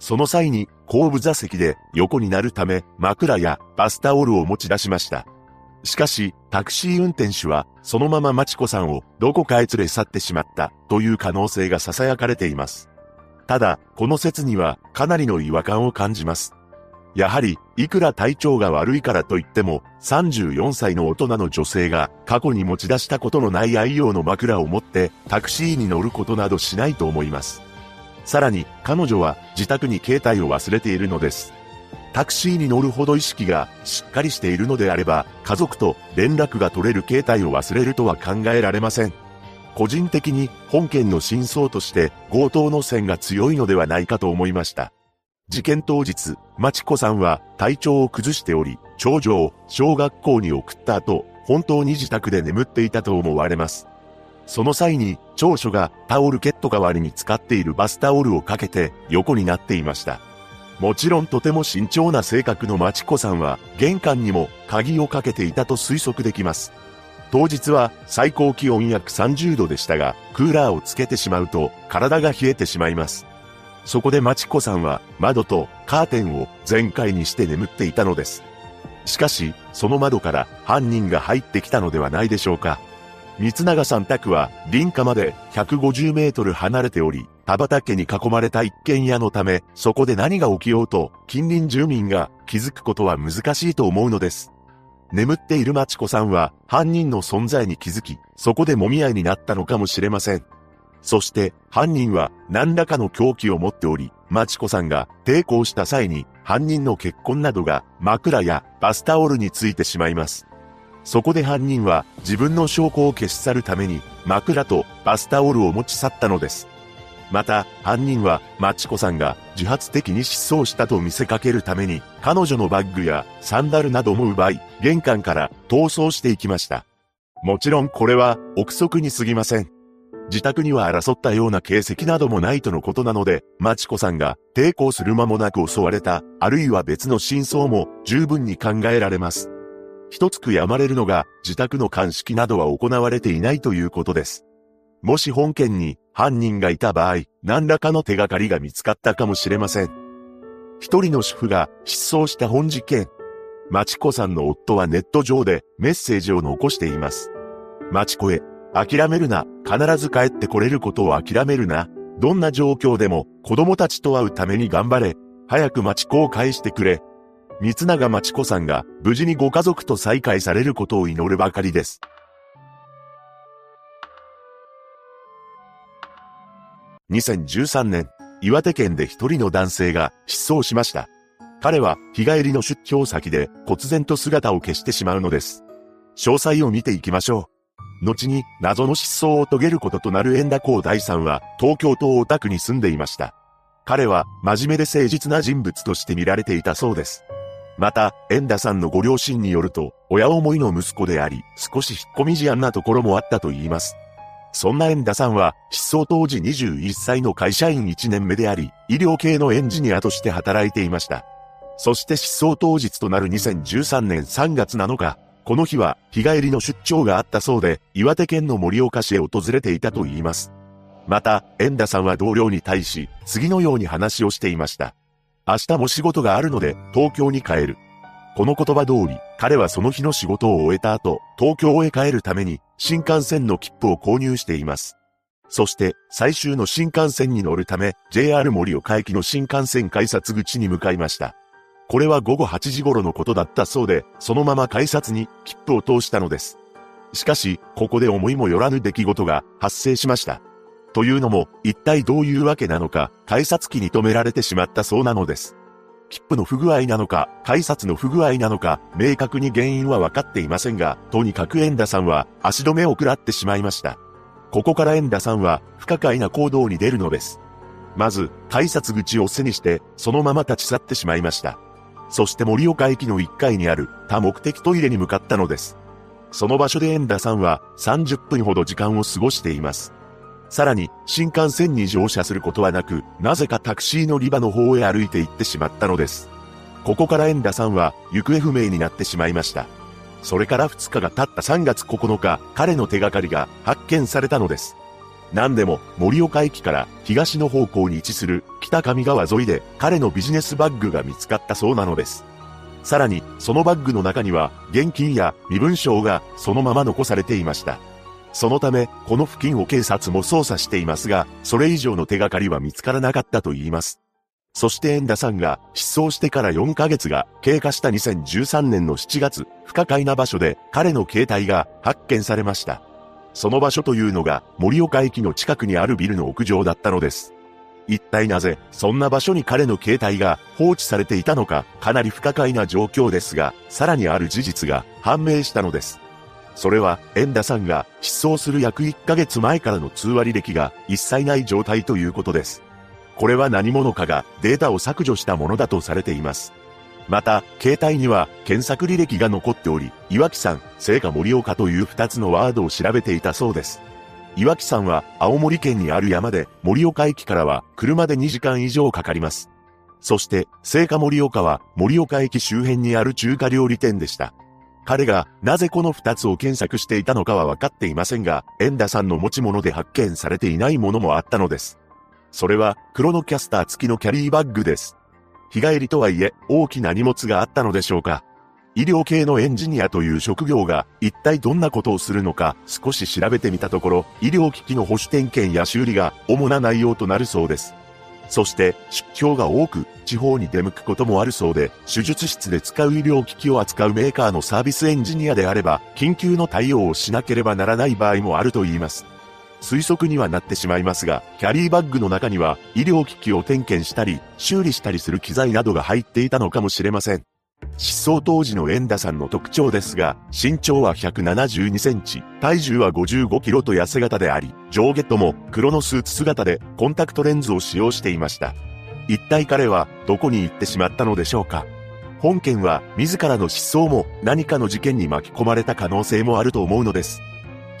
その際に後部座席で横になるため枕やバスタオルを持ち出しました。しかし、タクシー運転手は、そのまま町子さんをどこかへ連れ去ってしまったという可能性が囁かれています。ただ、この説にはかなりの違和感を感じます。やはり、いくら体調が悪いからといっても、34歳の大人の女性が過去に持ち出したことのない愛用の枕を持ってタクシーに乗ることなどしないと思います。さらに、彼女は自宅に携帯を忘れているのです。タクシーに乗るほど意識がしっかりしているのであれば、家族と連絡が取れる携帯を忘れるとは考えられません。個人的に本件の真相として強盗の線が強いのではないかと思いました。事件当日、町子さんは体調を崩しており、長女を小学校に送った後、本当に自宅で眠っていたと思われます。その際に、長女がタオルケット代わりに使っているバスタオルをかけて横になっていました。もちろんとても慎重な性格の町子さんは、玄関にも鍵をかけていたと推測できます。当日は最高気温約30度でしたが、クーラーをつけてしまうと体が冷えてしまいます。そこで町子さんは窓とカーテンを全開にして眠っていたのです。しかし、その窓から犯人が入ってきたのではないでしょうか。三永さん宅は林家まで150メートル離れており、田畑に囲まれた一軒家のため、そこで何が起きようと、近隣住民が気づくことは難しいと思うのです。眠っている町子さんは犯人の存在に気づき、そこで揉み合いになったのかもしれません。そして犯人は何らかの凶器を持っており、町子さんが抵抗した際に犯人の血痕などが枕やバスタオルについてしまいます。そこで犯人は自分の証拠を消し去るために枕とバスタオルを持ち去ったのです。また、犯人は、マチコさんが自発的に失踪したと見せかけるために、彼女のバッグやサンダルなども奪い、玄関から逃走していきました。もちろんこれは憶測に過ぎません。自宅には争ったような形跡などもないとのことなので、マチコさんが抵抗する間もなく襲われた、あるいは別の真相も十分に考えられます。一つ悔やまれるのが、自宅の鑑識などは行われていないということです。もし本件に犯人がいた場合、何らかの手がかりが見つかったかもしれません。一人の主婦が失踪した本事件。マチコさんの夫はネット上でメッセージを残しています。マチコへ、諦めるな、必ず帰ってこれることを諦めるな。どんな状況でも子供たちと会うために頑張れ。早くマチコを返してくれ。三永マチコさんが無事にご家族と再会されることを祈るばかりです。2013年、岩手県で一人の男性が失踪しました。彼は日帰りの出張先で忽然と姿を消してしまうのです。詳細を見ていきましょう。後に謎の失踪を遂げることとなる円田光大さんは東京都大田区に住んでいました。彼は真面目で誠実な人物として見られていたそうです。また、円田さんのご両親によると、親思いの息子であり、少し引っ込み思案なところもあったと言います。そんな円田さんは、失踪当時21歳の会社員1年目であり、医療系のエンジニアとして働いていました。そして失踪当日となる2013年3月7日、この日は日帰りの出張があったそうで、岩手県の盛岡市へ訪れていたと言います。また、円田さんは同僚に対し、次のように話をしていました。明日も仕事があるので、東京に帰る。この言葉通り、彼はその日の仕事を終えた後、東京へ帰るために、新幹線の切符を購入しています。そして、最終の新幹線に乗るため、JR 森岡駅の新幹線改札口に向かいました。これは午後8時頃のことだったそうで、そのまま改札に切符を通したのです。しかし、ここで思いもよらぬ出来事が発生しました。というのも、一体どういうわけなのか、改札機に止められてしまったそうなのです。切符の不具合なのか、改札の不具合なのか、明確に原因は分かっていませんが、とにかく円田さんは足止めを食らってしまいました。ここから円田さんは不可解な行動に出るのです。まず、改札口を背にして、そのまま立ち去ってしまいました。そして盛岡駅の1階にある多目的トイレに向かったのです。その場所で円田さんは30分ほど時間を過ごしています。さらに、新幹線に乗車することはなく、なぜかタクシー乗り場の方へ歩いて行ってしまったのです。ここから円田さんは行方不明になってしまいました。それから2日が経った3月9日、彼の手がかりが発見されたのです。何でも、盛岡駅から東の方向に位置する北上川沿いで彼のビジネスバッグが見つかったそうなのです。さらに、そのバッグの中には現金や身分証がそのまま残されていました。そのため、この付近を警察も捜査していますが、それ以上の手がかりは見つからなかったと言います。そして円田さんが失踪してから4ヶ月が経過した2013年の7月、不可解な場所で彼の携帯が発見されました。その場所というのが盛岡駅の近くにあるビルの屋上だったのです。一体なぜ、そんな場所に彼の携帯が放置されていたのか、かなり不可解な状況ですが、さらにある事実が判明したのです。それは、円田さんが失踪する約1ヶ月前からの通話履歴が一切ない状態ということです。これは何者かがデータを削除したものだとされています。また、携帯には検索履歴が残っており、岩木さん、聖火森岡という二つのワードを調べていたそうです。岩木さんは青森県にある山で、森岡駅からは車で2時間以上かかります。そして、聖火森岡は森岡駅周辺にある中華料理店でした。彼がなぜこの二つを検索していたのかは分かっていませんが、エンダさんの持ち物で発見されていないものもあったのです。それは、クロノキャスター付きのキャリーバッグです。日帰りとはいえ、大きな荷物があったのでしょうか。医療系のエンジニアという職業が一体どんなことをするのか少し調べてみたところ、医療機器の保守点検や修理が主な内容となるそうです。そして出張が多く地方に出向くこともあるそうで、手術室で使う医療機器を扱うメーカーのサービスエンジニアであれば、緊急の対応をしなければならない場合もあると言います。推測にはなってしまいますが、キャリーバッグの中には医療機器を点検したり、修理したりする機材などが入っていたのかもしれません。失踪当時の円田さんの特徴ですが、身長は172センチ、体重は55キロと痩せ型であり、上下とも黒のスーツ姿でコンタクトレンズを使用していました。一体彼はどこに行ってしまったのでしょうか？本件は自らの失踪も何かの事件に巻き込まれた可能性もあると思うのです。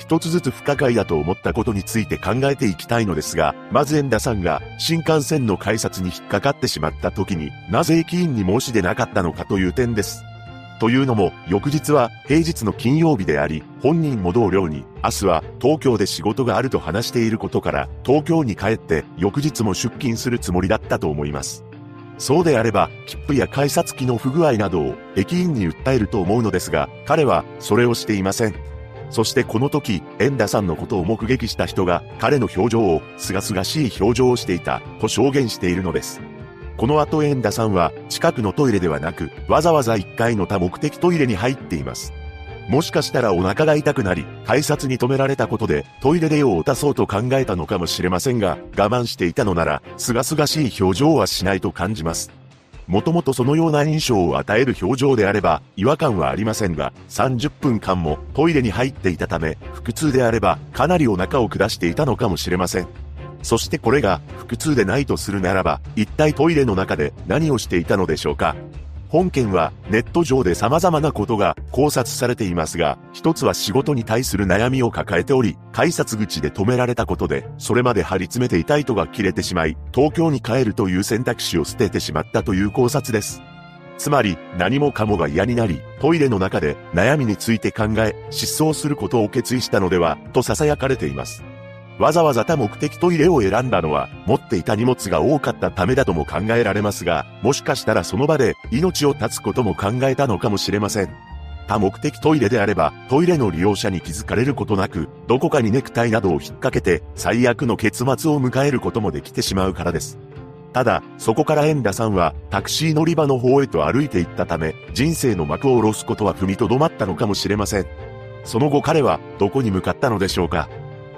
一つずつ不可解だと思ったことについて考えていきたいのですが、まず円田さんが新幹線の改札に引っかかってしまった時に、なぜ駅員に申し出なかったのかという点です。というのも、翌日は平日の金曜日であり、本人も同僚に、明日は東京で仕事があると話していることから、東京に帰って翌日も出勤するつもりだったと思います。そうであれば、切符や改札機の不具合などを駅員に訴えると思うのですが、彼はそれをしていません。そしてこの時、エンダさんのことを目撃した人が、彼の表情を、すがすがしい表情をしていた、と証言しているのです。この後エンダさんは、近くのトイレではなく、わざわざ1階の多目的トイレに入っています。もしかしたらお腹が痛くなり、改札に止められたことで、トイレで用を足そうと考えたのかもしれませんが、我慢していたのなら、すがすがしい表情はしないと感じます。もともとそのような印象を与える表情であれば違和感はありませんが、30分間もトイレに入っていたため、腹痛であればかなりお腹を下していたのかもしれません。そしてこれが腹痛でないとするならば、一体トイレの中で何をしていたのでしょうか本件はネット上で様々なことが考察されていますが、一つは仕事に対する悩みを抱えており、改札口で止められたことで、それまで張り詰めていた糸が切れてしまい、東京に帰るという選択肢を捨ててしまったという考察です。つまり、何もかもが嫌になり、トイレの中で悩みについて考え、失踪することを決意したのでは、と囁かれています。わざわざ多目的トイレを選んだのは、持っていた荷物が多かったためだとも考えられますが、もしかしたらその場で命を絶つことも考えたのかもしれません。多目的トイレであれば、トイレの利用者に気づかれることなく、どこかにネクタイなどを引っ掛けて、最悪の結末を迎えることもできてしまうからです。ただ、そこから遠田さんはタクシー乗り場の方へと歩いていったため、人生の幕を下ろすことは踏みとどまったのかもしれません。その後彼はどこに向かったのでしょうか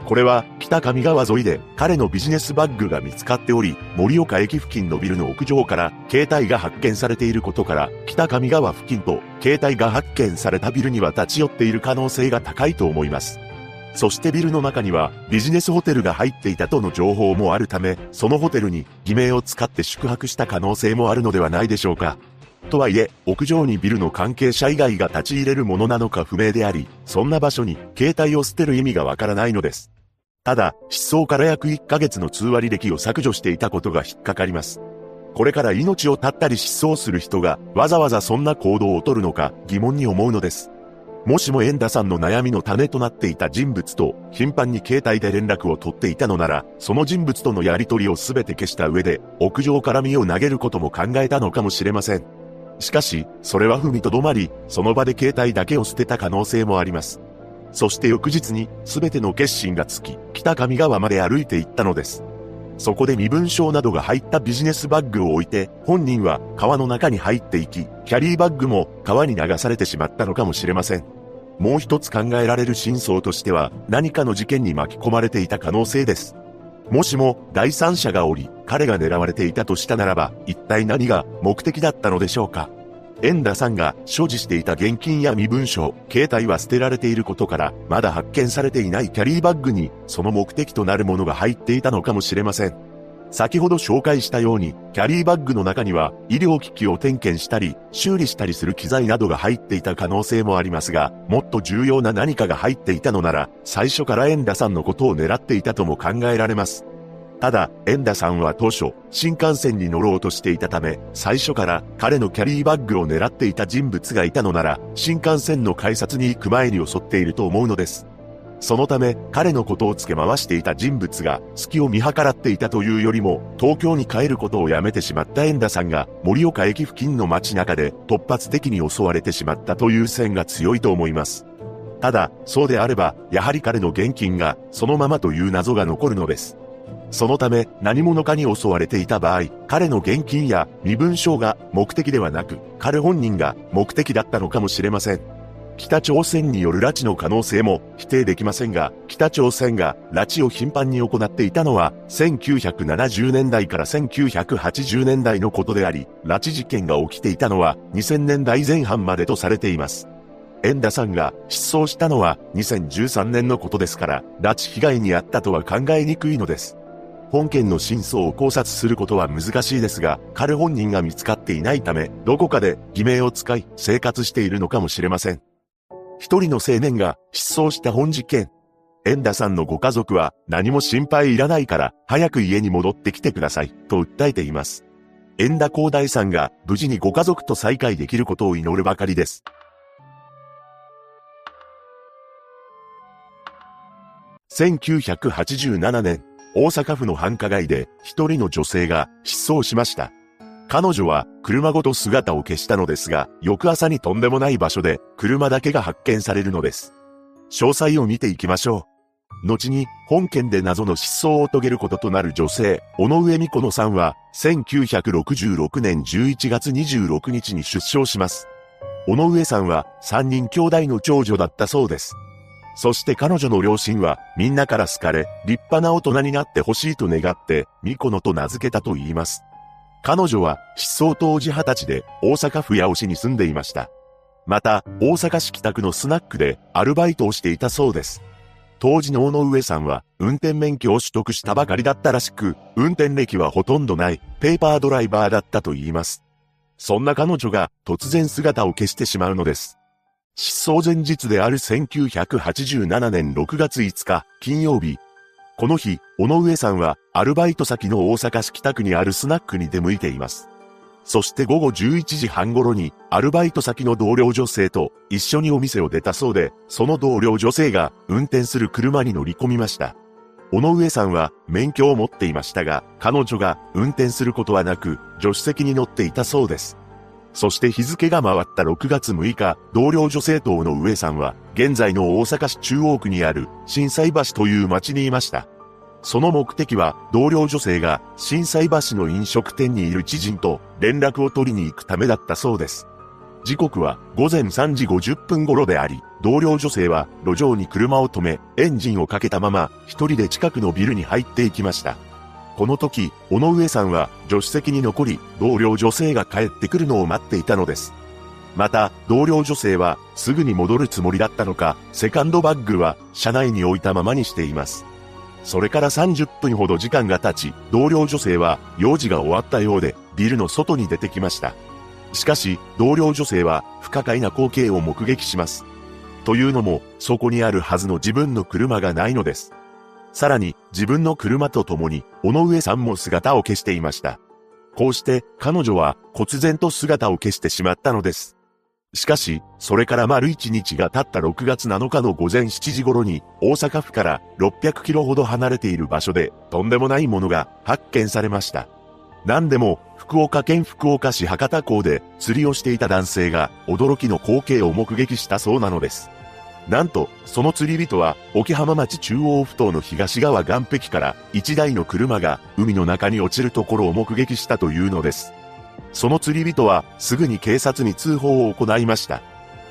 これは北上川沿いで彼のビジネスバッグが見つかっており、盛岡駅付近のビルの屋上から携帯が発見されていることから、北上川付近と携帯が発見されたビルには立ち寄っている可能性が高いと思います。そしてビルの中にはビジネスホテルが入っていたとの情報もあるため、そのホテルに偽名を使って宿泊した可能性もあるのではないでしょうか。とはいえ、屋上にビルの関係者以外が立ち入れるものなのか不明であり、そんな場所に携帯を捨てる意味がわからないのです。ただ、失踪から約1ヶ月の通話履歴を削除していたことが引っかかります。これから命を絶ったり失踪する人がわざわざそんな行動をとるのか疑問に思うのです。もしもエンダさんの悩みの種となっていた人物と頻繁に携帯で連絡を取っていたのなら、その人物とのやりとりを全て消した上で、屋上から身を投げることも考えたのかもしれません。しかし、それは踏みとどまり、その場で携帯だけを捨てた可能性もあります。そして翌日に全ての決心がつき、北上川まで歩いて行ったのです。そこで身分証などが入ったビジネスバッグを置いて、本人は川の中に入っていき、キャリーバッグも川に流されてしまったのかもしれません。もう一つ考えられる真相としては、何かの事件に巻き込まれていた可能性です。もしも第三者がおり、彼が狙われていたとしたならば、一体何が目的だったのでしょうか遠田さんが所持していた現金や身分証、携帯は捨てられていることから、まだ発見されていないキャリーバッグに、その目的となるものが入っていたのかもしれません。先ほど紹介したように、キャリーバッグの中には、医療機器を点検したり、修理したりする機材などが入っていた可能性もありますが、もっと重要な何かが入っていたのなら、最初からエンダさんのことを狙っていたとも考えられます。ただ、エンダさんは当初、新幹線に乗ろうとしていたため、最初から彼のキャリーバッグを狙っていた人物がいたのなら、新幹線の改札に行く前に襲っていると思うのです。そのため、彼のことを付け回していた人物が、隙を見計らっていたというよりも、東京に帰ることをやめてしまった遠田さんが、盛岡駅付近の街中で突発的に襲われてしまったという線が強いと思います。ただ、そうであれば、やはり彼の現金が、そのままという謎が残るのです。そのため、何者かに襲われていた場合、彼の現金や身分証が目的ではなく、彼本人が目的だったのかもしれません。北朝鮮による拉致の可能性も否定できませんが、北朝鮮が拉致を頻繁に行っていたのは、1970年代から1980年代のことであり、拉致事件が起きていたのは2000年代前半までとされています。遠田さんが失踪したのは2013年のことですから、拉致被害に遭ったとは考えにくいのです。本件の真相を考察することは難しいですが、彼本人が見つかっていないため、どこかで偽名を使い生活しているのかもしれません。一人の青年が失踪した本事件。遠田さんのご家族は何も心配いらないから早く家に戻ってきてくださいと訴えています。遠田光大さんが無事にご家族と再会できることを祈るばかりです。1987年、大阪府の繁華街で一人の女性が失踪しました。彼女は車ごと姿を消したのですが、翌朝にとんでもない場所で車だけが発見されるのです。詳細を見ていきましょう。後に本件で謎の失踪を遂げることとなる女性、小野上美子野さんは、1966年11月26日に出生します。小野上さんは3人兄弟の長女だったそうです。そして彼女の両親はみんなから好かれ、立派な大人になってほしいと願って、ミコノと名付けたと言います。彼女は失踪当時20歳で大阪府八尾市に住んでいました。また、大阪市北区のスナックでアルバイトをしていたそうです。当時の尾上さんは運転免許を取得したばかりだったらしく、運転歴はほとんどないペーパードライバーだったと言います。そんな彼女が突然姿を消してしまうのです。失踪前日である1987年6月5日金曜日、この日、尾上さんは、アルバイト先の大阪市北区にあるスナックに出向いています。そして午後11時半頃に、アルバイト先の同僚女性と一緒にお店を出たそうで、その同僚女性が運転する車に乗り込みました。尾上さんは免許を持っていましたが、彼女が運転することはなく、助手席に乗っていたそうです。そして日付が回った6月6日、同僚女性党の上さんは、現在の大阪市中央区にある震災橋という町にいました。その目的は、同僚女性が震災橋の飲食店にいる知人と連絡を取りに行くためだったそうです。時刻は午前3時50分頃であり、同僚女性は路上に車を止め、エンジンをかけたまま、一人で近くのビルに入っていきました。この時、尾上さんは助手席に残り、同僚女性が帰ってくるのを待っていたのです。また、同僚女性はすぐに戻るつもりだったのか、セカンドバッグは車内に置いたままにしています。それから30分ほど時間が経ち、同僚女性は用事が終わったようで、ビルの外に出てきました。しかし、同僚女性は不可解な光景を目撃します。というのも、そこにあるはずの自分の車がないのです。さらに、自分の車と共に、尾上さんも姿を消していました。こうして、彼女は、忽然と姿を消してしまったのです。しかし、それから丸一日が経った6月7日の午前7時頃に、大阪府から600キロほど離れている場所で、とんでもないものが発見されました。何でも、福岡県福岡市博多港で釣りをしていた男性が驚きの光景を目撃したそうなのです。なんと、その釣り人は、沖浜町中央埠頭の東側岸壁から一台の車が海の中に落ちるところを目撃したというのです。その釣り人はすぐに警察に通報を行いました。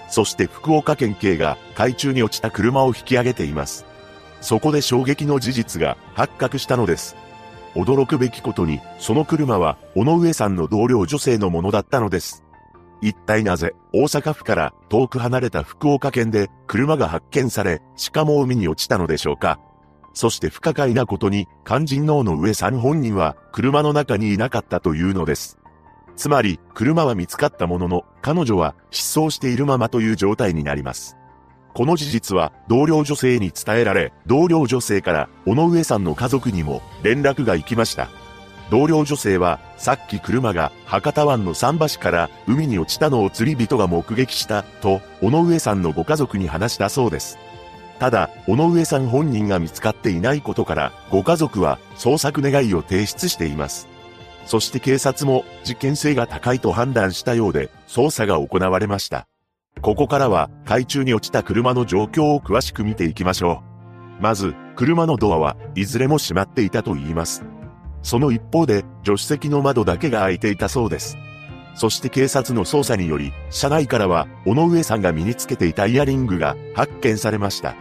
そして福岡県警が海中に落ちた車を引き上げています。そこで衝撃の事実が発覚したのです。驚くべきことに、その車は尾上さんの同僚女性のものだったのです。一体なぜ大阪府から遠く離れた福岡県で車が発見され、しかも海に落ちたのでしょうかそして不可解なことに、肝心脳の上さん本人は車の中にいなかったというのです。つまり、車は見つかったものの、彼女は失踪しているままという状態になります。この事実は同僚女性に伝えられ、同僚女性から尾上さんの家族にも連絡が行きました。同僚女性は、さっき車が博多湾の桟橋から海に落ちたのを釣り人が目撃した、と、尾上さんのご家族に話したそうです。ただ、尾上さん本人が見つかっていないことから、ご家族は捜索願いを提出しています。そして警察も事件性が高いと判断したようで、捜査が行われました。ここからは海中に落ちた車の状況を詳しく見ていきましょう。まず、車のドアはいずれも閉まっていたと言います。その一方で、助手席の窓だけが開いていたそうです。そして警察の捜査により、車内からは、尾上さんが身につけていたイヤリングが発見されました。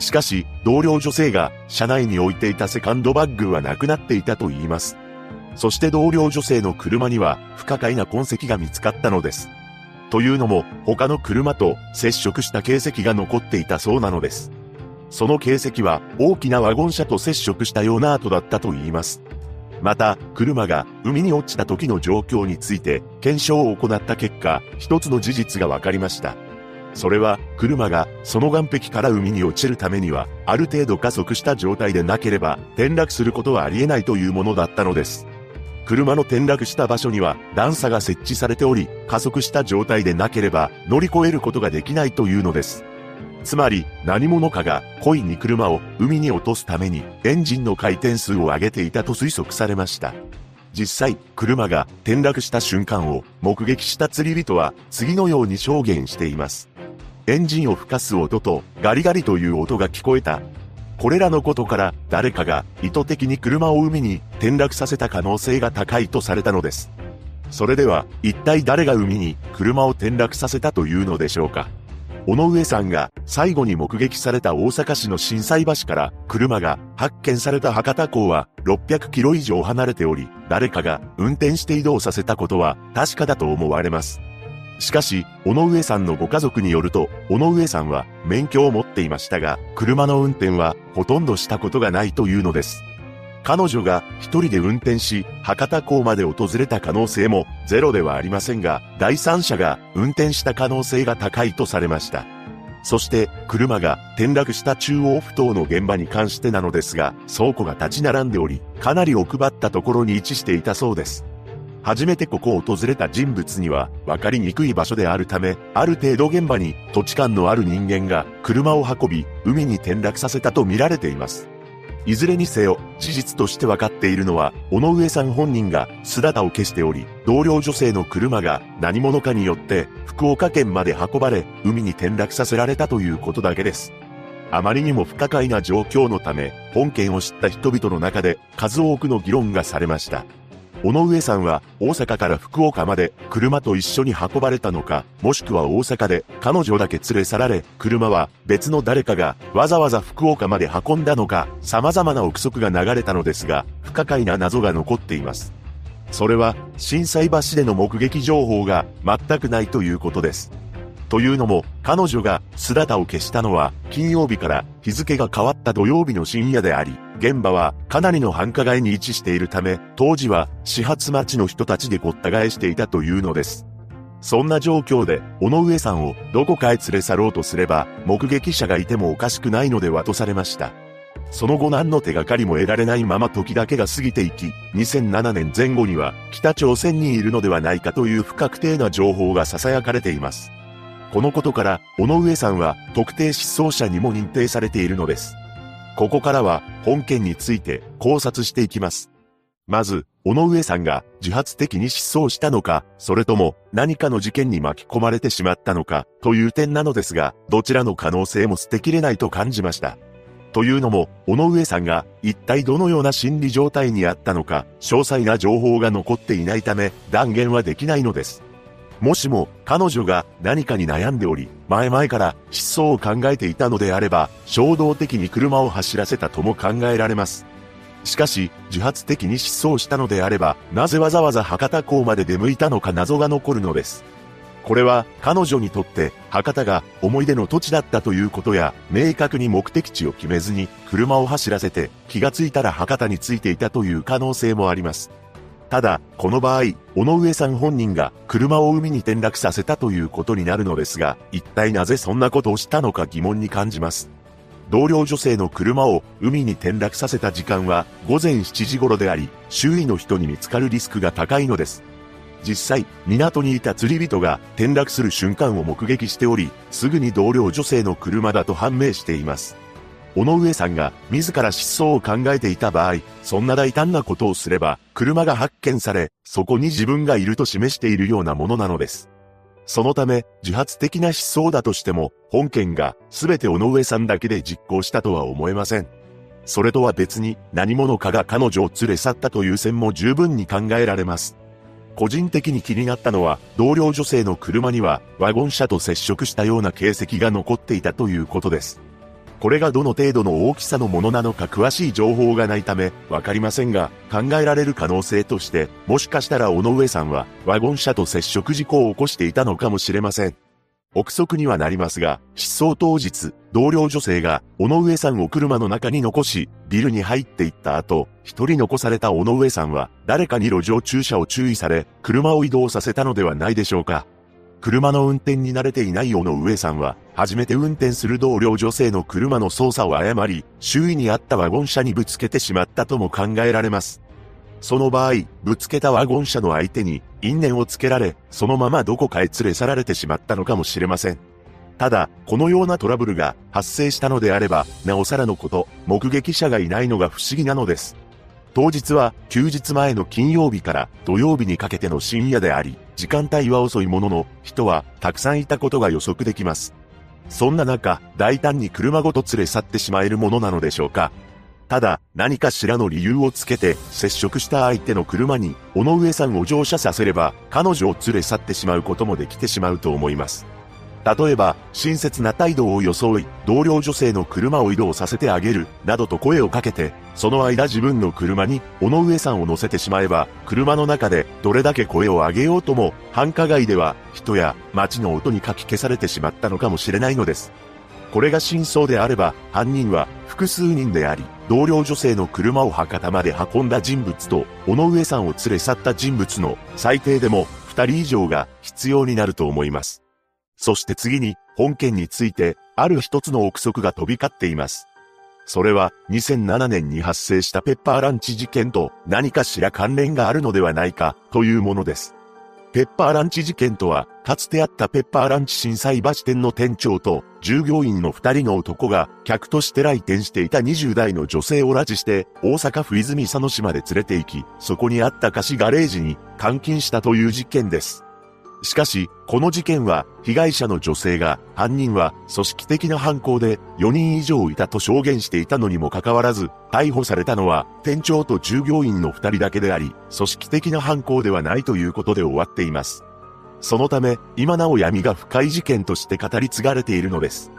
しかし、同僚女性が車内に置いていたセカンドバッグはなくなっていたと言います。そして同僚女性の車には不可解な痕跡が見つかったのです。というのも、他の車と接触した形跡が残っていたそうなのです。その形跡は大きなワゴン車と接触したような跡だったと言います。また、車が海に落ちた時の状況について検証を行った結果、一つの事実が分かりました。それは、車がその岸壁から海に落ちるためには、ある程度加速した状態でなければ、転落することはありえないというものだったのです。車の転落した場所には段差が設置されており、加速した状態でなければ乗り越えることができないというのです。つまり、何者かが故意に車を海に落とすためにエンジンの回転数を上げていたと推測されました。実際、車が転落した瞬間を目撃した釣り人は次のように証言しています。エンジンを吹かす音とガリガリという音が聞こえた。これらのことから誰かが意図的に車を海に転落させた可能性が高いとされたのです。それでは一体誰が海に車を転落させたというのでしょうか尾上さんが最後に目撃された大阪市の震災橋から車が発見された博多港は600キロ以上離れており、誰かが運転して移動させたことは確かだと思われます。しかし、尾上さんのご家族によると、尾上さんは免許を持っていましたが、車の運転はほとんどしたことがないというのです。彼女が一人で運転し、博多港まで訪れた可能性もゼロではありませんが、第三者が運転した可能性が高いとされました。そして、車が転落した中央埠頭の現場に関してなのですが、倉庫が立ち並んでおり、かなり奥ばったところに位置していたそうです。初めてここを訪れた人物には分かりにくい場所であるため、ある程度現場に土地勘のある人間が車を運び、海に転落させたと見られています。いずれにせよ、事実として分かっているのは、尾上さん本人が姿を消しており、同僚女性の車が何者かによって福岡県まで運ばれ、海に転落させられたということだけです。あまりにも不可解な状況のため、本件を知った人々の中で数多くの議論がされました。尾上さんは大阪から福岡まで車と一緒に運ばれたのか、もしくは大阪で彼女だけ連れ去られ、車は別の誰かがわざわざ福岡まで運んだのか、様々な憶測が流れたのですが、不可解な謎が残っています。それは、震災橋での目撃情報が全くないということです。というのも、彼女が姿を消したのは、金曜日から日付が変わった土曜日の深夜であり、現場はかなりの繁華街に位置しているため、当時は始発待ちの人たちでごった返していたというのです。そんな状況で、尾上さんをどこかへ連れ去ろうとすれば、目撃者がいてもおかしくないのではとされました。その後何の手がかりも得られないまま時だけが過ぎていき、2007年前後には北朝鮮にいるのではないかという不確定な情報が囁かれています。このことから、尾上さんは特定失踪者にも認定されているのです。ここからは本件について考察していきます。まず、尾上さんが自発的に失踪したのか、それとも何かの事件に巻き込まれてしまったのか、という点なのですが、どちらの可能性も捨てきれないと感じました。というのも、尾上さんが一体どのような心理状態にあったのか、詳細な情報が残っていないため、断言はできないのです。もしも彼女が何かに悩んでおり、前々から失踪を考えていたのであれば、衝動的に車を走らせたとも考えられます。しかし、自発的に失踪したのであれば、なぜわざわざ博多港まで出向いたのか謎が残るのです。これは彼女にとって博多が思い出の土地だったということや、明確に目的地を決めずに車を走らせて気がついたら博多に着いていたという可能性もあります。ただ、この場合、尾上さん本人が車を海に転落させたということになるのですが、一体なぜそんなことをしたのか疑問に感じます。同僚女性の車を海に転落させた時間は午前7時頃であり、周囲の人に見つかるリスクが高いのです。実際、港にいた釣り人が転落する瞬間を目撃しており、すぐに同僚女性の車だと判明しています。尾上さんが自ら失踪を考えていた場合、そんな大胆なことをすれば、車が発見され、そこに自分がいると示しているようなものなのです。そのため、自発的な失踪だとしても、本件が全て尾上さんだけで実行したとは思えません。それとは別に何者かが彼女を連れ去ったという線も十分に考えられます。個人的に気になったのは、同僚女性の車にはワゴン車と接触したような形跡が残っていたということです。これがどの程度の大きさのものなのか詳しい情報がないため、わかりませんが、考えられる可能性として、もしかしたら尾上さんは、ワゴン車と接触事故を起こしていたのかもしれません。憶測にはなりますが、失踪当日、同僚女性が、尾上さんを車の中に残し、ビルに入っていった後、一人残された尾上さんは、誰かに路上駐車を注意され、車を移動させたのではないでしょうか。車の運転に慣れていない尾上さんは、初めて運転する同僚女性の車の操作を誤り、周囲にあったワゴン車にぶつけてしまったとも考えられます。その場合、ぶつけたワゴン車の相手に因縁をつけられ、そのままどこかへ連れ去られてしまったのかもしれません。ただ、このようなトラブルが発生したのであれば、なおさらのこと、目撃者がいないのが不思議なのです。当日は休日前の金曜日から土曜日にかけての深夜であり、時間帯は遅いものの、人はたくさんいたことが予測できます。そんな中、大胆に車ごと連れ去ってしまえるものなのでしょうか。ただ、何かしらの理由をつけて、接触した相手の車に、尾上さんを乗車させれば、彼女を連れ去ってしまうこともできてしまうと思います。例えば、親切な態度を装い、同僚女性の車を移動させてあげる、などと声をかけて、その間自分の車に、尾上さんを乗せてしまえば、車の中でどれだけ声を上げようとも、繁華街では人や街の音にかき消されてしまったのかもしれないのです。これが真相であれば、犯人は複数人であり、同僚女性の車を博多まで運んだ人物と、尾上さんを連れ去った人物の最低でも二人以上が必要になると思います。そして次に、本件について、ある一つの憶測が飛び交っています。それは、2007年に発生したペッパーランチ事件と何かしら関連があるのではないか、というものです。ペッパーランチ事件とは、かつてあったペッパーランチ震災橋店の店長と従業員の二人の男が客として来店していた20代の女性を拉致して大阪府泉佐野市まで連れて行き、そこにあった貸しガレージに監禁したという事件です。しかし、この事件は、被害者の女性が、犯人は組織的な犯行で4人以上いたと証言していたのにもかかわらず、逮捕されたのは、店長と従業員の2人だけであり、組織的な犯行ではないということで終わっています。そのため、今なお闇が深い事件として語り継がれているのです。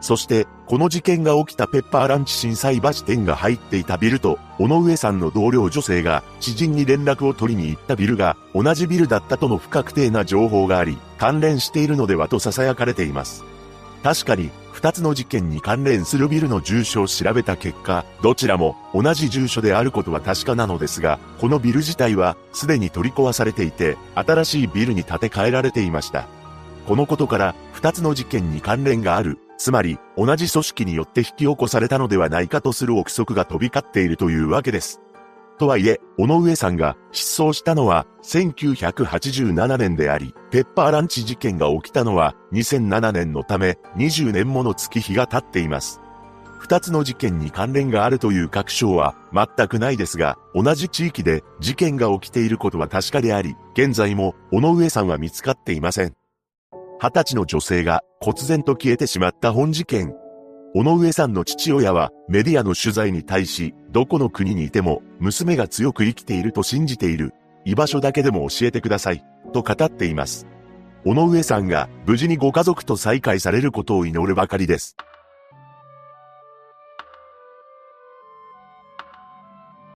そして、この事件が起きたペッパーランチ震災橋店が入っていたビルと、尾上さんの同僚女性が知人に連絡を取りに行ったビルが同じビルだったとの不確定な情報があり、関連しているのではと囁かれています。確かに、二つの事件に関連するビルの住所を調べた結果、どちらも同じ住所であることは確かなのですが、このビル自体はすでに取り壊されていて、新しいビルに建て替えられていました。このことから、二つの事件に関連があるつまり、同じ組織によって引き起こされたのではないかとする憶測が飛び交っているというわけです。とはいえ、尾上さんが失踪したのは1987年であり、ペッパーランチ事件が起きたのは2007年のため20年もの月日が経っています。二つの事件に関連があるという確証は全くないですが、同じ地域で事件が起きていることは確かであり、現在も尾上さんは見つかっていません。20歳の女性が忽然と消えてしまった本事件。尾上さんの父親はメディアの取材に対し、どこの国にいても娘が強く生きていると信じている。居場所だけでも教えてください。と語っています。尾上さんが無事にご家族と再会されることを祈るばかりです。